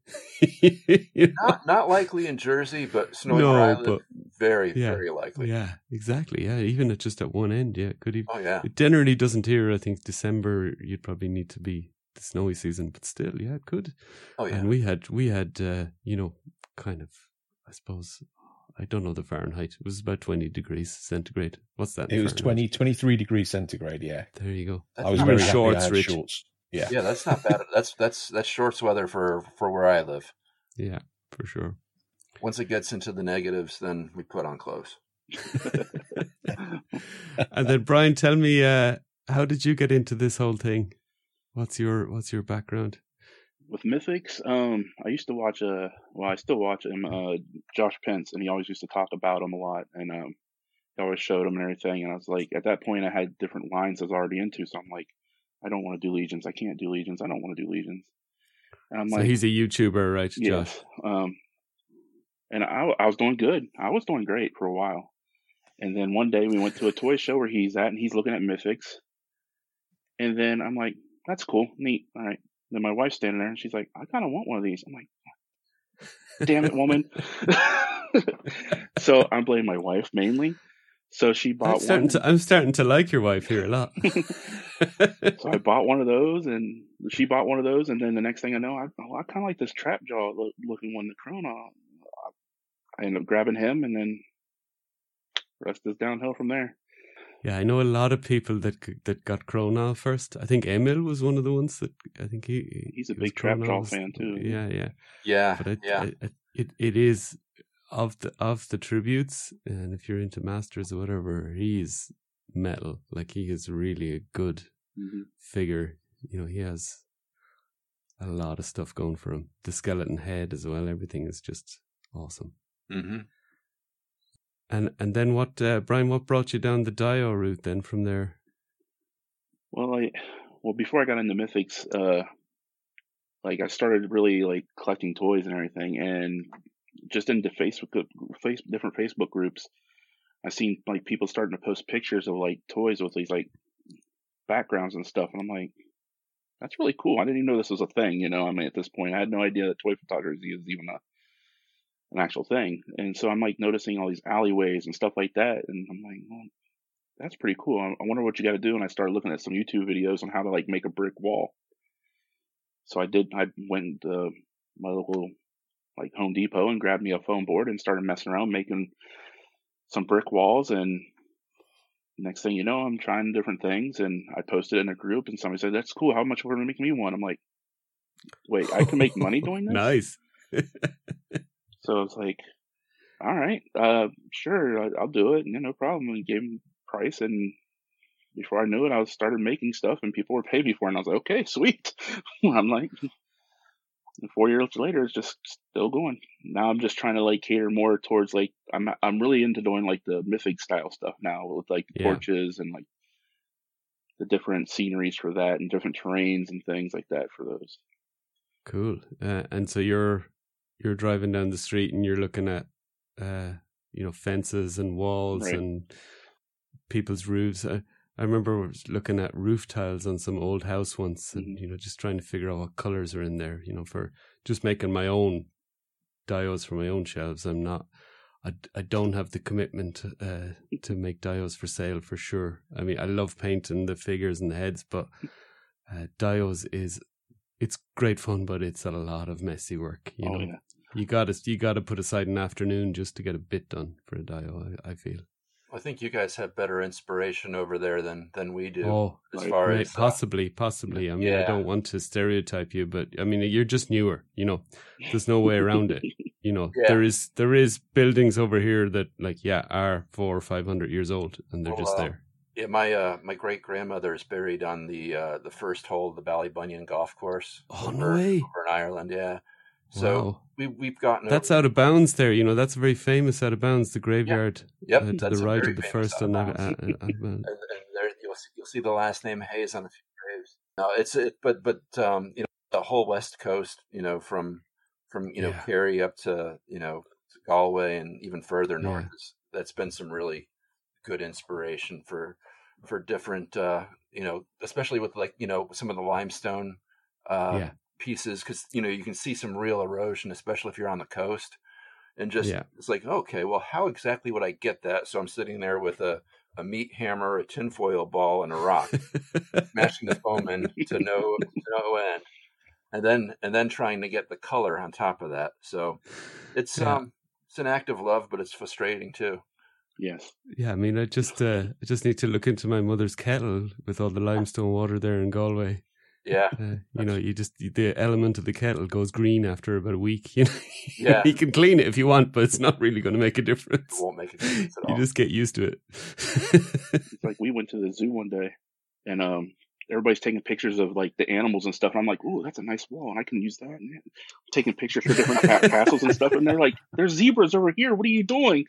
[SPEAKER 3] You know?
[SPEAKER 9] Not not likely in Jersey, but snowing
[SPEAKER 3] No,
[SPEAKER 9] where I live,
[SPEAKER 3] but-
[SPEAKER 9] very
[SPEAKER 3] Yeah.
[SPEAKER 9] very likely.
[SPEAKER 3] yeah, exactly. Yeah, even at just at one end, yeah, it could even.
[SPEAKER 9] Oh yeah.
[SPEAKER 3] It generally doesn't here. I think December you'd probably need to be the snowy season, but still, yeah, it could.
[SPEAKER 9] Oh yeah.
[SPEAKER 3] And we had we had uh, you know kind of I suppose I don't know the Fahrenheit. It was about twenty degrees centigrade. What's that?
[SPEAKER 6] It was
[SPEAKER 3] Fahrenheit?
[SPEAKER 6] 20, 23 degrees centigrade. Yeah,
[SPEAKER 3] There you go.
[SPEAKER 9] That's
[SPEAKER 6] I was
[SPEAKER 9] not
[SPEAKER 6] very
[SPEAKER 9] bad.
[SPEAKER 3] shorts,
[SPEAKER 6] I
[SPEAKER 3] Rich.
[SPEAKER 6] shorts. Yeah,
[SPEAKER 9] Yeah, that's not bad. That's that's that's shorts weather for for where I live.
[SPEAKER 3] Yeah, for sure.
[SPEAKER 9] Once it gets into the negatives, then we put on clothes.
[SPEAKER 3] and then Bryan, tell me, uh, how did you get into this whole thing? What's your What's your background?
[SPEAKER 8] With Mythics, um, I used to watch uh well, I still watch him, uh, Josh Pence, and he always used to talk about him a lot, and um, he always showed him and everything. And I was like, at that point, I had different lines I was already into, so I'm like, I don't want to do legions. I can't do legions. I don't want to do legions. And I'm
[SPEAKER 3] so
[SPEAKER 8] like,
[SPEAKER 3] he's a YouTuber, right, Josh?
[SPEAKER 8] Um, and I, I was doing good. I was doing great for a while. And then one day we went to a toy show where he's at and he's looking at Mythics. And then I'm like, that's cool. Neat. All right. Then my wife's standing there and she's like, I kind of want one of these. I'm like, damn it, woman. so I'm blaming my wife mainly. So she
[SPEAKER 3] I'm
[SPEAKER 8] bought
[SPEAKER 3] starting
[SPEAKER 8] one.
[SPEAKER 3] to I'm starting to like your wife here a lot.
[SPEAKER 8] So I bought one of those, and she bought one of those, and then the next thing I know, I, oh, I kind of like this trap jaw lo- looking one, the Krona. I end up grabbing him, and then rest is downhill from there.
[SPEAKER 3] Yeah, I know a lot of people that that got Krona first. I think Emil was one of the ones that I think he
[SPEAKER 8] He's a
[SPEAKER 3] he
[SPEAKER 8] big trap
[SPEAKER 3] Krona
[SPEAKER 8] fan, too.
[SPEAKER 3] Yeah, yeah.
[SPEAKER 9] Yeah,
[SPEAKER 3] But I,
[SPEAKER 9] yeah.
[SPEAKER 3] I, I, it it is of the of the tributes, and if you're into masters or whatever, he's metal. Like he is really a good
[SPEAKER 8] Mhm.
[SPEAKER 3] figure. You know, he has a lot of stuff going for him. The skeleton head as well. Everything is just awesome.
[SPEAKER 9] hmm
[SPEAKER 3] And and then what, uh, Bryan? What brought you down the Dio route then from there?
[SPEAKER 8] Well, I well before I got into Mythics, uh, like I started really like collecting toys and everything, and just into Facebook, face different Facebook groups, I seen like people starting to post pictures of like toys with these like backgrounds and stuff, and I'm like, that's really cool. I didn't even know this was a thing. You know, I mean, at this point, I had no idea that toy photography is even a an actual thing, and so I'm like noticing all these alleyways and stuff like that, and I'm like, well, that's pretty cool. I, wonder what you got to do. And I started looking at some YouTube videos on how to like make a brick wall. So I did. I went to my local like Home Depot and grabbed me a foam board and started messing around making some brick walls. And next thing you know, I'm trying different things. And I posted in a group, and somebody said, "That's cool. How much we're gonna make me one?" I'm like, "Wait, I can make money doing this?"
[SPEAKER 3] Nice.
[SPEAKER 8] So it's like, all right, uh, sure, I'll do it. Yeah, no problem. And gave him price, and before I knew it, I was started making stuff, and people were paying me for it. And I was like, okay, sweet. I'm like, four years later, it's just still going. Now I'm just trying to like cater more towards like I'm I'm really into doing like the mythic style stuff now with like
[SPEAKER 3] Yeah.
[SPEAKER 8] torches and like the different sceneries for that and different terrains and things like that for those.
[SPEAKER 3] Cool. Uh, and so you're you're driving down the street and you're looking at uh you know fences and walls
[SPEAKER 8] Right.
[SPEAKER 3] and people's roofs. I, I remember looking at roof tiles on some old house once and
[SPEAKER 8] Mm-hmm.
[SPEAKER 3] you know just trying to figure out what colors are in there, you know, for just making my own dios for my own shelves. I'm not I, I don't have the commitment uh, to make dios for sale for sure. I mean, I love painting the figures and the heads, but uh, dios is it's great fun, but it's a lot of messy work. You
[SPEAKER 8] oh
[SPEAKER 3] know,
[SPEAKER 8] yeah.
[SPEAKER 3] You got to you got to put aside an afternoon just to get a bit done for a dio. I, I feel.
[SPEAKER 9] I think you guys have better inspiration over there than than we do.
[SPEAKER 3] Oh,
[SPEAKER 9] as far
[SPEAKER 3] right,
[SPEAKER 9] as uh,
[SPEAKER 3] possibly, possibly. I mean, I don't want to stereotype you, but I mean, you're just newer. You know, there's no way around it. you know,
[SPEAKER 2] Yeah.
[SPEAKER 3] there is there is buildings over here that like yeah are four or five hundred years old and they're
[SPEAKER 2] Oh,
[SPEAKER 3] just
[SPEAKER 2] wow.
[SPEAKER 3] there.
[SPEAKER 2] Yeah, my uh, my great grandmother is buried on the uh, the first hole of the Ballybunion golf course.
[SPEAKER 3] Oh, no way.
[SPEAKER 2] over in Ireland. Yeah, so
[SPEAKER 3] Wow.
[SPEAKER 2] we we've gotten
[SPEAKER 3] That's
[SPEAKER 2] over-
[SPEAKER 3] out of bounds there. You know, that's very famous out of bounds. The graveyard
[SPEAKER 2] Yep,
[SPEAKER 3] uh, to the right of the first
[SPEAKER 2] out of
[SPEAKER 3] on out,
[SPEAKER 2] bounds.
[SPEAKER 3] out, out of bounds.
[SPEAKER 2] and, and there you'll see, you'll see the last name Hayes on a few graves. No, it's it, but but um, you know the whole west coast, you know from from you know
[SPEAKER 3] Yeah.
[SPEAKER 2] Kerry up to you know to Galway and even further
[SPEAKER 3] Yeah.
[SPEAKER 2] north. Is, that's been some really good inspiration for for different uh, you know especially with like you know some of the limestone uh,
[SPEAKER 3] Yeah.
[SPEAKER 2] Pieces because you know you can see some real erosion, especially if you're on the coast. And just
[SPEAKER 3] Yeah.
[SPEAKER 2] it's like okay, well, how exactly would I get that? So I'm sitting there with a a meat hammer, a tinfoil ball, and a rock, smashing the foam in to no to no end, and then and then trying to get the color on top of that. So it's
[SPEAKER 3] Yeah.
[SPEAKER 2] um it's an act of love, but it's frustrating too.
[SPEAKER 8] Yes.
[SPEAKER 3] Yeah, I mean, I just uh, I just need to look into my mother's kettle with all the limestone water there in Galway.
[SPEAKER 2] Yeah,
[SPEAKER 3] Uh, you know, you just the element of the kettle goes green after about a week. You know,
[SPEAKER 2] Yeah.
[SPEAKER 3] you can clean it if you want, but it's not really going to make a difference.
[SPEAKER 2] it won't make a difference at all.
[SPEAKER 3] You just get used to it.
[SPEAKER 8] It's like we went to the zoo one day and um everybody's taking pictures of like the animals and stuff. And I'm like, ooh, that's a nice wall and I can use that. And taking pictures for different ca- castles and stuff. And they're like, there's zebras over here. What are you doing?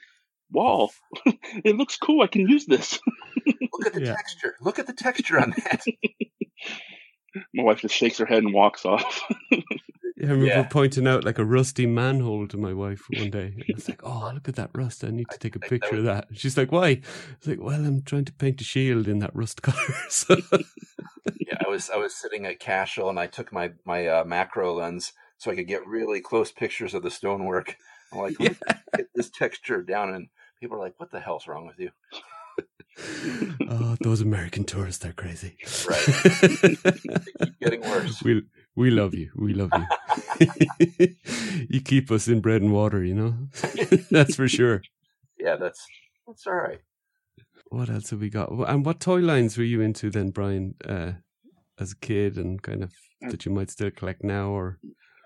[SPEAKER 8] Wall. it looks cool. I can use this.
[SPEAKER 2] Look at the
[SPEAKER 3] Yeah.
[SPEAKER 2] texture. Look at the texture on that.
[SPEAKER 8] My wife just shakes her head and walks off.
[SPEAKER 3] Yeah, I remember
[SPEAKER 2] Yeah.
[SPEAKER 3] pointing out like a rusty manhole to my wife one day. And it's like, oh, look at that rust. I need to take a picture of that. She's like, why? It's like, well, I'm trying to paint a shield in that rust color. so,
[SPEAKER 2] yeah, I was I was sitting at Cashel and I took my my uh, macro lens so I could get really close pictures of the stonework. I'm like, "Let me get this texture down, and people are like, "What the hell's wrong with you?"
[SPEAKER 3] oh, those American tourists, they're crazy.
[SPEAKER 2] Right. keep getting worse.
[SPEAKER 3] We, we love you. We love you. you keep us in bread and water, you know? That's for sure.
[SPEAKER 2] Yeah, that's that's all right.
[SPEAKER 3] What else have we got? And what toy lines were you into then, Bryan, uh, as a kid and kind of that you might still collect now or?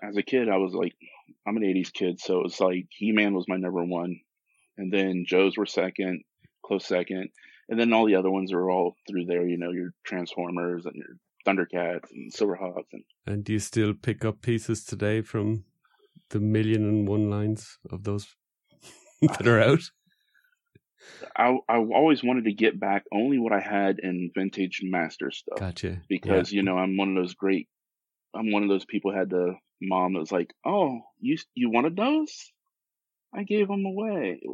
[SPEAKER 8] As a kid, I was like, I'm an 80s kid. So it was like He Man was my number one. And then Joe's were second, close second. And then all the other ones are all through there, you know, your Transformers and your Thundercats and Silverhawks and
[SPEAKER 3] And do you still pick up pieces today from the million and one lines of those that are out?
[SPEAKER 8] I I always wanted to get back only what I had in vintage master stuff
[SPEAKER 3] Gotcha.
[SPEAKER 8] because you know I'm one of those great I'm one of those people who had the mom that was like, "Oh, you you wanted those? I gave them away."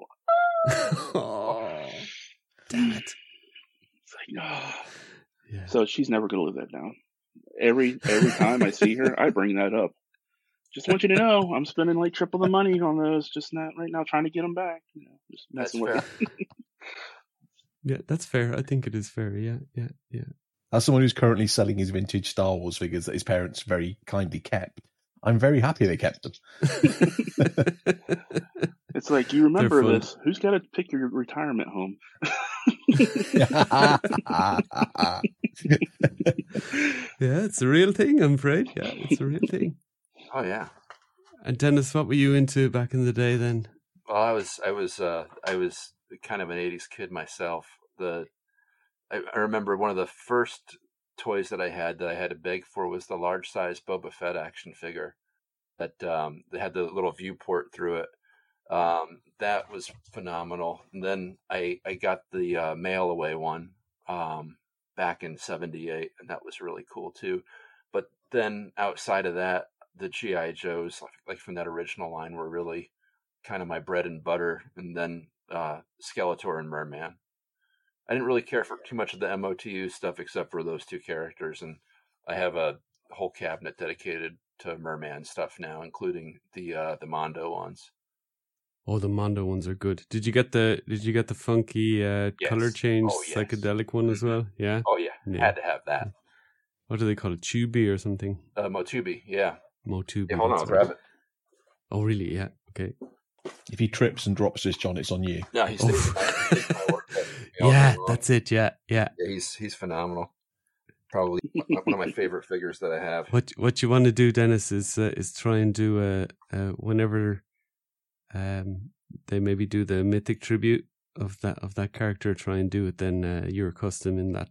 [SPEAKER 3] oh, damn it.
[SPEAKER 8] It's like, oh.
[SPEAKER 3] Yeah.
[SPEAKER 8] So she's never gonna live that down. Every every time I see her, I bring that up. Just want you to know, I'm spending like triple the money on those. Just not right now, trying to get them back. You know, just
[SPEAKER 2] That's
[SPEAKER 8] messing with
[SPEAKER 2] fair.
[SPEAKER 3] Yeah, that's fair. I think it is fair. Yeah, yeah, yeah.
[SPEAKER 6] As someone who's currently selling his vintage Star Wars figures that his parents very kindly kept, I'm very happy they kept them.
[SPEAKER 8] It's like you remember this. Who's got to pick your retirement home?
[SPEAKER 3] yeah, it's a real thing, I'm afraid. Yeah, it's a real thing.
[SPEAKER 2] Oh yeah.
[SPEAKER 3] And Dennis, what were you into back in the day then?
[SPEAKER 2] Well, I was I was uh, I was kind of an '80s kid myself. The I, I remember one of the first toys that I had that I had to beg for was the large size Boba Fett action figure that um, that had the little viewport through it. Um, that was phenomenal. And then I I got the uh, mail away one um, back in '78, and that was really cool too. But then outside of that, the GI Joes, like, like from that original line, were really kind of my bread and butter, and then uh, Skeletor and Merman. I didn't really care for too much of the MOTU stuff except for those two characters, and I have a whole cabinet dedicated to Merman stuff now, including the uh, the Mondo ones.
[SPEAKER 3] Oh, the Mondo ones are good. Did you get the Did you get the funky uh,
[SPEAKER 2] Yes.
[SPEAKER 3] color change
[SPEAKER 2] Oh, yes.
[SPEAKER 3] psychedelic one as well? Yeah.
[SPEAKER 2] Oh yeah,
[SPEAKER 3] Yeah.
[SPEAKER 2] had to have that.
[SPEAKER 3] What do they call it? Tubi or something?
[SPEAKER 2] Uh, Motubi, yeah.
[SPEAKER 3] Motubi.
[SPEAKER 2] Yeah, hold on, I'll grab it.
[SPEAKER 3] Oh, really? Yeah. Okay.
[SPEAKER 6] if he trips and drops this, John, it's on you.
[SPEAKER 2] No, he's
[SPEAKER 3] Oof.
[SPEAKER 2] taking my, taking my work ethic all
[SPEAKER 3] yeah, that's it. Yeah, yeah.
[SPEAKER 2] Yeah, he's he's phenomenal. Probably one of my favorite figures that I have.
[SPEAKER 3] What What you want to do, Dennis, is uh, is try and do a, a whenever um, they maybe do the mythic tribute of that of that character, try and do it, then uh, you're custom in that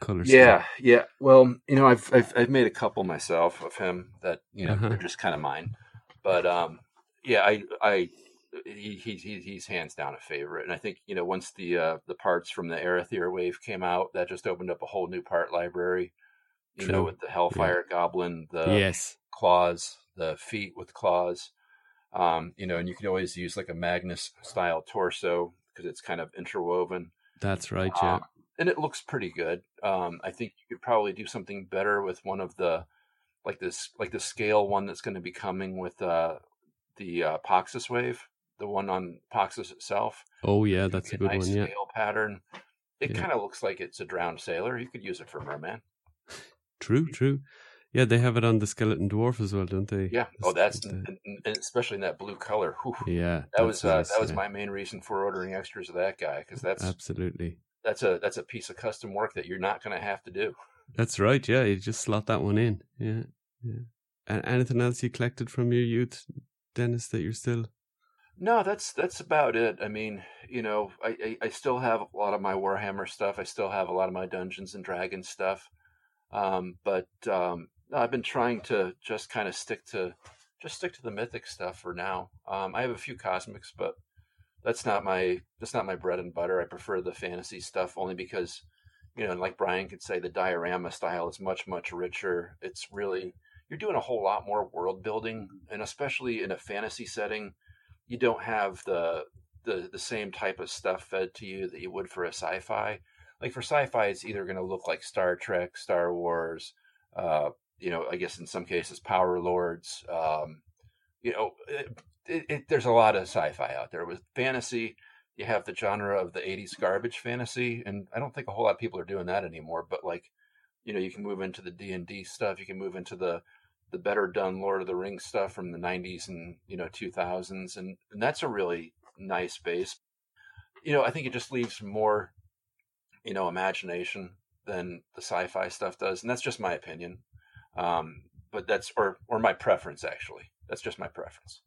[SPEAKER 3] color.
[SPEAKER 2] Yeah, scheme. yeah. Well, you know, I've, I've, I've made a couple myself of him that you know uh-huh. are just kind of mine. But um, yeah, I I he, he he's hands down a favorite, and I think you know once the uh, the parts from the Arethyr wave came out, that just opened up a whole new part library. You True. know, with the Hellfire yeah. Goblin, the
[SPEAKER 3] yes
[SPEAKER 2] claws, the feet with claws. Um, you know, and you can always use like a Magnus style torso because it's kind of interwoven.
[SPEAKER 3] That's right, yeah. Um,
[SPEAKER 2] and it looks pretty good. Um, I think you could probably do something better with one of the like this like the scale one that's going to be coming with uh, the uh, Poxxus wave, the one on Poxxus itself.
[SPEAKER 3] Oh yeah, that's a good
[SPEAKER 2] nice
[SPEAKER 3] one. Yeah,
[SPEAKER 2] scale pattern. It yeah. kind of looks like it's a drowned sailor. You could use it for merman.
[SPEAKER 3] True, true. Yeah, they have it on the skeleton dwarf as well, don't they?
[SPEAKER 2] Yeah. Oh, that's the... especially in that blue color. Whew.
[SPEAKER 3] Yeah,
[SPEAKER 2] that was uh, that was my main reason for ordering extras of that guy because that's
[SPEAKER 3] absolutely
[SPEAKER 2] that's a that's a piece of custom work that you're not going to have to do.
[SPEAKER 3] That's right. Yeah, you just slot that one in. Yeah, yeah. And anything else you collected from your youth, Dennis, that you're still?
[SPEAKER 2] No, that's that's about it. I mean, you know, I, I, I still have a lot of my Warhammer stuff. I still have a lot of my Dungeons and Dragons stuff. Um, but um, I've been trying to just kind of stick to just stick to the mythic stuff for now. Um, I have a few cosmics, but that's not my that's not my bread and butter. I prefer the fantasy stuff only because, you know, like Bryan could say, the diorama style is much much richer. It's really you're doing a whole lot more world building, and especially in a fantasy setting, you don't have the the the same type of stuff fed to you that you would for a sci-fi. Like for sci-fi, it's either going to look like Star Trek, Star Wars, uh, you know, I guess in some cases, Power Lords. Um, you know, it, it, it, there's a lot of sci-fi out there. With fantasy, you have the genre of the '80s garbage fantasy, and I don't think a whole lot of people are doing that anymore. But like, you know, you can move into the D and D stuff. You can move into the the better done Lord of the Rings stuff from the '90s and you know 2000s, and, and that's a really nice base. You know, I think it just leaves more, you know, imagination than the sci-fi stuff does, and that's just my opinion. Um, but that's or or my preference actually. That's just my preference.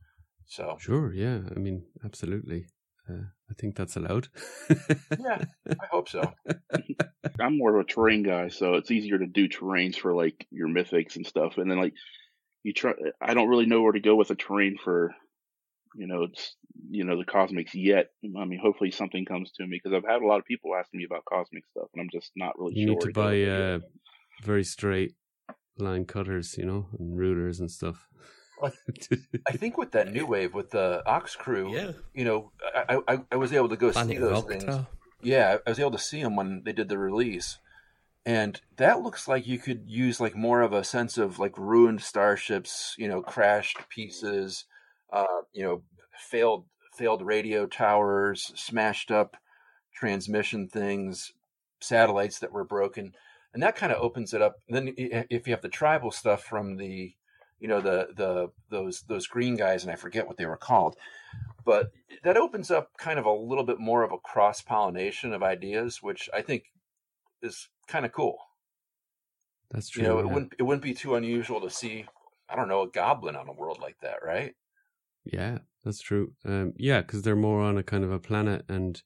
[SPEAKER 2] So
[SPEAKER 3] sure, yeah. I mean, absolutely. Uh, I think that's allowed.
[SPEAKER 2] yeah, I hope so.
[SPEAKER 8] I'm more of a terrain guy, so it's easier to do terrains for like your mythics and stuff. And then like you try, I don't really know where to go with a terrain for, you know, it's you know the cosmics yet. I mean, hopefully something comes to me because I've had a lot of people asking me about cosmic stuff, and I'm just not really
[SPEAKER 3] you
[SPEAKER 8] sure.
[SPEAKER 3] need to buy uh, very straight line cutters, you know, and rulers and stuff.
[SPEAKER 2] I think with that new wave with the OxKrewe, yeah. you know, I, I, I was able to go Planet see those things. Yeah, I was able to see them when they did the release, and that looks like you could use like more of a sense of like ruined starships, you know, crashed pieces, uh, you know, failed failed radio towers, smashed up transmission things, satellites that were broken, and that kind of opens it up. then if you have the tribal stuff from the you know the the those those green guys and I forget what they were called, but that opens up kind of a little bit more of a cross pollination of ideas, which I think is kind of cool.
[SPEAKER 3] That's true.
[SPEAKER 2] You know, yeah. it wouldn't it wouldn't be too unusual to see I don't know a goblin on a world like that, right?
[SPEAKER 3] Yeah, that's true. Um, yeah, because they're more on a kind of a planet, and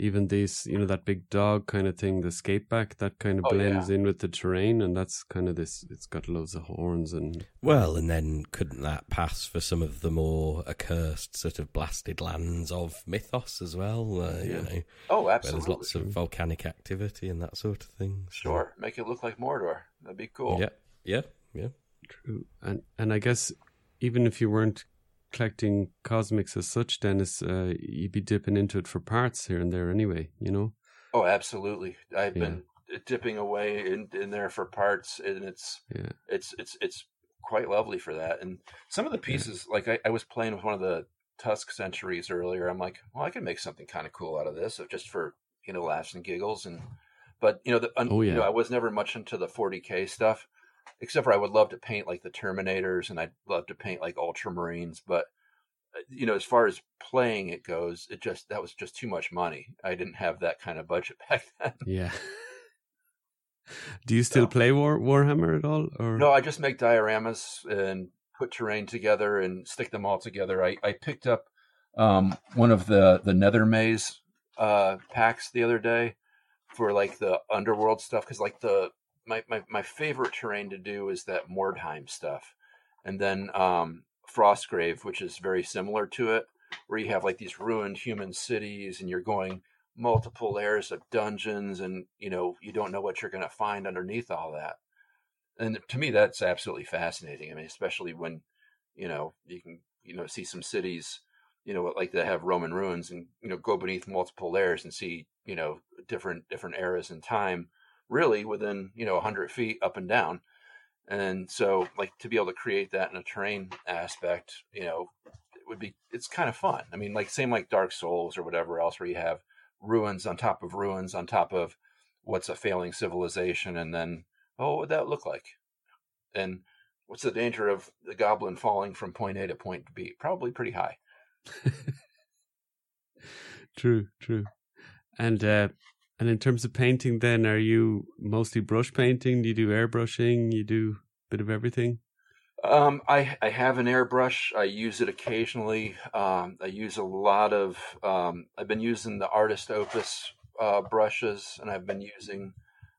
[SPEAKER 3] even these, you know, that big dog kind of thing, the skate back, that kind of oh, blends yeah. in with the terrain, and that's kind of this. It's got loads of horns and.
[SPEAKER 7] Well, and then couldn't that pass for some of the more accursed, sort of blasted lands of Mythoss as well? Uh, yeah. You know,
[SPEAKER 2] oh, absolutely.
[SPEAKER 7] there's lots of volcanic activity and that sort of thing.
[SPEAKER 2] So. Sure, make it look like Mordor. That'd be cool.
[SPEAKER 7] Yeah, yeah, yeah.
[SPEAKER 3] True, and and I guess even if you weren't collecting cosmics as such, Dennis, uh, you'd be dipping into it for parts here and there anyway, you know?
[SPEAKER 2] Oh, absolutely. I've yeah. been dipping away in, in there for parts and it's, yeah. it's, it's, it's quite lovely for that. And some of the pieces, yeah. like I, I was playing with one of the Tusk centuries earlier. I'm like, well, I can make something kind of cool out of this just for, you know, laughs and giggles. And, but you know, the, oh, yeah. you know, I was never much into the 40k stuff except for I would love to paint like the Terminators and I'd love to paint like Ultramarines, but uh, you know, as far as playing it goes, it just that was just too much money. I didn't have that kind of budget back then.
[SPEAKER 3] Yeah. Do you still so, play War Warhammer at all? Or
[SPEAKER 2] no, I just make dioramas and put terrain together and stick them all together. I, I picked up um, one of the the Nethermaze uh, packs the other day for like the underworld stuff because like the my, my my favorite terrain to do is that Mordheim stuff, and then um, Frostgrave, which is very similar to it, where you have like these ruined human cities and you're going multiple layers of dungeons and you know you don't know what you're going to find underneath all that. And to me that's absolutely fascinating. I mean especially when you know you can you know see some cities you know like that have roman ruins and you know go beneath multiple layers and see you know different different eras in time really within you know 100 feet up and down. And so like to be able to create that in a terrain aspect you know it would be it's kind of fun. I mean like same like dark souls or whatever else where you have ruins on top of ruins on top of what's a failing civilization and then oh what would that look like? And what's the danger of the goblin falling from point a to point b? Probably pretty high.
[SPEAKER 3] True true. And uh and in terms of painting then are you mostly brush painting do you do airbrushing you do a bit of everything
[SPEAKER 2] um, I I have an airbrush. I use it occasionally. Um, I use a lot of. Um, I've been using the Artis Opus uh, brushes, and I've been using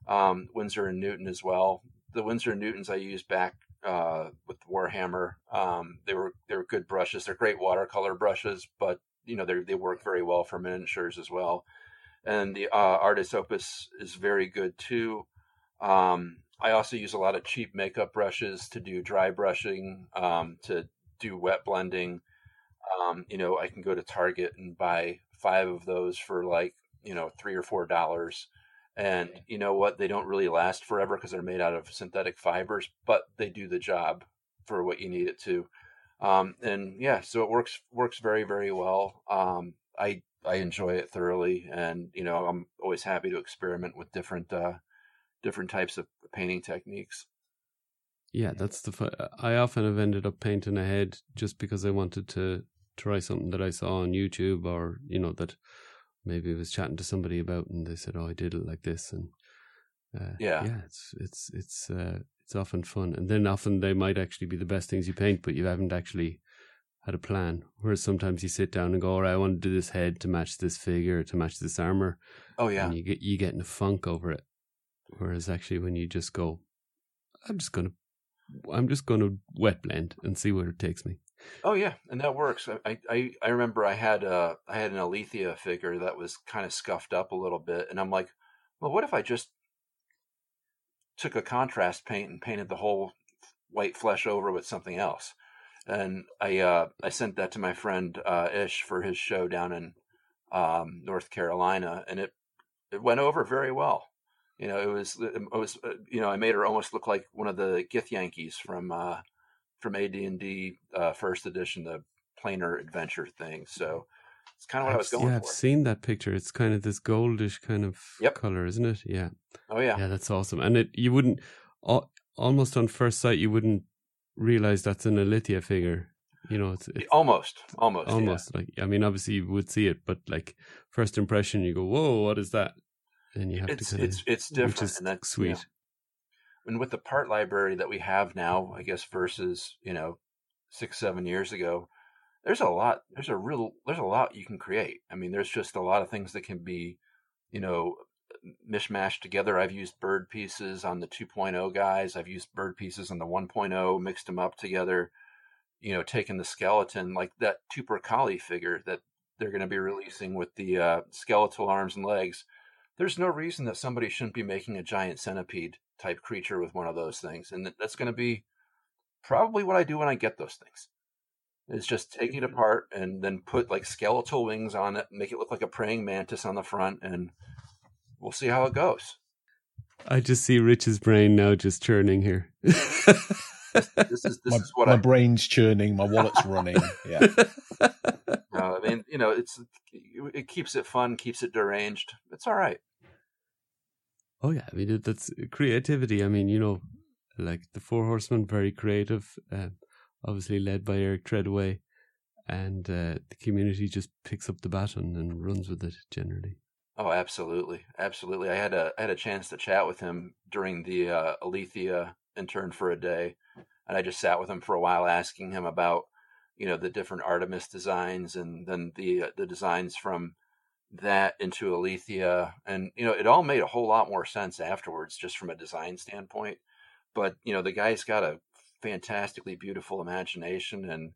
[SPEAKER 2] um, Winsor and Newton as well. The Winsor and Newtons I used back uh, with Warhammer. Um, they were they were good brushes. They're great watercolor brushes, but you know they they work very well for miniatures as well. And the uh, Artis Opus is very good too. Um, I also use a lot of cheap makeup brushes to do dry brushing, um, to do wet blending. Um, you know, I can go to Target and buy five of those for like, you know, three or four dollars. And you know what? They don't really last forever because they're made out of synthetic fibers, but they do the job for what you need it to. Um, and yeah, so it works works very very well. Um, I I enjoy it thoroughly, and you know I'm always happy to experiment with different uh, different types of painting techniques.
[SPEAKER 3] Yeah, that's the. I often have ended up painting a head just because I wanted to try something that I saw on YouTube, or you know that maybe I was chatting to somebody about, and they said, "Oh, I did it like this," and uh,
[SPEAKER 2] yeah,
[SPEAKER 3] yeah, it's it's it's uh, it's often fun, and then often they might actually be the best things you paint, but you haven't actually had a plan. Whereas sometimes you sit down and go, "All right, I want to do this head to match this figure, to match this armor."
[SPEAKER 2] Oh yeah,
[SPEAKER 3] and you get you get in a funk over it. Whereas actually, when you just go, I'm just gonna, I'm just gonna wet blend and see where it takes me.
[SPEAKER 2] Oh yeah, and that works. I I, I remember I had a I had an Illythia figure that was kind of scuffed up a little bit, and I'm like, well, what if I just took a contrast paint and painted the whole white flesh over with something else? And I uh I sent that to my friend uh, Ish for his show down in um, North Carolina, and it it went over very well you know, it was it was uh, you know I made her almost look like one of the Githyanki from uh, from AD and D uh, first edition, the planar adventure thing. So it's kind of what
[SPEAKER 3] I've,
[SPEAKER 2] I was going
[SPEAKER 3] yeah,
[SPEAKER 2] for.
[SPEAKER 3] I've seen that picture. It's kind of this goldish kind of
[SPEAKER 2] yep.
[SPEAKER 3] color, isn't it? Yeah.
[SPEAKER 2] Oh yeah.
[SPEAKER 3] Yeah, that's awesome. And it you wouldn't almost on first sight you wouldn't realize that's an Illythia figure. You know, it's, it's
[SPEAKER 2] almost, almost,
[SPEAKER 3] almost
[SPEAKER 2] yeah.
[SPEAKER 3] like I mean, obviously you would see it, but like first impression, you go, "Whoa, what is that?" and you have
[SPEAKER 2] it's,
[SPEAKER 3] to kind
[SPEAKER 2] it's it's different
[SPEAKER 3] which
[SPEAKER 2] and that's
[SPEAKER 3] sweet
[SPEAKER 2] you know, and with the part library that we have now i guess versus you know six seven years ago there's a lot there's a real there's a lot you can create i mean there's just a lot of things that can be you know mishmashed together i've used bird pieces on the 2.0 guys i've used bird pieces on the 1.0 mixed them up together you know taken the skeleton like that Tupor figure that they're going to be releasing with the uh, skeletal arms and legs there's no reason that somebody shouldn't be making a giant centipede type creature with one of those things. And that's going to be probably what I do when I get those things. Is just take it apart and then put like skeletal wings on it, make it look like a praying mantis on the front, and we'll see how it goes.
[SPEAKER 3] I just see Rich's brain now just churning here.
[SPEAKER 2] this, this is this
[SPEAKER 6] my,
[SPEAKER 2] is what
[SPEAKER 6] my
[SPEAKER 2] I,
[SPEAKER 6] brain's churning, my wallet's running. Yeah.
[SPEAKER 2] Uh, I mean, you know, it's it keeps it fun, keeps it deranged. It's all right.
[SPEAKER 3] Oh yeah, I mean that's creativity. I mean, you know, like the Four Horsemen, very creative. Um, obviously led by Eric Treadaway, and uh, the community just picks up the baton and runs with it generally.
[SPEAKER 2] Oh, absolutely, absolutely. I had a I had a chance to chat with him during the uh, Illythia intern for a day, and I just sat with him for a while, asking him about you know the different Artemis designs and then the uh, the designs from that into Illythia, and you know it all made a whole lot more sense afterwards, just from a design standpoint. But you know the guy's got a fantastically beautiful imagination, and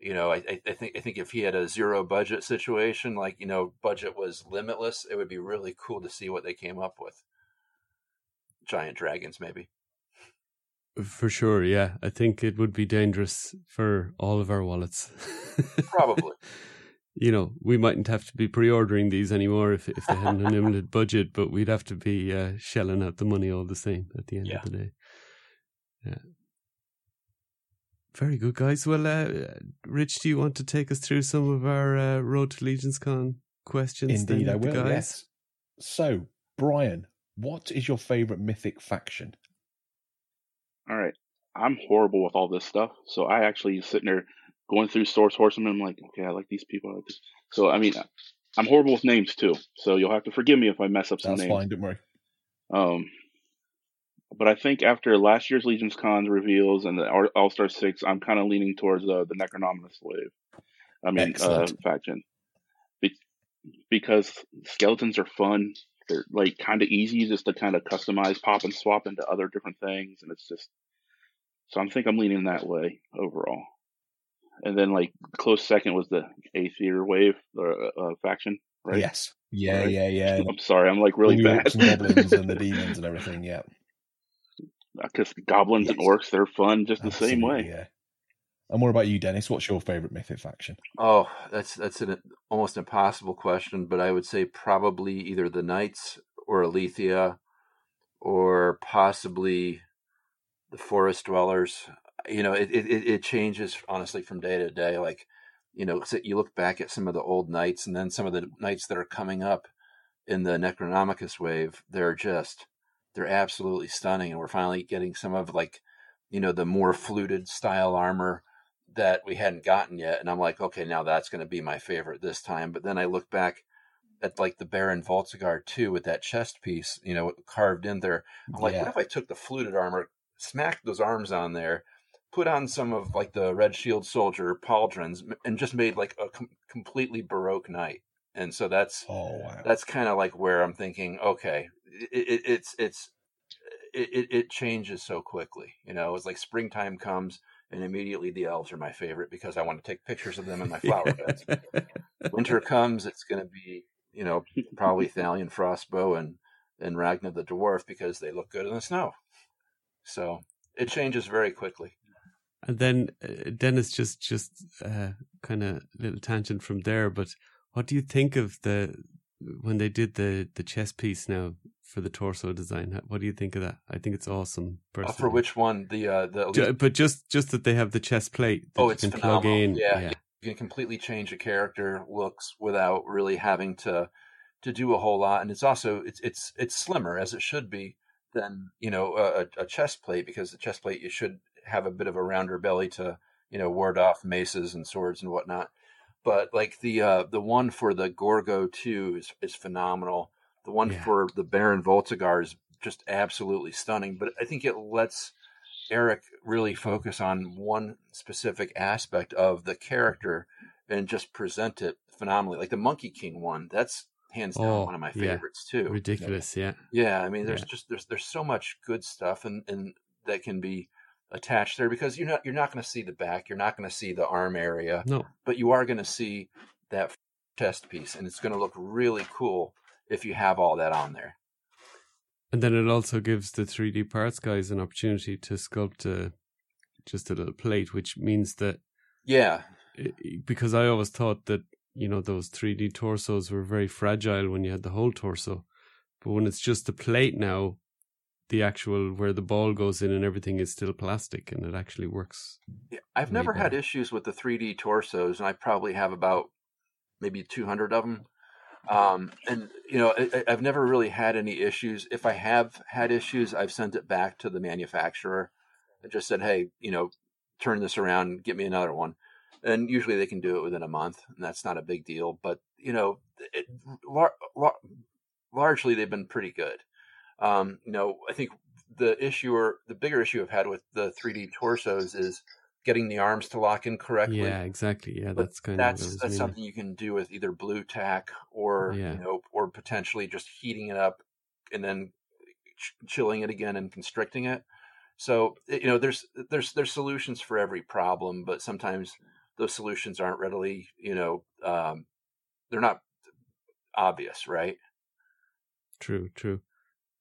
[SPEAKER 2] you know I, I think I think if he had a zero budget situation, like you know budget was limitless, it would be really cool to see what they came up with. Giant dragons, maybe.
[SPEAKER 3] For sure, yeah. I think it would be dangerous for all of our wallets.
[SPEAKER 2] Probably.
[SPEAKER 3] you know, we mightn't have to be pre-ordering these anymore if if they had an unlimited budget, but we'd have to be uh, shelling out the money all the same at the end
[SPEAKER 2] Yeah.
[SPEAKER 3] of the day. Yeah. Very good, guys. Well, uh, Rich, do you want to take us through some of our uh, Road to Legions Con questions?
[SPEAKER 6] Indeed,
[SPEAKER 3] then,
[SPEAKER 6] I will.
[SPEAKER 3] guys?
[SPEAKER 6] Yes. So, Brian, what is your favorite mythic faction?
[SPEAKER 8] All right. I'm horrible with all this stuff. So I actually sitting there going through Four Horsemen. I'm like, okay, I like these people. I like this. So, I mean, I'm horrible with names too. So you'll have to forgive me if I mess up some
[SPEAKER 6] That's
[SPEAKER 8] names.
[SPEAKER 6] fine. Don't worry.
[SPEAKER 8] Um, but I think after last year's Legions Cons reveals and the All Star Six, I'm kind of leaning towards uh, the Necronominus wave. I mean, uh, faction, Be- because skeletons are fun. They're like kind of easy just to kind of customize, pop and swap into other different things, and it's just. So I think I'm leaning that way overall. And then like close second was the Arethyr wave or uh, uh, faction, right?
[SPEAKER 6] Yes. Yeah,
[SPEAKER 8] Right.
[SPEAKER 6] yeah, yeah.
[SPEAKER 8] I'm sorry, I'm like really
[SPEAKER 6] All the
[SPEAKER 8] bad.
[SPEAKER 6] orcs and goblins and the demons and everything. Yeah.
[SPEAKER 8] Because goblins and orcs they're fun just the same way.
[SPEAKER 6] Yeah. And what about you, Dennis? What's your favorite mythic faction?
[SPEAKER 2] Oh, that's that's an almost impossible question, but I would say probably either the Knights or Illythia, or possibly the Forest Dwellers. You know, it it, it it changes honestly from day to day. Like, you know, you look back at some of the old Knights, and then some of the Knights that are coming up in the Necronominus wave. They're just they're absolutely stunning, and we're finally getting some of like, you know, the more fluted style armor that we hadn't gotten yet. And I'm like, okay, now that's going to be my favorite this time. But then I look back at like the Baron Volligar too with that chest piece, you know, carved in there. I'm like,
[SPEAKER 6] Yeah.
[SPEAKER 2] what if I took the fluted armor, smacked those arms on there, put on some of like the Red Shield Soldier pauldrons, and just made like a com- completely Baroque knight. And so that's
[SPEAKER 6] Oh wow.
[SPEAKER 2] that's kind of like where I'm thinking, okay, it, it, it's it's it, it, changes so quickly. You know, it's like springtime comes and immediately the elves are my favorite because I want to take pictures of them in my flower beds. Winter comes, it's going to be you know probably Thalion Frostbow and and Ragnar the dwarf because they look good in the snow. So it changes very quickly.
[SPEAKER 3] And then uh, Dennis just just uh, kind of little tangent from there. But what do you think of the when they did the the chess piece now for the torso design? What do you think of that? I think it's awesome.
[SPEAKER 2] Uh,
[SPEAKER 3] Personally.
[SPEAKER 2] for which one? The uh, the
[SPEAKER 3] Ju- but just just that they have the chest plate that
[SPEAKER 2] Oh,
[SPEAKER 3] you
[SPEAKER 2] it's
[SPEAKER 3] can plug
[SPEAKER 2] phenomenal.
[SPEAKER 3] in.
[SPEAKER 2] Yeah,
[SPEAKER 3] yeah.
[SPEAKER 2] you can completely change a character looks without really having to to do a whole lot, and it's also it's it's it's slimmer as it should be than you know a, a chest plate because the chest plate you should have a bit of a rounder belly to you know ward off maces and swords and whatnot. But like the uh, the one for the Gorgo two is is phenomenal. The one
[SPEAKER 3] Yeah.
[SPEAKER 2] for the Baron Volligar is just absolutely stunning. But I think it lets Eric really focus on one specific aspect of the character and just present it phenomenally. Like the Monkey King one, that's hands down
[SPEAKER 3] Oh,
[SPEAKER 2] one of my
[SPEAKER 3] yeah.
[SPEAKER 2] favorites too.
[SPEAKER 3] Ridiculous, yeah.
[SPEAKER 2] Yeah, I mean, there's
[SPEAKER 3] Yeah.
[SPEAKER 2] just there's there's so much good stuff and and that can be attached there because you're not you're not going to see the back, you're not going to see the arm area,
[SPEAKER 3] No,
[SPEAKER 2] but you are going to see that chest piece, and it's going to look really cool if you have all that on there.
[SPEAKER 3] and then it also gives the 3D parts guys an opportunity to sculpt a, just a little plate, which means that
[SPEAKER 2] Yeah,
[SPEAKER 3] i- because I always thought that you know those 3D torsos were very fragile when you had the whole torso, but when it's just the plate now, the actual where the ball goes in and everything is still plastic, and it actually works.
[SPEAKER 2] Yeah, I've never had issues with the 3D torsos, and I probably have about maybe 200 of them. Um, and you know, I, I've never really had any issues. If I have had issues, I've sent it back to the manufacturer and just said, "Hey, you know, turn this around, get me another one." And usually they can do it within a month, and that's not a big deal. But you know, it, lar- lar- largely they've been pretty good. Um, you know, I think the issue or the bigger issue I've had with the 3D torsos is getting the arms to lock in correctly.
[SPEAKER 3] Yeah, exactly. Yeah,
[SPEAKER 2] But
[SPEAKER 3] that's kind
[SPEAKER 2] that's
[SPEAKER 3] of what I was
[SPEAKER 2] that's
[SPEAKER 3] meaning.
[SPEAKER 2] something you can do with either Blu Tack or
[SPEAKER 3] Yeah.
[SPEAKER 2] you know or potentially just heating it up and then ch- chilling it again and constricting it. So you know there's there's there's solutions for every problem, but sometimes those solutions aren't readily you know um, they're not obvious, right?
[SPEAKER 3] True, true.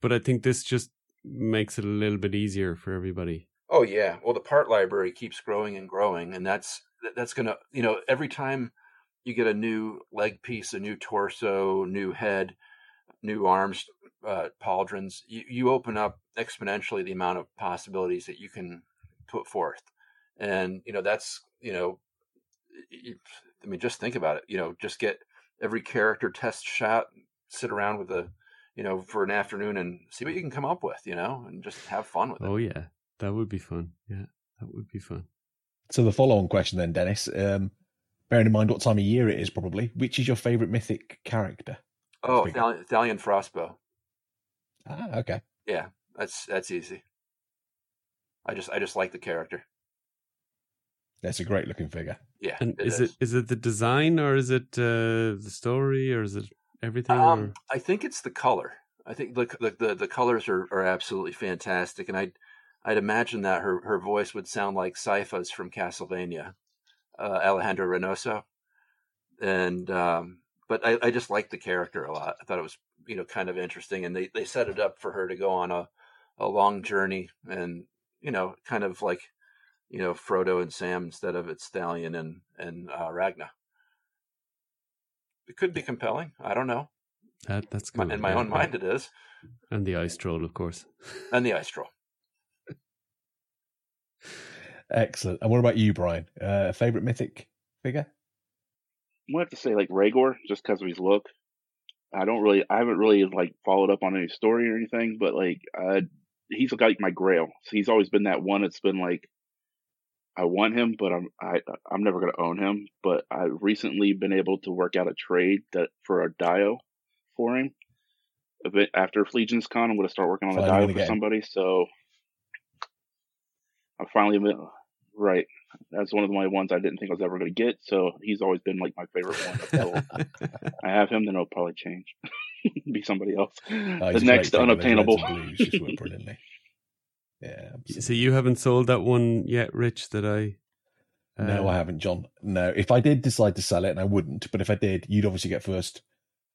[SPEAKER 3] But I think this just makes it a little bit easier for everybody.
[SPEAKER 2] Oh yeah. Well, the part library keeps growing and growing, and that's that's gonna you know every time you get a new leg piece, a new torso, new head, new arms, uh, pauldrons, you, you open up exponentially the amount of possibilities that you can put forth, and you know that's you know, I mean, just think about it. You know, just get every character test shot, sit around with a you know for an afternoon and see what you can come up with. You know, and just have fun with it.
[SPEAKER 3] Oh yeah, that would be fun. Yeah, that would be fun.
[SPEAKER 6] So the follow-on question then, Dennis, um, bearing in mind what time of year it is, probably, which is your favourite mythic character?
[SPEAKER 2] Oh,
[SPEAKER 6] Figure.
[SPEAKER 2] Thalion, Thalion Frostbow.
[SPEAKER 6] Ah, okay.
[SPEAKER 2] Yeah, that's that's easy. I just I just like the character.
[SPEAKER 6] That's a great looking figure.
[SPEAKER 2] Yeah,
[SPEAKER 3] And is it is it the design or is it uh, the story or is it everything?
[SPEAKER 2] Um,
[SPEAKER 3] or?
[SPEAKER 2] I think it's the color. I think the the the, the colors are, are absolutely fantastic, and I'd I'd imagine that her her voice would sound like Sypha's from Castlevania, uh, Alejandra Reynoso, and um, but I, I just liked the character a lot. I thought it was you know kind of interesting, and they they set it up for her to go on a a long journey, and you know kind of like you know Frodo and Sam instead of it's Stallion and and uh, Ragna. It could be compelling. I don't know.
[SPEAKER 3] That that's
[SPEAKER 2] My-
[SPEAKER 3] cool.
[SPEAKER 2] In my
[SPEAKER 3] yeah,
[SPEAKER 2] own
[SPEAKER 3] yeah.
[SPEAKER 2] mind, it is.
[SPEAKER 3] And the ice troll, of course.
[SPEAKER 2] And the ice troll.
[SPEAKER 6] Excellent. And what about you, Brian? Uh, favorite mythic figure?
[SPEAKER 8] I'm gonna have to say like Rhaegor, just because of his look. I don't really, I haven't really like followed up on any story or anything, but like, uh, he's like my Grail. So he's always been that one. that's been like, I want him, but I'm I I'm never gonna own him. But I've recently been able to work out a trade that for a Dio for him. A bit after Legions Con, I'm gonna start working on a
[SPEAKER 6] Finally
[SPEAKER 8] Dio for somebody. So I finally been right. That's one of my ones I didn't think I was ever gonna get. So he's always been like my favorite one. I have him, then it'll probably change. Be somebody else.
[SPEAKER 6] Oh,
[SPEAKER 8] the
[SPEAKER 6] a
[SPEAKER 8] next
[SPEAKER 6] great figure. Those
[SPEAKER 8] unobtainable.
[SPEAKER 6] Reds and blues just work brilliantly. Yeah.
[SPEAKER 3] so you haven't sold that one yet, Rich? That I.
[SPEAKER 6] No,
[SPEAKER 3] uh,
[SPEAKER 6] I haven't, John. No, if I did decide to sell it, and I wouldn't, but if I did, you'd obviously get first.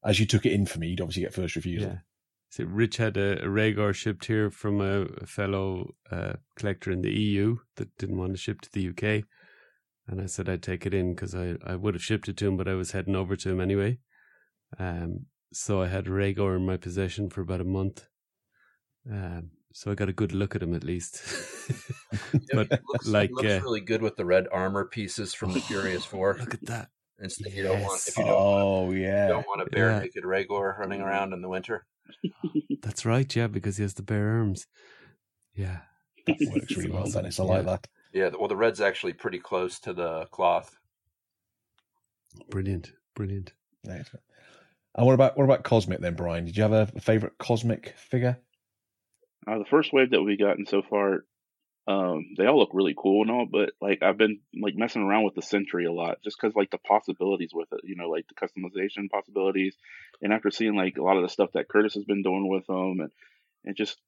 [SPEAKER 6] As you took it in for me, you'd obviously get first refusal.
[SPEAKER 3] Yeah. So Rich had a, a Rhaegar shipped here from a, a fellow uh, collector in the EU that didn't want to ship to the UK, and I said I'd take it in because I, I would have shipped it to him, but I was heading over to him anyway. Um, so I had Rhaegar in my possession for about a month. Um, so I got a good look at him at least. but
[SPEAKER 2] it looks,
[SPEAKER 3] like,
[SPEAKER 2] it looks
[SPEAKER 3] uh,
[SPEAKER 2] really good with the red armor pieces from the Furious Four.
[SPEAKER 3] look at that.
[SPEAKER 2] Instead, you don't want if you don't,
[SPEAKER 6] Oh
[SPEAKER 2] you
[SPEAKER 6] yeah.
[SPEAKER 2] don't want a bare
[SPEAKER 3] Yeah.
[SPEAKER 2] naked Rhaegar running around in the winter.
[SPEAKER 3] That's right, yeah, because he has the bare arms. Yeah.
[SPEAKER 6] That works really well,
[SPEAKER 3] Awesome.
[SPEAKER 6] Dennis. I like that.
[SPEAKER 2] Yeah, well, the red's actually pretty close to the cloth.
[SPEAKER 3] Brilliant. Brilliant.
[SPEAKER 6] Excellent. And what about what about Cosmic then, Brian? Did you have a favorite Cosmic figure?
[SPEAKER 8] Uh, the first wave that we've gotten so far, um, they all look really cool and all, but like I've been like messing around with the Sentry a lot, just because like the possibilities with it, you know, like the customization possibilities, and after seeing like a lot of the stuff that Curtis has been doing with them, and and just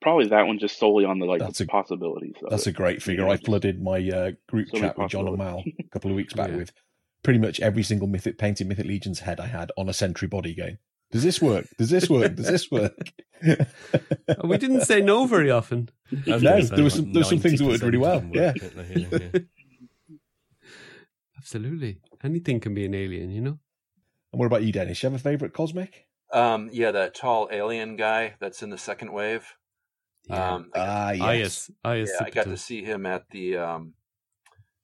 [SPEAKER 8] probably that one just solely on the like
[SPEAKER 6] That's
[SPEAKER 8] the
[SPEAKER 6] a-
[SPEAKER 8] possibilities.
[SPEAKER 6] That's a great figure.
[SPEAKER 8] Yeah,
[SPEAKER 6] I flooded my uh, group
[SPEAKER 8] so
[SPEAKER 6] chat with John and Mal a couple of weeks back
[SPEAKER 3] Yeah.
[SPEAKER 6] with pretty much every single Mythic painted Mythic Legion's head I had on a Sentry body going. Does this work? Does this work? Does this work?
[SPEAKER 3] We didn't say no very often.
[SPEAKER 6] No, there was some- there was some things that worked really well, yeah.
[SPEAKER 3] Absolutely. Anything can be an alien, you know?
[SPEAKER 6] and what about you, Dennis? You have a favorite Cosmic?
[SPEAKER 2] Um, yeah, that tall alien guy that's in the second wave. Um, I got,
[SPEAKER 6] Ah, yes.
[SPEAKER 3] Ayas. Ayas
[SPEAKER 2] yeah, I got to see him at the um,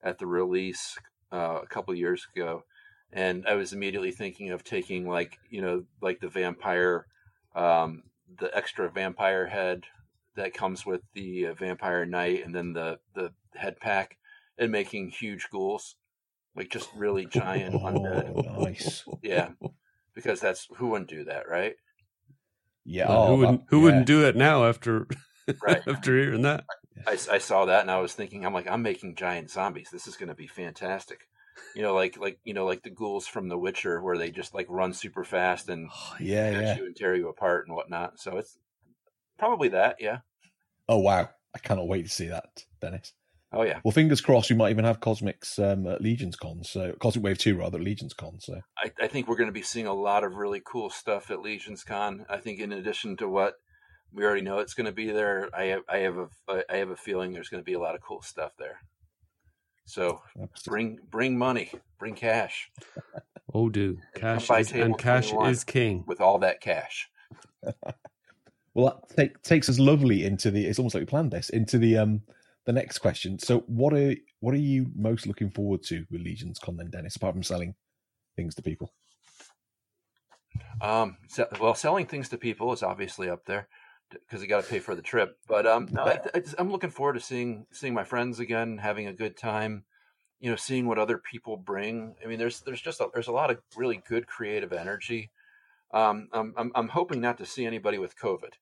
[SPEAKER 2] at the release uh, a couple of years ago, and I was immediately thinking of taking like you know like the vampire, um, the extra vampire head that comes with the uh, vampire knight, and then the the head pack, and making huge ghouls, like just really giant undead.
[SPEAKER 6] Oh, nice.
[SPEAKER 2] Yeah, because that's who wouldn't do that, right?
[SPEAKER 6] Yeah.
[SPEAKER 3] Well,
[SPEAKER 6] oh,
[SPEAKER 3] who wouldn't who
[SPEAKER 6] yeah.
[SPEAKER 3] wouldn't do it now after
[SPEAKER 2] Right.
[SPEAKER 3] after hearing that?
[SPEAKER 2] I, I saw that and I was thinking, I'm like, I'm making giant zombies. This is going to be fantastic. You know, like like you know, like the ghouls from The Witcher, where they just like run super fast and
[SPEAKER 6] Oh, yeah, yeah.
[SPEAKER 2] you and tear you apart and whatnot. So it's probably that, yeah.
[SPEAKER 6] Oh wow, I cannot wait to see that, Dennis.
[SPEAKER 2] Oh yeah,
[SPEAKER 6] Well, fingers crossed, we might even have Cosmics um, at Legions Con, so Cosmic Wave Two rather, at Legions Con. So
[SPEAKER 2] I, I think we're going to be seeing a lot of really cool stuff at Legions Con. I think in addition to what we already know it's going to be there, I have I have a I have a feeling there's going to be a lot of cool stuff there. So bring bring money, bring cash
[SPEAKER 3] Oh, do cash is, and cash is king.
[SPEAKER 2] with all that cash.
[SPEAKER 6] Well, that take, takes us lovely into the. It's almost like we planned this into the um the next question. So, what are what are you most looking forward to with Legions Con then, Dennis? Apart from selling things to people.
[SPEAKER 2] Um, se- well, selling things to people is obviously up there because you got to pay for the trip. But um, no, I, I just, I'm looking forward to seeing seeing my friends again, having a good time. You know, seeing what other people bring. I mean, there's there's just a, there's a lot of really good creative energy. Um, I'm, I'm I'm hoping not to see anybody with COVID.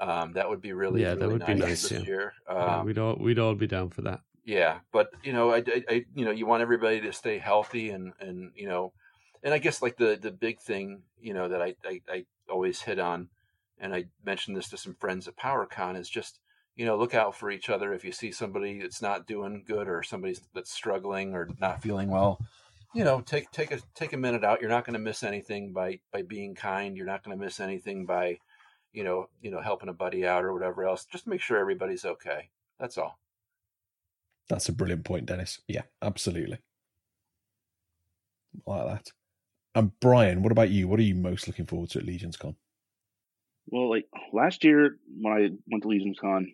[SPEAKER 2] Um, that would be really
[SPEAKER 3] Yeah, that
[SPEAKER 2] really
[SPEAKER 3] would be nice,
[SPEAKER 2] this
[SPEAKER 3] yeah.
[SPEAKER 2] year.
[SPEAKER 3] Yeah,
[SPEAKER 2] Um,
[SPEAKER 3] we'd all we'd all be down for that.
[SPEAKER 2] yeah, but you know, I, I, I- you know, you want everybody to stay healthy and and you know, and I guess like the the big thing, you know, that I I, I always hit on, and I mentioned this to some friends at PowerCon is just you know look out for each other if you see somebody that's not doing good or somebody that's struggling or not feeling well. You know, take take a take a minute out. You're not going to miss anything by by being kind. You're not going to miss anything by, you know, you know, helping a buddy out or whatever else. Just make sure everybody's okay. That's all.
[SPEAKER 6] That's a brilliant point, Dennis. Yeah, absolutely. I like that. And Brian, what about you? What are you most looking forward to at Legions Con?
[SPEAKER 8] Well, like last year when I went to Legions Con,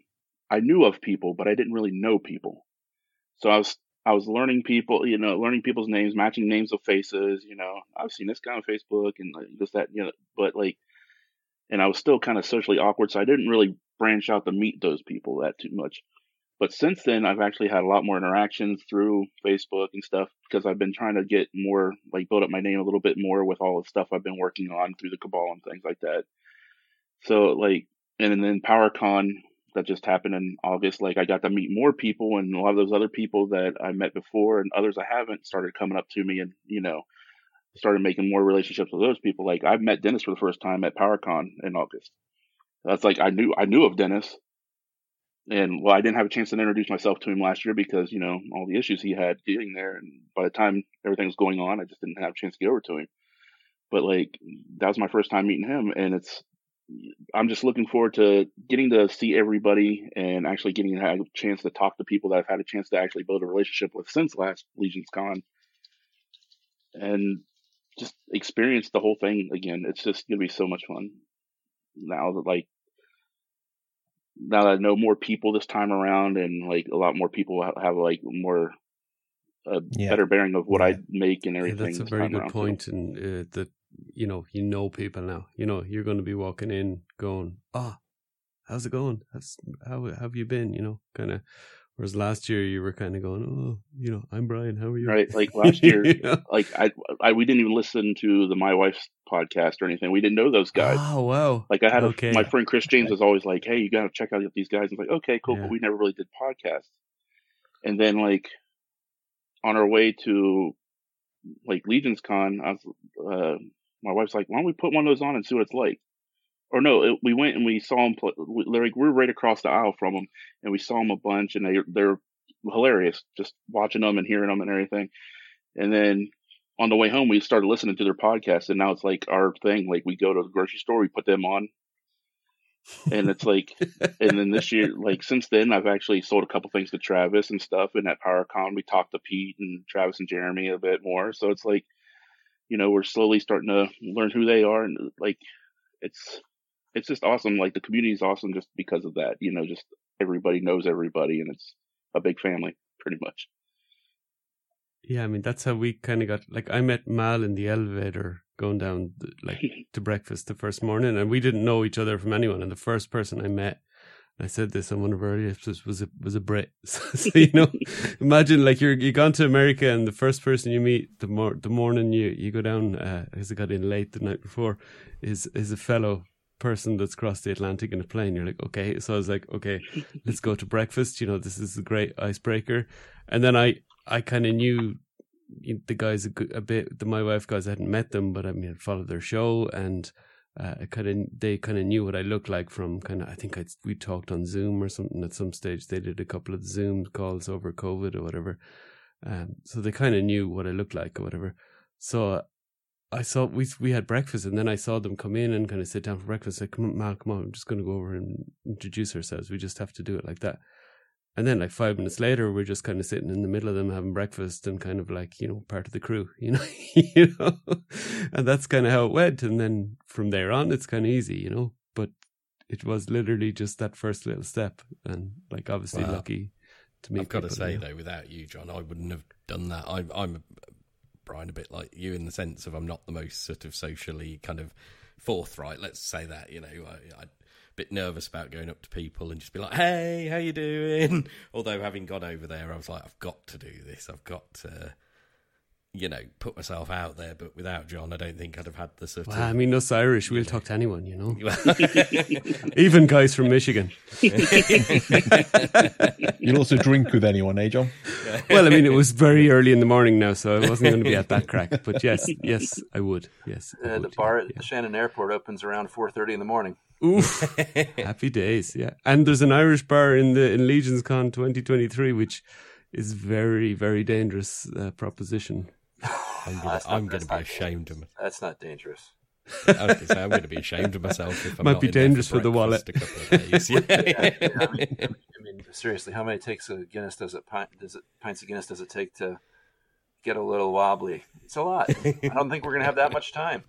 [SPEAKER 8] I knew of people, but I didn't really know people. So I was I was learning people, you know, learning people's names, matching names of faces. You know, I've seen this guy on Facebook and like, this that, you know, but like, and I was still kind of socially awkward, so I didn't really branch out to meet those people that too much. But since then, I've actually had a lot more interactions through Facebook and stuff because I've been trying to get more, like, build up my name a little bit more with all the stuff I've been working on through the Cabal and things like that. So, like, and then PowerCon that just happened in August, like, I got to meet more people, and a lot of those other people that I met before and others I haven't started coming up to me and, you know, started making more relationships with those people. Like, I met Dennis for the first time at PowerCon in August. That's like I knew I knew of Dennis, and well, I didn't have a chance to introduce myself to him last year because you know all the issues he had getting there, and by the time everything was going on, I just didn't have a chance to get over to him. But like that was my first time meeting him, and it's I'm just looking forward to getting to see everybody and actually getting a chance to talk to people that I've had a chance to actually build a relationship with since last Legions Con, and just experience the whole thing again. It's just gonna be so much fun now that like now that I know more people this time around, and like a lot more people ha- have like more a
[SPEAKER 6] Yeah.
[SPEAKER 8] better bearing of what
[SPEAKER 6] Yeah.
[SPEAKER 8] I make and
[SPEAKER 3] Yeah,
[SPEAKER 8] everything.
[SPEAKER 3] that's a very good
[SPEAKER 8] around,
[SPEAKER 3] point, and uh, that you know you know people now. You know you're going to be walking in going, "Ah, how's it going? How's, how have you been?" You know, kind of. Whereas last year you were kind of going, "Oh, you know, I'm Brian. How are you?"
[SPEAKER 8] Right, like last year,
[SPEAKER 3] know?
[SPEAKER 8] like I, I, we didn't even listen to the My Wife's podcast or anything. We didn't know those guys.
[SPEAKER 3] Oh wow!
[SPEAKER 8] Like I had a,
[SPEAKER 3] Okay.
[SPEAKER 8] my friend Chris James was always like, "Hey, you got to check out these guys." I was like, "Okay, cool,"
[SPEAKER 3] Yeah.
[SPEAKER 8] but we never really did podcasts. And then like on our way to like Legions Con, I was, uh, my wife's like, "Why don't we put one of those on and see what it's like?" Or no, it, we went and we saw them. Play, we, like we were right across the aisle from them, and we saw them a bunch, and they they're hilarious. Just watching them and hearing them and everything. And then on the way home, we started listening to their podcast, and now it's like our thing. Like we go to the grocery store, we put them on, and it's like, and then this year, like since then, I've actually sold a couple things to Travis and stuff. And at PowerCon, we talked to Pete and Travis and Jeremy a bit more. So it's like, you know, we're slowly starting to learn who they are, and like, it's it's just awesome. Like the community is awesome just because of that. You know, just everybody knows everybody, and it's a big family, pretty much.
[SPEAKER 3] Yeah, I mean that's how we kind of got. Like I met Mal in the elevator going down the, like to breakfast the first morning, and we didn't know each other from anyone. And the first person I met, I said this on one of our earlier episodes, was a was a Brit. so, you know, imagine like you're you gone to America, and the first person you meet the mor- the morning you you go down, uh, because I got in late the night before, is is a fellow person that's crossed the Atlantic in a plane. You're like, okay. So I was like, okay, let's go to breakfast. You know, this is a great icebreaker. And then I, I kind of knew the guys a, a bit. The my wife guys I hadn't met them, but I mean, I'd followed their show, and uh, kind of they kind of knew what I looked like from kind of. I think I we talked on Zoom or something at some stage. They did a couple of Zoom calls over COVID or whatever, um, so they kind of knew what I looked like or whatever. So I saw we we had breakfast, and then I saw them come in and kind of sit down for breakfast. Like, come on, come on, I'm just going to go over and introduce ourselves. We just have to do it like that. And then, like five minutes later, we're just kind of sitting in the middle of them having breakfast and kind of like you know part of the crew, you know, you know, and that's kind of how it went. And then from there on, it's kind of easy, you know. But it was literally just that first little step, and like obviously lucky to meet.
[SPEAKER 7] I've got to say
[SPEAKER 3] you know.
[SPEAKER 7] though, without you, John, I wouldn't have done that. I, I'm Brian, a bit like you in the sense of I'm not the most sort of socially kind of forthright. Let's say that you know I, I bit nervous about going up to people and just be like, "Hey, how you doing?" Although having gone over there, I was like, "I've got to do this. I've got to, you know, put myself out there." But without John, I don't think I'd have had the sort
[SPEAKER 3] Well,
[SPEAKER 7] of.
[SPEAKER 3] I mean, us Irish, we'll talk to anyone, you know. Even guys from Michigan.
[SPEAKER 6] You'll also drink with anyone, eh, John?
[SPEAKER 3] Well, I mean, it was very early in the morning now, so I wasn't going to be at that crack. But yes, yes, I would. Yes, I
[SPEAKER 2] Uh, the
[SPEAKER 3] would,
[SPEAKER 2] bar
[SPEAKER 3] yeah,
[SPEAKER 2] at Shannon Airport opens around four thirty in the morning.
[SPEAKER 3] Yeah. Oof, happy days, yeah. And there's an Irish bar in the in Legions Con 2023, which is very, very dangerous uh, proposition.
[SPEAKER 7] I'm gonna,
[SPEAKER 2] That's
[SPEAKER 7] I'm going to be
[SPEAKER 2] not
[SPEAKER 7] ashamed of. my-
[SPEAKER 2] That's not dangerous.
[SPEAKER 7] I was gonna say, I'm going to be ashamed of myself if I'm
[SPEAKER 3] Might
[SPEAKER 7] not
[SPEAKER 3] be dangerous for the wallet.
[SPEAKER 7] A couple of days.
[SPEAKER 2] Yeah,
[SPEAKER 7] Yeah.
[SPEAKER 2] yeah, I, mean, I mean, seriously, how many takes of Guinness does it pint does it pints of Guinness does it take to get a little wobbly? It's a lot. I don't think we're gonna have that much time.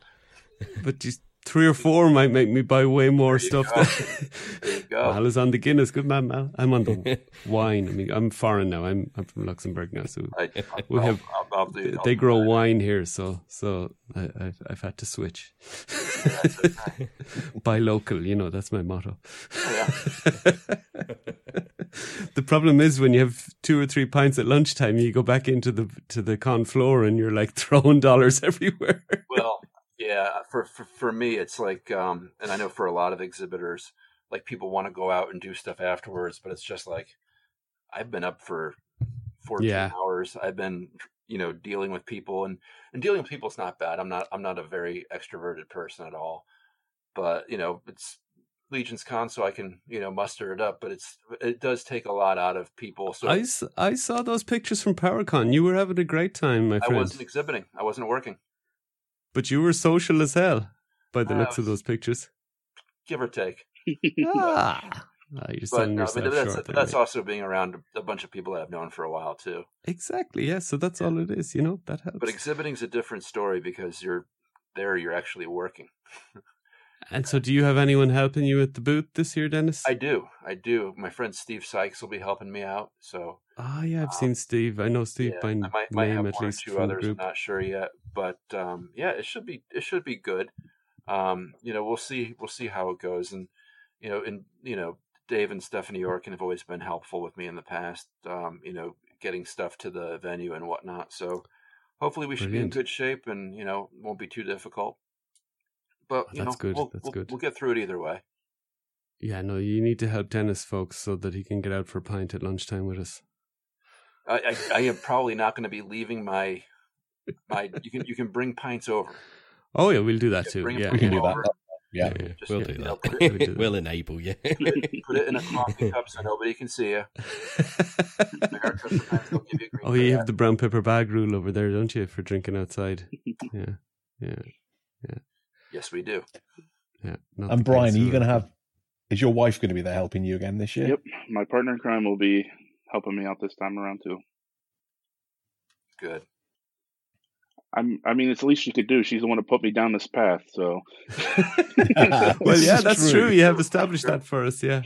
[SPEAKER 3] But just three or four might make me buy way more stuff.
[SPEAKER 2] go.
[SPEAKER 3] Than...
[SPEAKER 2] There you go.
[SPEAKER 3] Mal is on the Guinness. Good man, Mal. I'm on the wine. I mean, I'm foreign now. I'm I'm from Luxembourg now, so
[SPEAKER 2] I,
[SPEAKER 3] we have
[SPEAKER 2] I'll- I'll
[SPEAKER 3] they grow wine here, so so I, I've I've had to switch.
[SPEAKER 2] Okay.
[SPEAKER 3] Buy local, you know that's my motto.
[SPEAKER 2] Yeah.
[SPEAKER 3] the problem is when you have two or three pints at lunchtime, you go back into the to the con floor and you're like throwing dollars everywhere.
[SPEAKER 2] Well, yeah, for, for for me, it's like, um, and I know for a lot of exhibitors, like people want to go out and do stuff afterwards, but it's just like I've been up for fourteen
[SPEAKER 3] Yeah.
[SPEAKER 2] hours. I've been, you know, dealing with people, and and dealing with people is not bad. I'm not I'm not a very extroverted person at all, but you know, it's Legions Con, so I can you know muster it up. But it's it does take a lot out of people. So
[SPEAKER 3] I, I saw those pictures from PowerCon. You were having a great time, my friend.
[SPEAKER 2] I wasn't exhibiting. I wasn't working,
[SPEAKER 3] But you were social as hell by the
[SPEAKER 2] I
[SPEAKER 3] looks of those pictures.
[SPEAKER 2] give or take.
[SPEAKER 3] ah, Ah, you're
[SPEAKER 2] But no, mean, that's
[SPEAKER 3] short.
[SPEAKER 2] that's also being around a bunch of people that I've known for a while too.
[SPEAKER 3] Exactly. Yeah. So that's all it is. You know that helps.
[SPEAKER 2] But exhibiting's a different story because you're there. You're actually working.
[SPEAKER 3] and so, do you have anyone helping you at the booth this year, Dennis?
[SPEAKER 2] I do. I do. My friend Steve Sykes will be helping me out. So
[SPEAKER 3] Ah, yeah. I've seen Steve. I know Steve
[SPEAKER 2] yeah,
[SPEAKER 3] by
[SPEAKER 2] I might, might
[SPEAKER 3] name at
[SPEAKER 2] one or
[SPEAKER 3] least
[SPEAKER 2] two others. I'm not sure yet, but um, yeah, it should be. It should be good. Um, you know, we'll see. We'll see how it goes. And you know, and you know, Dave and Stephanie Orkin have always been helpful with me in the past. Um, you know, getting stuff to the venue and whatnot. So hopefully we should
[SPEAKER 3] Brilliant.
[SPEAKER 2] be in good shape, and you know, won't be too difficult. But you
[SPEAKER 3] That's
[SPEAKER 2] know,
[SPEAKER 3] good,
[SPEAKER 2] We'll,
[SPEAKER 3] that's
[SPEAKER 2] we'll,
[SPEAKER 3] good.
[SPEAKER 2] We'll get through it either way.
[SPEAKER 3] Yeah. No, you need to help Dennis, folks, so that he can get out for a pint at lunchtime with us.
[SPEAKER 2] I, I, I am probably not going to be leaving my my. You can you can bring pints over.
[SPEAKER 3] Oh yeah, we'll do that too.
[SPEAKER 2] bring
[SPEAKER 3] Yeah,
[SPEAKER 6] We can
[SPEAKER 3] yeah.
[SPEAKER 6] do that.
[SPEAKER 2] over.
[SPEAKER 6] Yeah.
[SPEAKER 3] yeah.
[SPEAKER 2] Just,
[SPEAKER 7] We'll
[SPEAKER 2] you
[SPEAKER 7] do
[SPEAKER 2] know,
[SPEAKER 7] that.
[SPEAKER 2] it-
[SPEAKER 3] We'll do that.
[SPEAKER 7] We'll enable you.
[SPEAKER 2] put it, put it in a coffee cup so nobody can see you. America sometimes they'll give you
[SPEAKER 3] oh, you
[SPEAKER 2] card.
[SPEAKER 3] have the brown paper bag rule over there, don't you, for drinking outside? Yeah, yeah, yeah.
[SPEAKER 2] Yes, we do.
[SPEAKER 3] yeah.
[SPEAKER 6] And Brian, are you going to have? Is your wife going to be there helping you again this year?
[SPEAKER 8] Yep, my partner in crime will be helping me out this time around too.
[SPEAKER 2] Good.
[SPEAKER 8] I'm. I mean, it's the least she could do. She's the one who put me down this path. So
[SPEAKER 3] well, yeah, that's
[SPEAKER 6] true.
[SPEAKER 3] true. You have established that for us. Yeah.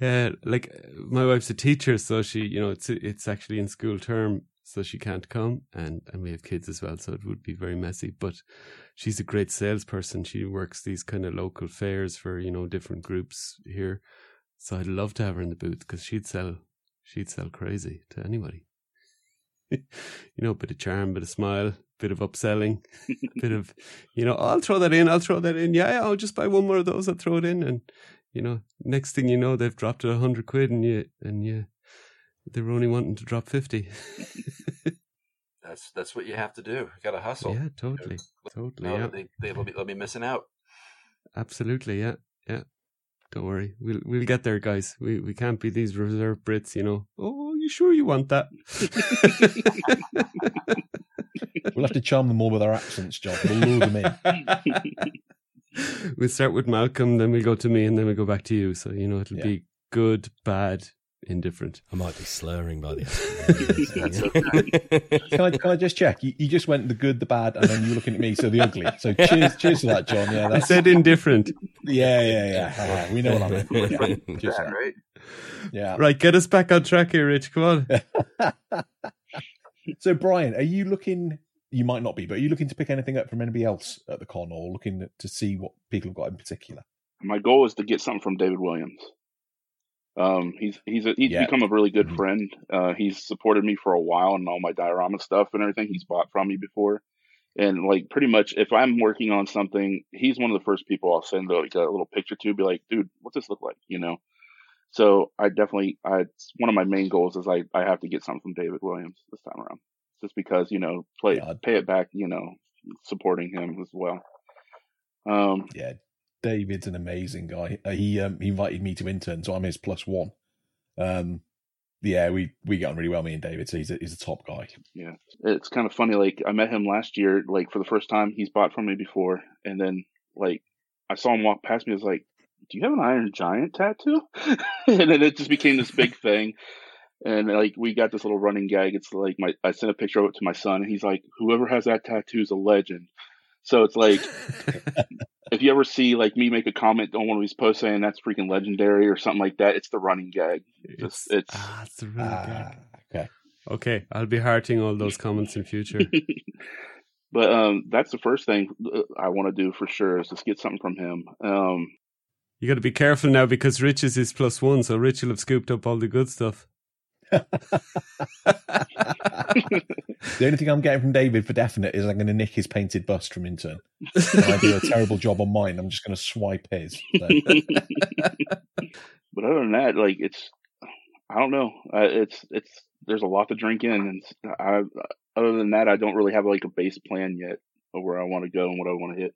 [SPEAKER 3] Yeah, like my wife's a teacher, so she, you know, it's it's actually in school term, so she can't come, and and we have kids as well, so it would be very messy. But she's a great salesperson. She works these kind of local fairs for you know different groups here, so I'd love to have her in the booth because she'd sell she'd sell crazy to anybody. you know, a bit of charm, bit of smile, bit of upselling, bit of, you know, I'll throw that in, I'll throw that in. Yeah, yeah, I'll just buy one more of those, I'll throw it in. And, you know, next thing you know, they've dropped it a hundred quid and you, and you, they were only wanting to drop 50.
[SPEAKER 2] that's, that's what you have to do. You got to hustle.
[SPEAKER 3] Yeah, totally. Totally.
[SPEAKER 2] No,
[SPEAKER 3] yeah.
[SPEAKER 2] they, they'll be, they'll be missing out.
[SPEAKER 3] Absolutely. Yeah. Yeah. Don't worry. We'll, we'll get there, guys. We, we can't be these reserve Brits, you know. Oh, you sure you want that?
[SPEAKER 6] We'll have to charm them all with our accents, John. We'll lure them in.
[SPEAKER 3] we'll start with Malcolm, then we'll go to me, and then we'll go back to you. So, you know, it'll
[SPEAKER 6] Yeah.
[SPEAKER 3] be good, bad, indifferent.
[SPEAKER 7] I might be slurring by the
[SPEAKER 8] That's
[SPEAKER 6] Can I, can I just check? You, you just went the good, the bad, and then you were looking at me, so the ugly. So cheers, cheers to that, John. Yeah,
[SPEAKER 3] I said indifferent.
[SPEAKER 6] yeah, yeah, yeah. All right, we know what I meant. Yeah, cheers to
[SPEAKER 2] That,
[SPEAKER 6] that.
[SPEAKER 2] right?
[SPEAKER 6] yeah.
[SPEAKER 3] Right, get us back on track here, Rich. Come on.
[SPEAKER 6] so, Brian, are you looking? You might not be, but are you looking to pick anything up from anybody else at the con, or looking to see what people have got in particular?
[SPEAKER 8] my goal is to get something from David Williams. Um, he's he's a, he's
[SPEAKER 6] Yeah.
[SPEAKER 8] become a really good
[SPEAKER 6] Mhm.
[SPEAKER 8] friend. Uh, he's supported me for a while and all my diorama stuff and everything. He's bought from me before, and like pretty much if I'm working on something, he's one of the first people I'll send like a little picture to, be like, dude, what's this look like? You know. So I definitely, I one of my main goals is I I have to get something from David Williams this time around, just because you know play
[SPEAKER 6] Yeah.
[SPEAKER 8] pay it back, you know, supporting him as well. Um,
[SPEAKER 6] Yeah, David's an amazing guy. Uh, he um, he invited me to intern, so I'm his plus one. Um, yeah, we we get on really well, me and David. So he's a, he's a top guy.
[SPEAKER 8] Yeah, it's kind of funny. Like I met him last year, like for the first time. He's bought from me before, and then like I saw him walk past me. I was like, "Do you have an Iron Giant tattoo?" and then it just became this big thing. And like we got this little running gag. It's like my I sent a picture of it to my son, and he's like, "Whoever has that tattoo is a legend." So it's like if you ever see like me make a comment on one of these posts saying that's freaking legendary or something like that, it's the running gag. Just it's
[SPEAKER 3] ah, it's the really
[SPEAKER 6] Ah, okay.
[SPEAKER 3] Okay, I'll be hearting all those comments in future.
[SPEAKER 8] but um, that's the first thing uh, I want to do for sure is just get something from him. Um,
[SPEAKER 3] You got to be careful now because Rich is his plus one, so Rich will have scooped up all the good stuff.
[SPEAKER 6] The only thing I'm getting from David for definite is I'm going to nick his painted bust from intern. When I do a terrible job on mine, I'm just going to swipe his. So,
[SPEAKER 8] but other than that, like it's, I don't know. Uh, it's it's there's a lot to drink in, and I other than that, I don't really have like a base plan yet of where I want to go and what I want to hit.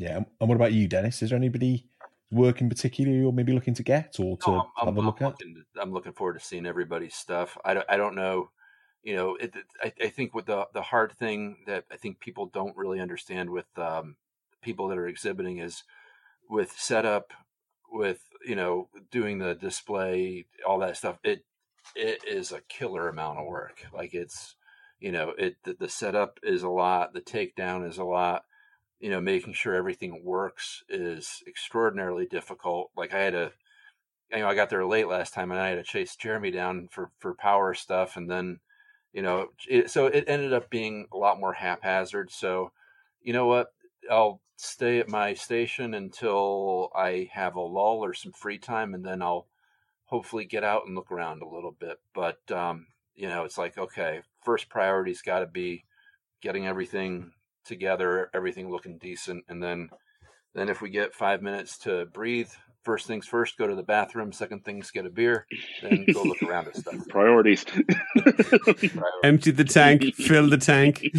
[SPEAKER 6] yeah. And what about you, Dennis? Is there anybody working particularly you're maybe looking to get or to
[SPEAKER 2] No, I'm,
[SPEAKER 6] have a
[SPEAKER 2] I'm
[SPEAKER 6] look at?
[SPEAKER 2] looking, I'm looking forward to seeing everybody's stuff. I don't, I don't know, you know, it, it- I, I think with the the hard thing that I think people don't really understand with um, people that are exhibiting is with setup, with you know doing the display, all that stuff. It it is a killer amount of work. Like it's you know it the, the setup is a lot, the takedown is a lot. You know, making sure everything works is extraordinarily difficult. Like I had to you know, I got there late last time and I had to chase Jeremy down for, for power stuff. And then, you know, it, so it ended up being a lot more haphazard. So, you know what? I'll stay at my station until I have a lull or some free time. And then I'll hopefully get out and look around a little bit. But, um, you know, it's like, okay, first priority's got to be getting everything together, everything looking decent. And then, then if we get five minutes to breathe, first things first, go to the bathroom. Second things, get a beer. Then go look around at stuff.
[SPEAKER 8] Priorities.
[SPEAKER 3] Empty the tank, fill the tank.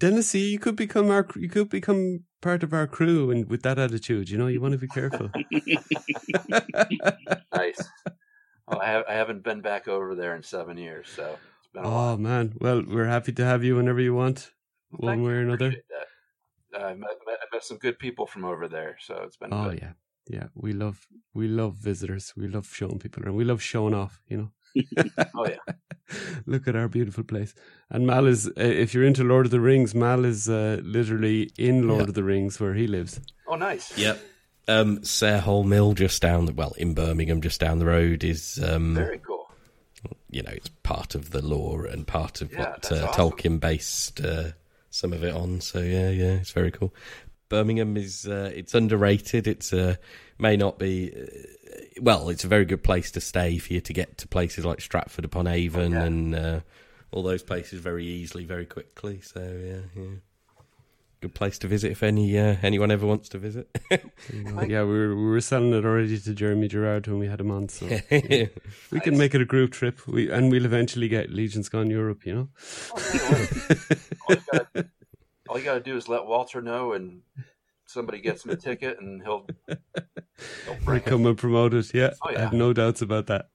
[SPEAKER 3] Tennessee, you could become our, you could become part of our crew, and with that attitude, you know, you want to be careful.
[SPEAKER 2] nice. Well, I, have, I haven't been back over there in seven years, so it's been a while.
[SPEAKER 3] oh man, well, we're happy to have you whenever you want,
[SPEAKER 2] Well,
[SPEAKER 3] one way or another.
[SPEAKER 2] Appreciate that. Uh, I met, met, I met some good people from over there, so it's been
[SPEAKER 3] Oh
[SPEAKER 2] good.
[SPEAKER 3] yeah, yeah. We love we love visitors. We love showing people around. We love showing off. You know.
[SPEAKER 2] Oh yeah.
[SPEAKER 3] Look at our beautiful place. And Mal is, uh, if you're into Lord of the Rings, Mal is uh, literally in Lord
[SPEAKER 7] Yeah.
[SPEAKER 3] of the Rings where he lives.
[SPEAKER 2] Oh, nice.
[SPEAKER 7] Yep. Um, Sarehole Mill, just down the well in Birmingham, just down the road, is um,
[SPEAKER 2] Very cool.
[SPEAKER 7] You know it's part of the lore and part of
[SPEAKER 2] Yeah,
[SPEAKER 7] what uh,
[SPEAKER 2] awesome.
[SPEAKER 7] Tolkien based uh, some of it on. So yeah, yeah, it's very cool. Birmingham is uh, it's underrated. It's uh, may not be uh, well, it's a very good place to stay for you to get to places like Stratford upon Avon
[SPEAKER 2] yeah.
[SPEAKER 7] and uh, all those places very easily, very quickly. So yeah, yeah. Good place to visit if any uh, anyone ever wants to visit.
[SPEAKER 3] yeah, we were, we were selling it already to Jeremy Gerard when we had him on, so yeah. we can make it a group trip. We and we'll eventually get Legions Con Europe, you know.
[SPEAKER 2] all, you gotta, all you gotta do is let Walter know, and somebody gets him a ticket, and he'll, he'll bring it.
[SPEAKER 3] come and promote it. Yeah,
[SPEAKER 2] Oh,
[SPEAKER 3] I have no doubts about that.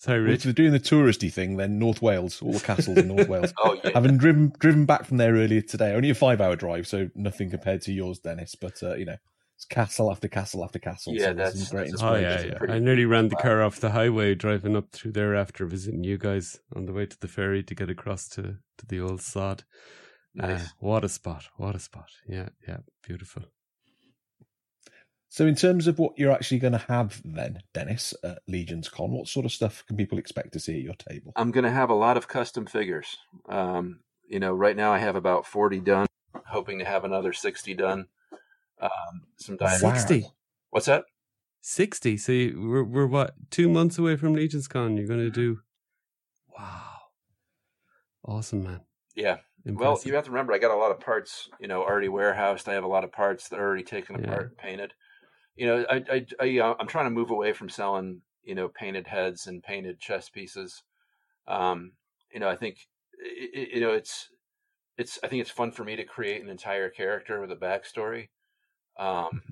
[SPEAKER 3] Sorry,
[SPEAKER 6] Well,
[SPEAKER 3] Rich.
[SPEAKER 6] if they're doing the touristy thing, then North Wales, all the castles in North Wales.
[SPEAKER 2] Oh yeah,
[SPEAKER 6] Having driven driven back from there earlier today, only a five hour drive, so nothing compared to yours, Dennis. But uh, you know, it's castle after castle after castle.
[SPEAKER 2] Yeah,
[SPEAKER 6] so there's
[SPEAKER 2] that's-
[SPEAKER 6] great
[SPEAKER 2] that's
[SPEAKER 3] Oh yeah, yeah. I nearly ran the car off the highway driving up through there after visiting you guys on the way to the ferry to get across to, to the old sod. Uh,
[SPEAKER 2] nice.
[SPEAKER 3] what a spot! What a spot! Yeah, yeah, beautiful.
[SPEAKER 6] So, in terms of what you're actually going to have, then, Dennis, at Legions Con, what sort of stuff can people expect to see at your table?
[SPEAKER 2] I'm going to have a lot of custom figures. Um, you know, right now I have about 40 done, hoping to have another 60 done. Um, some diamonds.
[SPEAKER 6] Wow.
[SPEAKER 3] Sixty.
[SPEAKER 2] What's that?
[SPEAKER 3] 60. So you- we're, we're what, two months away from Legions Con. You're going to do. Wow. Awesome, man.
[SPEAKER 2] Yeah. Well, you have to remember, I got a lot of parts, you know, already warehoused. I have a lot of parts that are already taken
[SPEAKER 3] Yeah.
[SPEAKER 2] apart and painted. You know, I, I, I, uh, I'm trying to move away from selling, you know, painted heads and painted chess pieces. Um, you know, I think, you know, it's, it's, I think it's fun for me to create an entire character with a backstory. Um,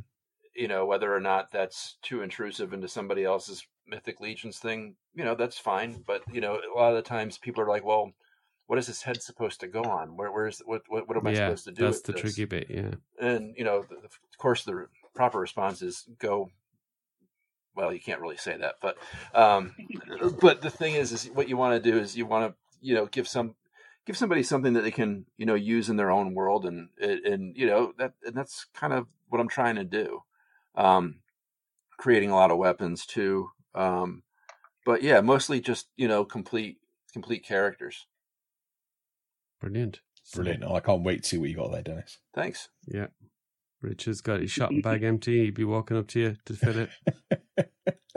[SPEAKER 2] you know, whether or not that's too intrusive into somebody else's Mythic Legions thing, you know, that's fine. But, you know, a lot of the times people are like, well, what is this head supposed to go on? Where, where's what, what, what am I
[SPEAKER 3] yeah,
[SPEAKER 2] supposed to do?
[SPEAKER 3] that's the
[SPEAKER 2] this?
[SPEAKER 3] tricky bit. Yeah.
[SPEAKER 2] And you know, the, course, the proper response is go. Well, you can't really say that, but um, but the thing is, is what you want to do is you want to you know give some give somebody something that they can you know use in their own world, and and you know that and that's kind of what I'm trying to do. Um, creating a lot of weapons too, um, but yeah, mostly just you know complete complete characters.
[SPEAKER 3] Brilliant.
[SPEAKER 6] Brilliant. Oh, I can't wait to see what you got there, Dennis.
[SPEAKER 2] Thanks.
[SPEAKER 3] Yeah. Rich has got his shopping bag empty. He'd be walking up to you to fill it.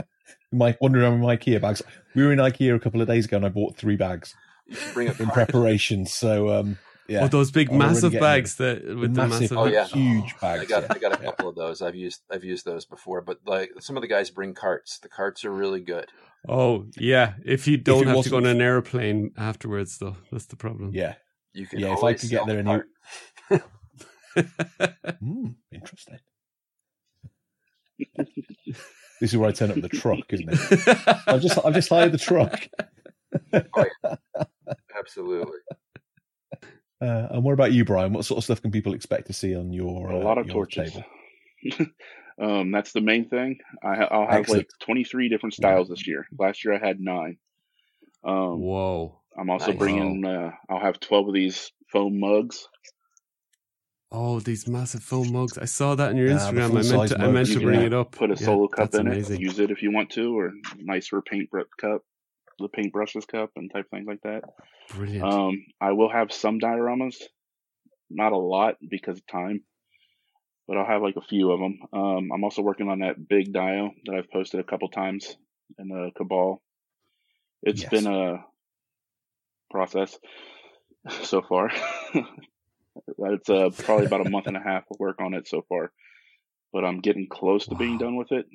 [SPEAKER 6] My wandering around with my IKEA bags. We were in IKEA a couple of days ago, and I bought three bags
[SPEAKER 2] bring a
[SPEAKER 6] in preparation. So, um, yeah,
[SPEAKER 3] Oh, those big
[SPEAKER 6] I'm
[SPEAKER 3] massive
[SPEAKER 6] getting
[SPEAKER 3] bags that with the massive.
[SPEAKER 2] Oh, yeah.
[SPEAKER 6] huge bags.
[SPEAKER 2] I got
[SPEAKER 6] yeah.
[SPEAKER 2] I got a couple of those. I've used I've used those before, but like some of the guys bring carts. The carts are really good.
[SPEAKER 3] Oh yeah, if you don't
[SPEAKER 6] it
[SPEAKER 3] have to go on an airplane afterwards, though, that's the problem.
[SPEAKER 6] Yeah.
[SPEAKER 2] You can
[SPEAKER 6] Yeah, if I
[SPEAKER 2] always
[SPEAKER 6] could get there
[SPEAKER 2] the
[SPEAKER 6] and you-
[SPEAKER 2] cart.
[SPEAKER 6] Hmm, interesting. this is where I turn up the truck, isn't it? I've just I've just hired the truck.
[SPEAKER 2] Absolutely.
[SPEAKER 6] Uh, and what about you, Brian? What sort of stuff can people expect to see on your
[SPEAKER 8] a
[SPEAKER 6] uh,
[SPEAKER 8] lot of torches. um, that's the main thing. I, ha- I'll have
[SPEAKER 6] Excellent.
[SPEAKER 8] like 23 different styles this year. Last year I had nine. Um,
[SPEAKER 3] Whoa!
[SPEAKER 8] I'm also
[SPEAKER 2] Nice.
[SPEAKER 8] bringing. Uh, I'll have 12 of these foam mugs.
[SPEAKER 3] Oh, these massive foam mugs! I saw that on your
[SPEAKER 6] Yeah,
[SPEAKER 3] Instagram. I meant
[SPEAKER 6] full-size
[SPEAKER 3] to, I meant to bring
[SPEAKER 8] can
[SPEAKER 3] it up.
[SPEAKER 8] Put a
[SPEAKER 3] Yeah,
[SPEAKER 8] solo cup in
[SPEAKER 3] amazing.
[SPEAKER 8] it. Use it if you want to, or nicer paintbrush cup, the paintbrushes cup, and type things like that.
[SPEAKER 3] Brilliant.
[SPEAKER 8] Um, I will have some dioramas, not a lot because of time, but I'll have like a few of them. Um, I'm also working on that big dio that I've posted a couple times in the Cabal. It's
[SPEAKER 6] Yes.
[SPEAKER 8] been a process so far. it's uh, probably about a month and a half of work on it so far, but I'm getting close to being done with it.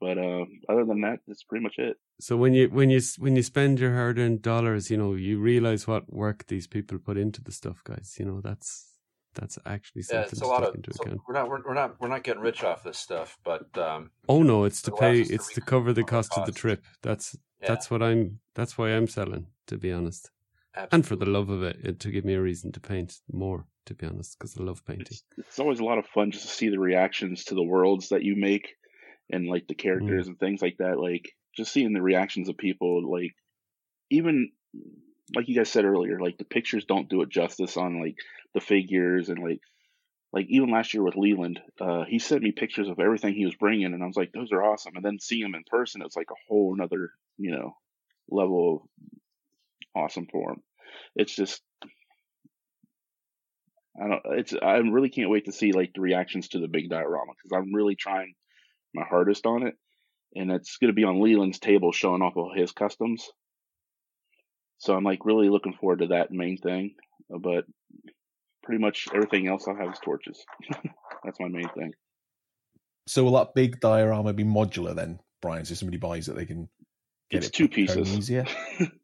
[SPEAKER 8] But uh, other than that, that's pretty much it.
[SPEAKER 3] So when you when you when you spend your hard-earned dollars, you know you realize what work these people put into the stuff, guys. You know that's that's actually
[SPEAKER 2] Yeah,
[SPEAKER 3] something
[SPEAKER 2] it's
[SPEAKER 3] to
[SPEAKER 2] a lot
[SPEAKER 3] take
[SPEAKER 2] of.
[SPEAKER 3] into
[SPEAKER 2] so
[SPEAKER 3] account.
[SPEAKER 2] we're not we're, we're not we're not getting rich off this stuff, but um,
[SPEAKER 3] Oh no, it's to pay.
[SPEAKER 2] us to
[SPEAKER 3] It's to cover the
[SPEAKER 2] all the
[SPEAKER 3] cost of the trip. That's
[SPEAKER 2] yeah,
[SPEAKER 3] that's what I'm. That's why I'm selling, to be honest, and for the love of it, it to give me a reason to paint more, to be honest, because I love painting.
[SPEAKER 8] It's, it's always a lot of fun just to see the reactions to the worlds that you make and like the characters and things like that. Like just seeing the reactions of people, like even like you guys said earlier, like the pictures don't do it justice on like the figures and like like even last year with Leland, uh, he sent me pictures of everything he was bringing, and I was like, those are awesome. And then seeing him in person, it's like a whole another you know level of awesome for him. It's just I don't. It's. I really can't wait to see like the reactions to the big diorama because I'm really trying my hardest on it, and it's going to be on Leland's table showing off all his customs. So I'm like really looking forward to that main thing, but pretty much everything else I'll have is torches. That's my main thing.
[SPEAKER 6] So will that big diorama be modular then, Brian? So somebody buys it, they can get
[SPEAKER 8] it's
[SPEAKER 6] it
[SPEAKER 8] two pieces.
[SPEAKER 6] easier.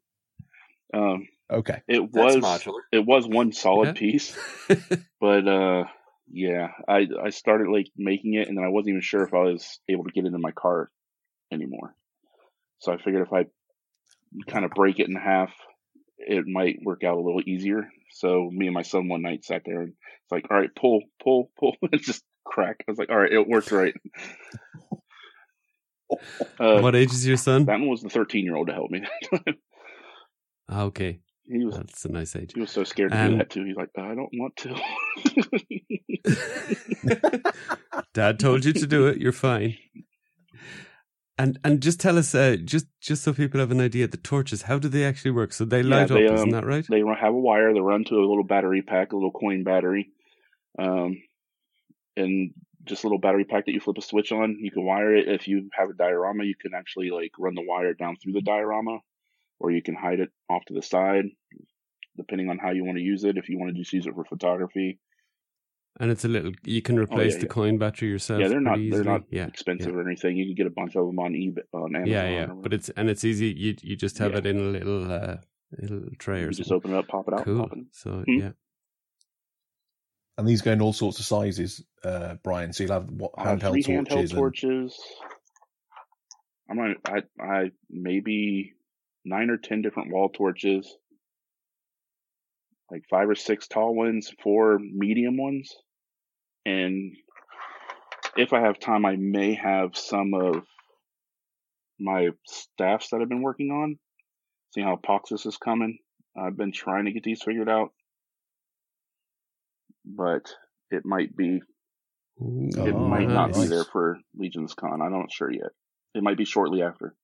[SPEAKER 8] um,
[SPEAKER 6] Okay.
[SPEAKER 8] it was
[SPEAKER 2] modular.
[SPEAKER 8] it was one solid
[SPEAKER 3] Yeah.
[SPEAKER 8] piece, but uh, yeah, I I started like making it, and then I wasn't even sure if I was able to get it in my car anymore. So I figured if I kind of break it in half, it might work out a little easier. So me and my son one night sat there and it's like, all right, pull, pull, pull, and just crack. I was like, all right, it works right. uh,
[SPEAKER 3] what age is your son?
[SPEAKER 8] that one was the 13 year old to help me.
[SPEAKER 3] Ah, okay,
[SPEAKER 8] he was
[SPEAKER 3] that's a nice age.
[SPEAKER 8] he was so scared to
[SPEAKER 3] Um,
[SPEAKER 8] do that too. He's like, I don't want to.
[SPEAKER 3] Dad told you to do it. You're fine. And and just tell us, uh, just just so people have an idea, the torches. How do they actually work? So they
[SPEAKER 8] Yeah,
[SPEAKER 3] light
[SPEAKER 8] they,
[SPEAKER 3] up, isn't
[SPEAKER 8] um,
[SPEAKER 3] that right?
[SPEAKER 8] They have a wire. They run to a little battery pack, a little coin battery, um, and just a little battery pack that you flip a switch on. You can wire it. If you have a diorama, you can actually like run the wire down through the diorama, or you can hide it off to the side, depending on how you want to use it. If you want to just use it for photography,
[SPEAKER 3] And it's a little. You can replace
[SPEAKER 8] Oh, yeah,
[SPEAKER 3] the
[SPEAKER 8] yeah.
[SPEAKER 3] coin battery yourself.
[SPEAKER 8] yeah, they're not
[SPEAKER 3] pretty
[SPEAKER 8] they're not
[SPEAKER 3] Yeah,
[SPEAKER 8] expensive or anything. You can get a bunch of them on eBay on Amazon.
[SPEAKER 3] yeah, yeah. But it's and it's easy. You you just have
[SPEAKER 8] Yeah.
[SPEAKER 3] it in a little uh, little tray or
[SPEAKER 8] you just open it up, pop it out,
[SPEAKER 3] Cool.
[SPEAKER 8] pop it.
[SPEAKER 3] So
[SPEAKER 8] Hmm.
[SPEAKER 3] yeah,
[SPEAKER 6] And these go in all sorts of sizes, uh, Bryan. So you'll have what,
[SPEAKER 8] Uh,
[SPEAKER 6] handheld
[SPEAKER 8] three
[SPEAKER 6] torches.
[SPEAKER 8] handheld
[SPEAKER 6] and-
[SPEAKER 8] torches. I'm on, I I maybe nine or ten different wall torches, like five or six tall ones, four medium ones, and if I have time, I may have some of my staffs that I've been working on. Seeing how Poxxus is coming, I've been trying to get these figured out, but it might be it
[SPEAKER 6] Oh,
[SPEAKER 8] might not be there for Legions Con. I'm not sure yet. It might be shortly after.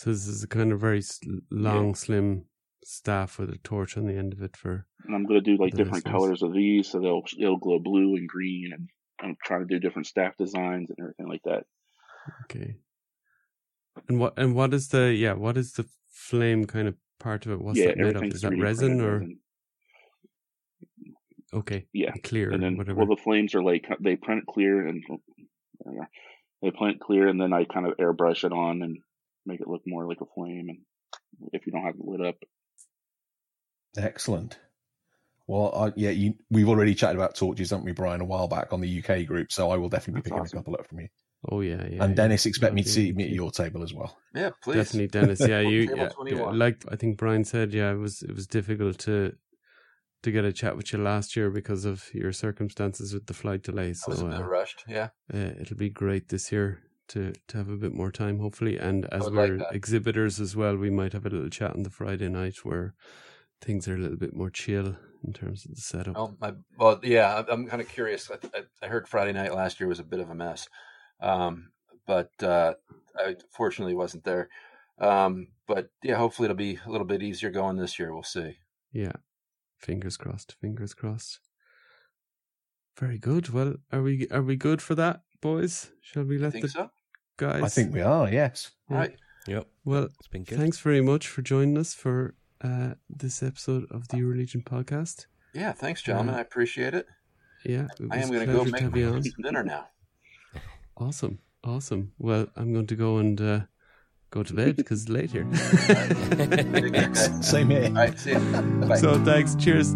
[SPEAKER 3] So this is a kind of very long, slim staff with a torch on the end of it for.
[SPEAKER 8] And I'm going to do like different
[SPEAKER 3] listeners.
[SPEAKER 8] colors of these, so they'll it'll glow blue and green, and I'm trying to do different staff designs and everything like that.
[SPEAKER 3] Okay. And what and what is the yeah what is the flame kind of part of it? What's
[SPEAKER 8] yeah,
[SPEAKER 3] that made of? Is that resin or
[SPEAKER 8] resin.
[SPEAKER 3] okay?
[SPEAKER 8] Yeah,
[SPEAKER 3] clear
[SPEAKER 8] and then
[SPEAKER 3] whatever.
[SPEAKER 8] well, the flames are like they print clear and oh, they print clear, and then I kind of airbrush it on and make it look more like a flame. And if you don't have it lit up,
[SPEAKER 6] Excellent. Well, I, yeah, you, we've already chatted about torches, haven't we, Bryan, a while back on the UK group. So I will definitely be
[SPEAKER 8] That's
[SPEAKER 6] picking
[SPEAKER 8] awesome.
[SPEAKER 6] a couple up from you.
[SPEAKER 3] oh yeah, yeah.
[SPEAKER 6] and
[SPEAKER 3] yeah.
[SPEAKER 6] Dennis, expect me to
[SPEAKER 3] Okay,
[SPEAKER 6] see me at your table as well.
[SPEAKER 2] Yeah, please.
[SPEAKER 3] Definitely, Dennis. Yeah, you
[SPEAKER 2] Table
[SPEAKER 3] yeah, like I think Bryan said. Yeah, it was it was difficult to to get a chat with you last year because of your circumstances with the flight delay.
[SPEAKER 2] I was a
[SPEAKER 3] So
[SPEAKER 2] bit
[SPEAKER 3] uh,
[SPEAKER 2] rushed. Yeah.
[SPEAKER 3] uh, it'll be great this year to to have a bit more time, hopefully. And as we're
[SPEAKER 2] that.
[SPEAKER 3] exhibitors as well, we might have a little chat on the Friday night where things are a little bit more chill in terms of the setup.
[SPEAKER 2] Oh, my, well, yeah, I'm, kind of curious. I, I, I heard Friday night last year was a bit of a mess, um, but uh, I fortunately wasn't there. Um, but yeah, hopefully it'll be a little bit easier going this year. We'll see.
[SPEAKER 3] Yeah, fingers crossed. Fingers crossed. Very good. Well, are we are we good for that, boys? Shall we let
[SPEAKER 2] think
[SPEAKER 3] the
[SPEAKER 2] so.
[SPEAKER 3] Guys?
[SPEAKER 6] I think we are, yes.
[SPEAKER 2] Right.
[SPEAKER 7] Yep,
[SPEAKER 3] Well,
[SPEAKER 7] it's been good.
[SPEAKER 3] thanks very much for joining us for uh, this episode of the Euro Legions podcast.
[SPEAKER 2] Yeah, thanks, gentlemen.
[SPEAKER 3] Uh,
[SPEAKER 2] I appreciate it.
[SPEAKER 3] Yeah, it
[SPEAKER 2] I am going to go make
[SPEAKER 3] to have you on.
[SPEAKER 2] some dinner now.
[SPEAKER 3] Awesome, awesome. Well, I'm going to go and uh, go to bed because it's late here.
[SPEAKER 2] Take care, guys.
[SPEAKER 6] Same here.
[SPEAKER 2] All right, see you. Bye.
[SPEAKER 3] so thanks. Cheers.